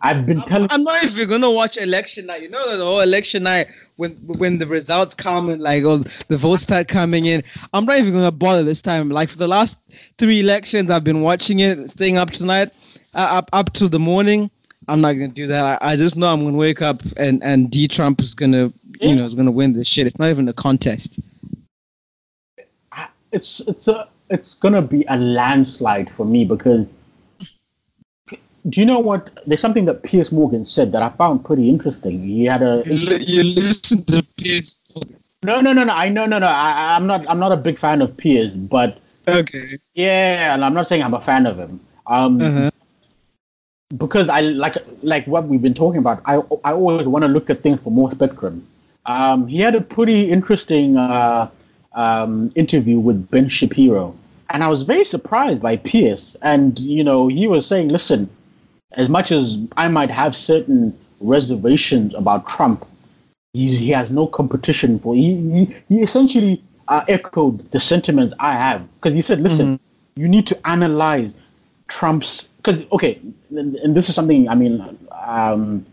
Speaker 4: I've been telling.
Speaker 1: I'm not even gonna watch election night. You know the whole election night when when the results come and like oh the votes start coming in. I'm not even gonna bother this time. Like for the last three elections, I've been watching it, staying up tonight, uh, up up till the morning. I'm not gonna do that. I, I just know I'm gonna wake up and and D Trump is gonna you know is gonna win this shit. It's not even a contest.
Speaker 4: it's it's a it's gonna be a landslide for me because do you know what there's something that Piers Morgan said that I found pretty interesting. He had a
Speaker 1: You listen to Piers.
Speaker 4: no no no no I no no no I, I'm not I'm not a big fan of Piers, but
Speaker 1: Okay.
Speaker 4: yeah, and I'm not saying I'm a fan of him. Um,
Speaker 1: Uh-huh.
Speaker 4: Because I like like what we've been talking about. I I always want to look at things from more spectrum. Um, he had a pretty interesting uh, um, interview with Ben Shapiro, and I was very surprised by Piers. And you know, he was saying, "Listen, as much as I might have certain reservations about Trump, he, he has no competition for. He he, he essentially uh, echoed the sentiments I have because he said, "Listen, you need to analyze Trump's because okay, and, this is something I mean um,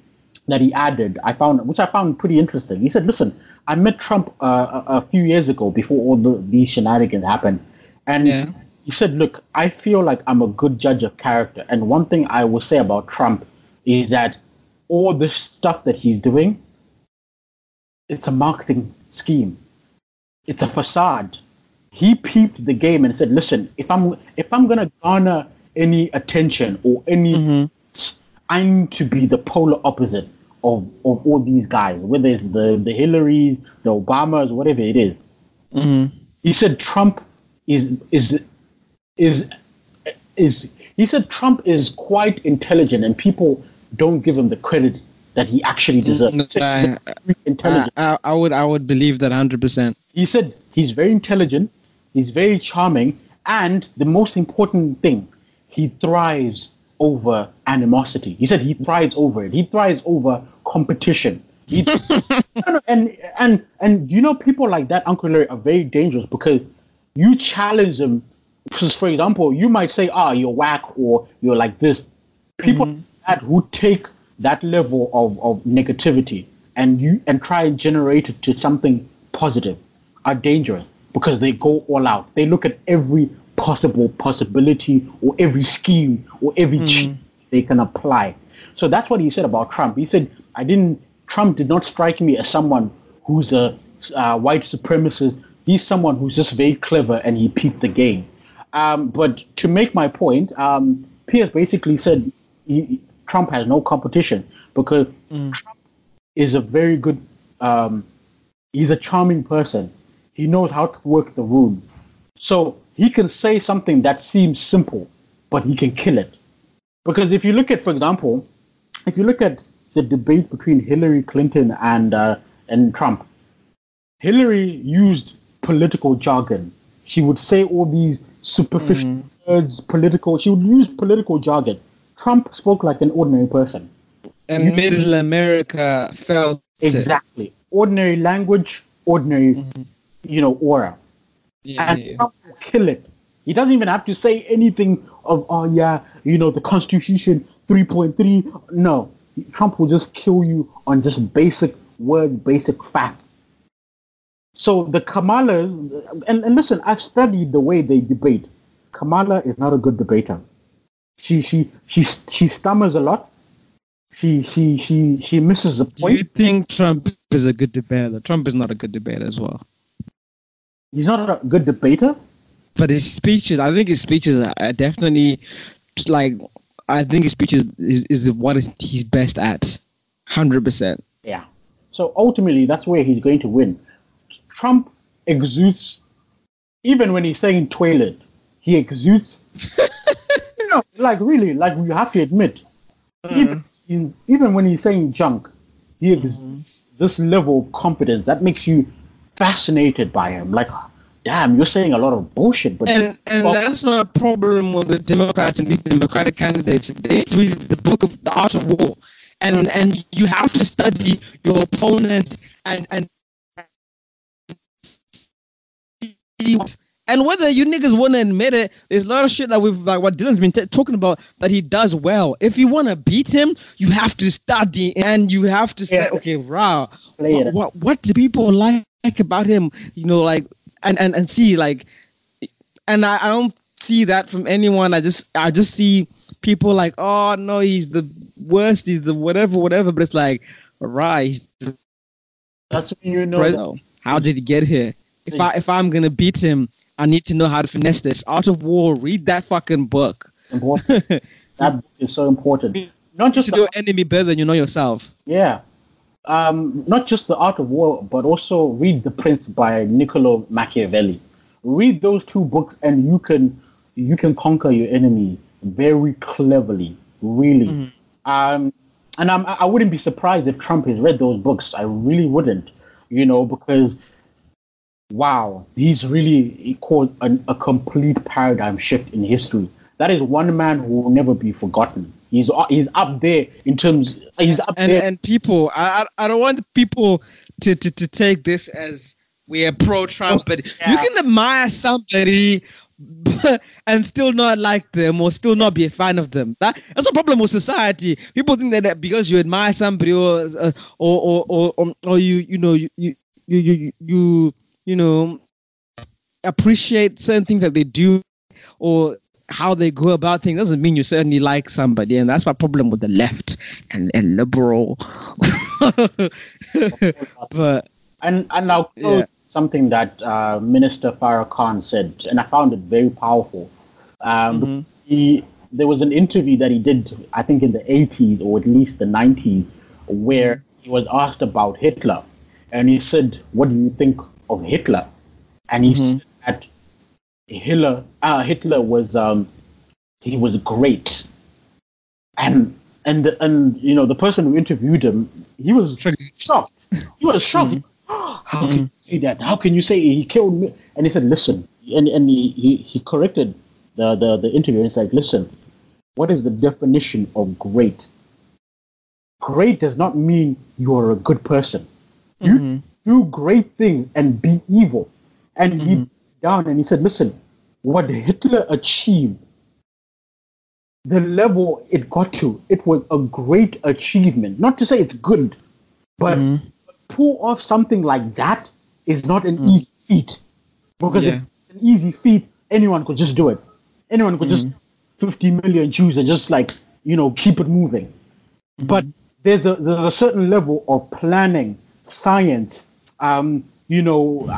Speaker 4: that he added. I found which I found pretty interesting. He said, "Listen, I met Trump uh, a, a few years ago before all the, these shenanigans happened, and
Speaker 1: Yeah.
Speaker 4: he said, look, I feel like I'm a good judge of character, and one thing I will say about Trump is that all this stuff that he's doing, it's a marketing scheme." it's a facade. He peeped the game and said, "Listen, if I'm if I'm gonna garner any attention or any, mm-hmm. I need to be the polar opposite of of all these guys, whether it's the the Hillarys, the Obamas, whatever it is." Mm-hmm. He said Trump is is is is he said Trump is quite intelligent and people don't give him the credit that he actually mm, deserves. He said he's very intelligent.
Speaker 1: I, I, I would I would believe that hundred percent.
Speaker 4: he said he's very intelligent, he's very charming, and the most important thing, he thrives over animosity. He said he thrives over it. He thrives over competition. He, [laughs] and and and you know people like that, Uncle Larry, are very dangerous because you challenge them. Because for example, you might say, "Ah, you're whack," or "You're like this." People like that who take that level of, of negativity and you and try and generate it to something positive are dangerous because they go all out. They look at every possible possibility or every scheme or every cheat they can apply. So that's what he said about Trump. He said, I didn't Trump did not strike me as someone who's a uh, white supremacist. He's someone who's just very clever and he peeped the game. Um, but to make my point, um, Piers basically said he, Trump has no competition because Trump is a very good. Um, he's a charming person. He knows how to work the room. So he can say something that seems simple, but he can kill it. Because if you look at, for example, if you look at the debate between Hillary Clinton and uh, and Trump, Hillary used political jargon. She would say all these superficial words, political. She would use political jargon. Trump spoke like an ordinary person.
Speaker 1: And Middle America felt it.
Speaker 4: Exactly. Ordinary language, ordinary, you know, aura.
Speaker 1: Yeah,
Speaker 4: and
Speaker 1: yeah.
Speaker 4: Trump kill it. He doesn't even have to say anything of, oh yeah, you know, the Constitution 3.3. No, Trump will just kill you on just basic word, basic fact. So the Kamala, and, and listen, I've studied the way they debate. Kamala is not a good debater. She she she she stammers a lot. She she she she misses the
Speaker 1: Do
Speaker 4: point.
Speaker 1: you think Trump is a good debater? Trump is not a good debater as well.
Speaker 4: He's not a good debater.
Speaker 1: But his speeches, I think his speeches are definitely like, I think his speeches is, is what is- he's best at. 100%.
Speaker 4: Yeah. So ultimately, that's where he's going to win. Trump exudes, even when he's saying toilet, he exudes. [laughs] no, like really, like we have to admit, hmm. even, in- even when he's saying junk, he hmm. exudes this level of confidence that makes you fascinated by him. Like, damn, you're saying a lot of bullshit, but
Speaker 1: And and
Speaker 4: Well-
Speaker 1: that's my problem with the Democrats and these Democratic candidates. They read the book of the art of war, and and you have to study your opponent and and and whether you niggas want to admit it, there's a lot of shit that we've like what Dylan's been t- talking about that he does well. If you want to beat him, you have to study and you have to say,
Speaker 4: Yeah.
Speaker 1: okay, wow, what, what what do people like about him? You know, like and and and see like and I, I don't see that from anyone. I just I just see people like, oh no, he's the worst, he's the whatever, whatever. But it's like, right,
Speaker 4: that's when you know. that-.
Speaker 1: How did he get here? If I if I'm gonna beat him, I need to know how to finesse this. Art of War. Read that fucking book. [laughs]
Speaker 4: that book is so important. Not just
Speaker 1: to
Speaker 4: the
Speaker 1: your enemy better than you know yourself.
Speaker 4: Yeah. Um, not just The Art of War, but also read The Prince by Niccolo Machiavelli. Read those two books and you can you can conquer your enemy very cleverly, really. Um, and I'm, I wouldn't be surprised if Trump has read those books. I really wouldn't, you know, because wow, he's really he caused an, a complete paradigm shift in history. That is one man who will never be forgotten. He's he's up there in terms. He's up
Speaker 1: and
Speaker 4: there.
Speaker 1: and people I, I I don't want people to, to to take this as we are pro Trump, but you can admire somebody [laughs] and still not like them or still not be a fan of them. That that's a problem with society. People think that, that because you admire somebody or uh, or, or or or or you you know you you you you, you you know appreciate certain things that they do or how they go about things doesn't mean you certainly like somebody, and that's my problem with the left and, and liberal. [laughs] but
Speaker 4: And and I'll quote
Speaker 1: Yeah.
Speaker 4: something that uh, Minister Farrakhan said, and I found it very powerful. Um, He there was an interview that he did, I think, in the 80s or at least the 90s, where he was asked about Hitler, and he said, "What do you think of Hitler?" And he said that Hitler, uh, Hitler was um, he was great, and and and you know the person who interviewed him, he was shocked. He was shocked. [gasps] How can you say that? How can you say he killed me? And he said, listen, and, and he, he, he corrected the, the, the interview and said, listen, what is the definition of great? Great does not mean you are a good person. You do great things and be evil. And he down and he said, listen, what Hitler achieved, the level it got to, it was a great achievement. Not to say it's good, but mm-hmm. pull off something like that is not an mm. easy feat. Because
Speaker 1: Yeah.
Speaker 4: if it's an easy feat, anyone could just do it. Anyone could just mm-hmm. 50 million Jews and just like, you know, keep it moving. Mm-hmm. But there's a, there's a certain level of planning, science, um, you know,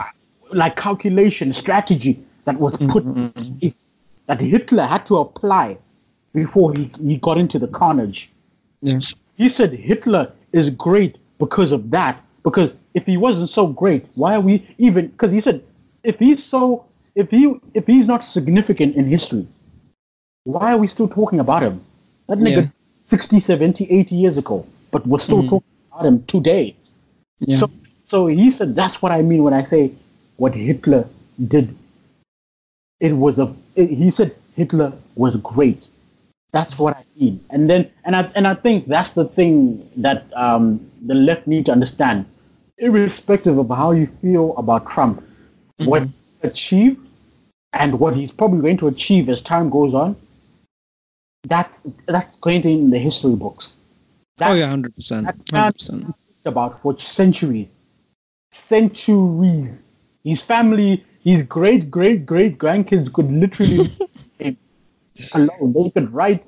Speaker 4: like calculation, strategy that was mm, put mm, is- mm. that Hitler had to apply before he, he got into the carnage.
Speaker 1: Yeah.
Speaker 4: He said Hitler is great because of that. Because if he wasn't so great, why are we even? Because he said if he's so if he if he's not significant in history, why are we still talking about him? That nigga
Speaker 1: Yeah.
Speaker 4: 60, 70, 80 years ago, but we're still talking about him today.
Speaker 1: Yeah.
Speaker 4: So, so he said that's what I mean when I say what Hitler did. It was a. it- he said Hitler was great. That's what I mean. And then, and I and I think that's the thing that um, the left need to understand, irrespective of how you feel about Trump, what achieved and what he's probably going to achieve as time goes on. That that's going to be in the history books. That,
Speaker 1: Oh yeah, hundred percent, hundred percent.
Speaker 4: about for centuries, centuries. His family, his great great great grandkids could literally [laughs] alone. They could write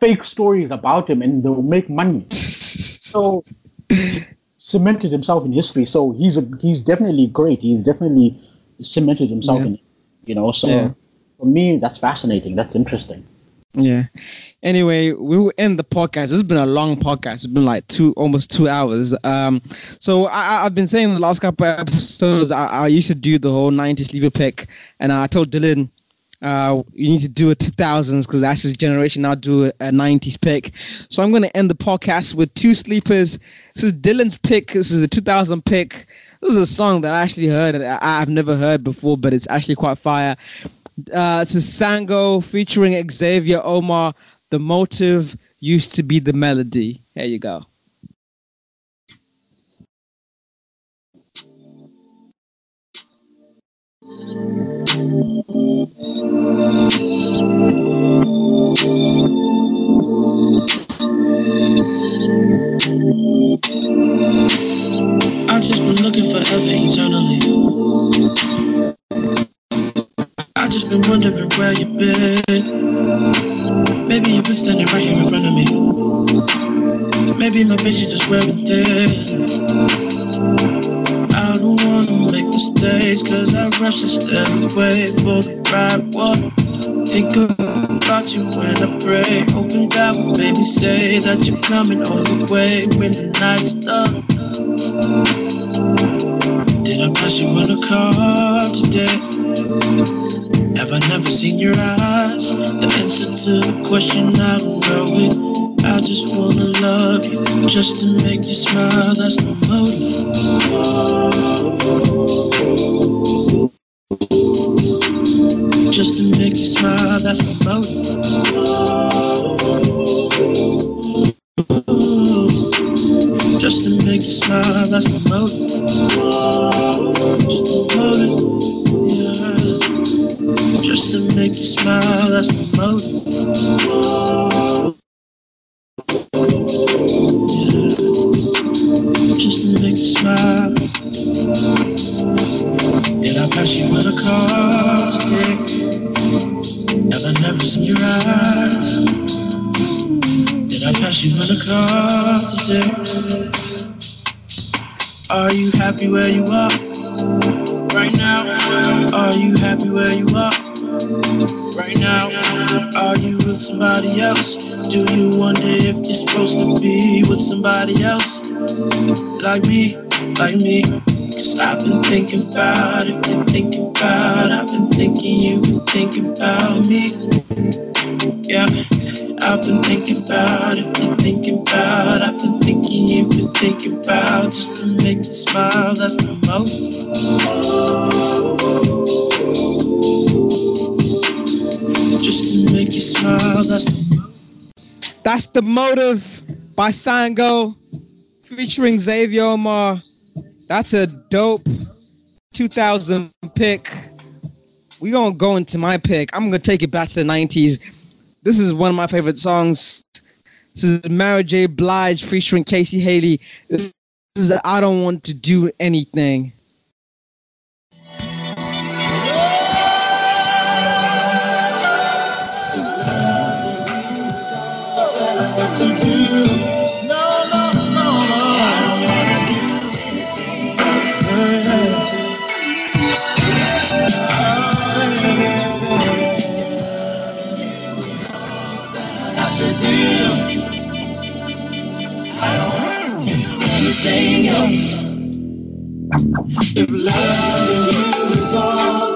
Speaker 4: fake stories about him and they'll make money. So he cemented himself in history. So he's a, he's definitely great. He's definitely cemented himself
Speaker 1: Yeah.
Speaker 4: in, you know. So
Speaker 1: Yeah.
Speaker 4: for me, that's fascinating. That's interesting.
Speaker 1: Yeah. Anyway, we will end the podcast. This has been a long podcast. It's been like two, almost two hours. Um, so I, I've been saying the last couple episodes, I, I used to do the whole '90s sleeper pick, and I told Dylan, uh, you need to do a 2000s because that's his generation. I'll do a, a 90s pick. So I'm going to end the podcast with two sleepers. This is Dylan's pick. This is a 2000 pick. This is a song that I actually heard I- I've never heard before, but it's actually quite fire. Uh, Sango featuring Xavier Omar. The motive used to be the melody. Here you go.
Speaker 7: I've just been looking forever eternally. I've just been wondering where you've been. Maybe you've been standing right here in front of me. Maybe my is just wearing thin. I don't wanna make mistakes, cause I rush to step away for the right one. Think about you when I pray. Hoping God will maybe say that you're coming on the way when the night's done. Did I pass you in a car today? Have I never seen your eyes? The answer to the question, I don't know it. I just wanna love you, just to make you smile. That's the motive. Just to make you smile. That's the motive. Just to make you smile. That's the motive. Just. Yeah. Just to make you smile, that's the motive. Yeah. Just to make you smile. Did I pass you in a car? Have I never seen your eyes? Did I pass you in a car today? Are you happy where you are? right now? Are you happy where you are? Right now, are you with somebody else? Do you wonder if you're supposed to be with somebody else? Like me, like me. Cause I've been thinking about it, been thinking about I've been thinking you've been thinking about me. Yeah, I've been thinking about it, been thinking about I've been thinking you've been thinking about just to make you smile, that's the most. Just to make you smile, that's
Speaker 1: That's the motive by Sango featuring Xavier Omar. That's a dope 2000 pick. We gonna go into my pick. I'm gonna take it back to the 90s. This is one of my favorite songs. This is Mary J. Blige featuring K-Ci Hailey. This is I don't want to do anything.
Speaker 7: to do.
Speaker 5: If you is all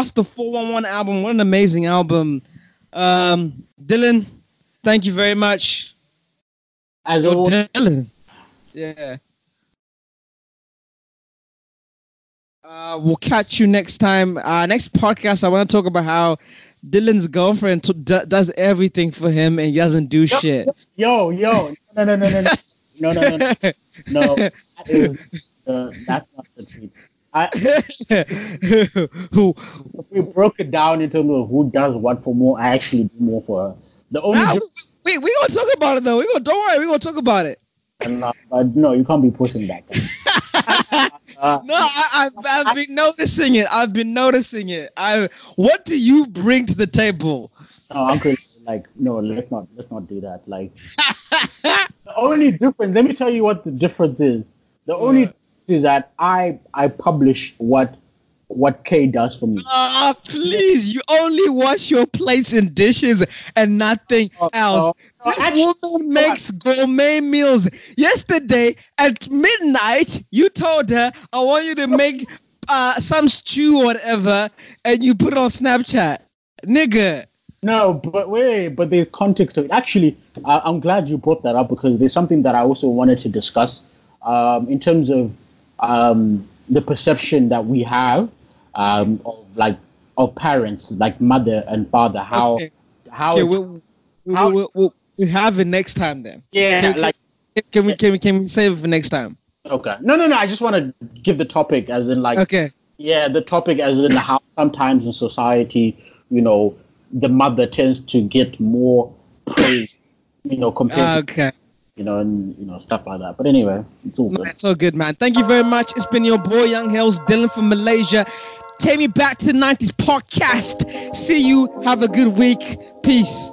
Speaker 1: What's the four one one album? What an amazing album. Um, Dylan, thank you very much.
Speaker 4: As
Speaker 1: Yo, Dylan. Yeah. Uh, we'll catch you next time. Uh, next podcast, I want to talk about how Dylan's girlfriend t- d- does everything for him and he doesn't do shit.
Speaker 4: yo, yo, no, no, no, no, no, no, no, no, no. [laughs] no. That is, uh, that's not the truth. I, [laughs]
Speaker 1: Who?
Speaker 4: we broke it down in terms of who does what for more, I actually do more for her. The only
Speaker 1: Nah,
Speaker 4: difference,
Speaker 1: we we gonna talk about it though. We gonna don't worry. We gonna talk about it.
Speaker 4: no, uh, no, you can't be pushing that. uh, [laughs]
Speaker 1: No, I, I've, I've been noticing it. I've been noticing it. I. What do you bring to the table?
Speaker 4: no, uncle, like, no, let's not, let's not do that. Like, [laughs] the only difference. Let me tell you what the difference is. The only difference is that I, I publish what, what Kay does for me.
Speaker 1: Ah, please! You only wash your plates and dishes and nothing
Speaker 4: Oh,
Speaker 1: else.
Speaker 4: oh, oh,
Speaker 1: this
Speaker 4: actually-
Speaker 1: woman makes gourmet meals. Yesterday at midnight, you told her, "I want you to make uh, some stew or whatever," and you put it on Snapchat, nigga.
Speaker 4: No, but wait, but there's context to it. Actually, I'm glad you brought that up because there's something that I also wanted to discuss um, in terms of um, the perception that we have um, of like of parents, like mother and father. How
Speaker 1: Okay.
Speaker 4: how
Speaker 1: Okay, we'll, we'll,
Speaker 4: how-
Speaker 1: we'll, we'll, have it next time then.
Speaker 4: yeah,
Speaker 1: can-
Speaker 4: like
Speaker 1: Can we can we can we save it for next time?
Speaker 4: okay, no, no, no. I just want to give the topic as in like
Speaker 1: Okay.
Speaker 4: Yeah, the topic as in how sometimes in society, you know, the mother tends to get more praise, you know, compared to,
Speaker 1: Okay.
Speaker 4: You know, and you know, stuff like that. But anyway, it's all good.
Speaker 1: That's all good, man. Thank you very much. It's been your boy Young Hills, Dylan from Malaysia. Take me back to the 90s podcast. See you. Have a good week. Peace.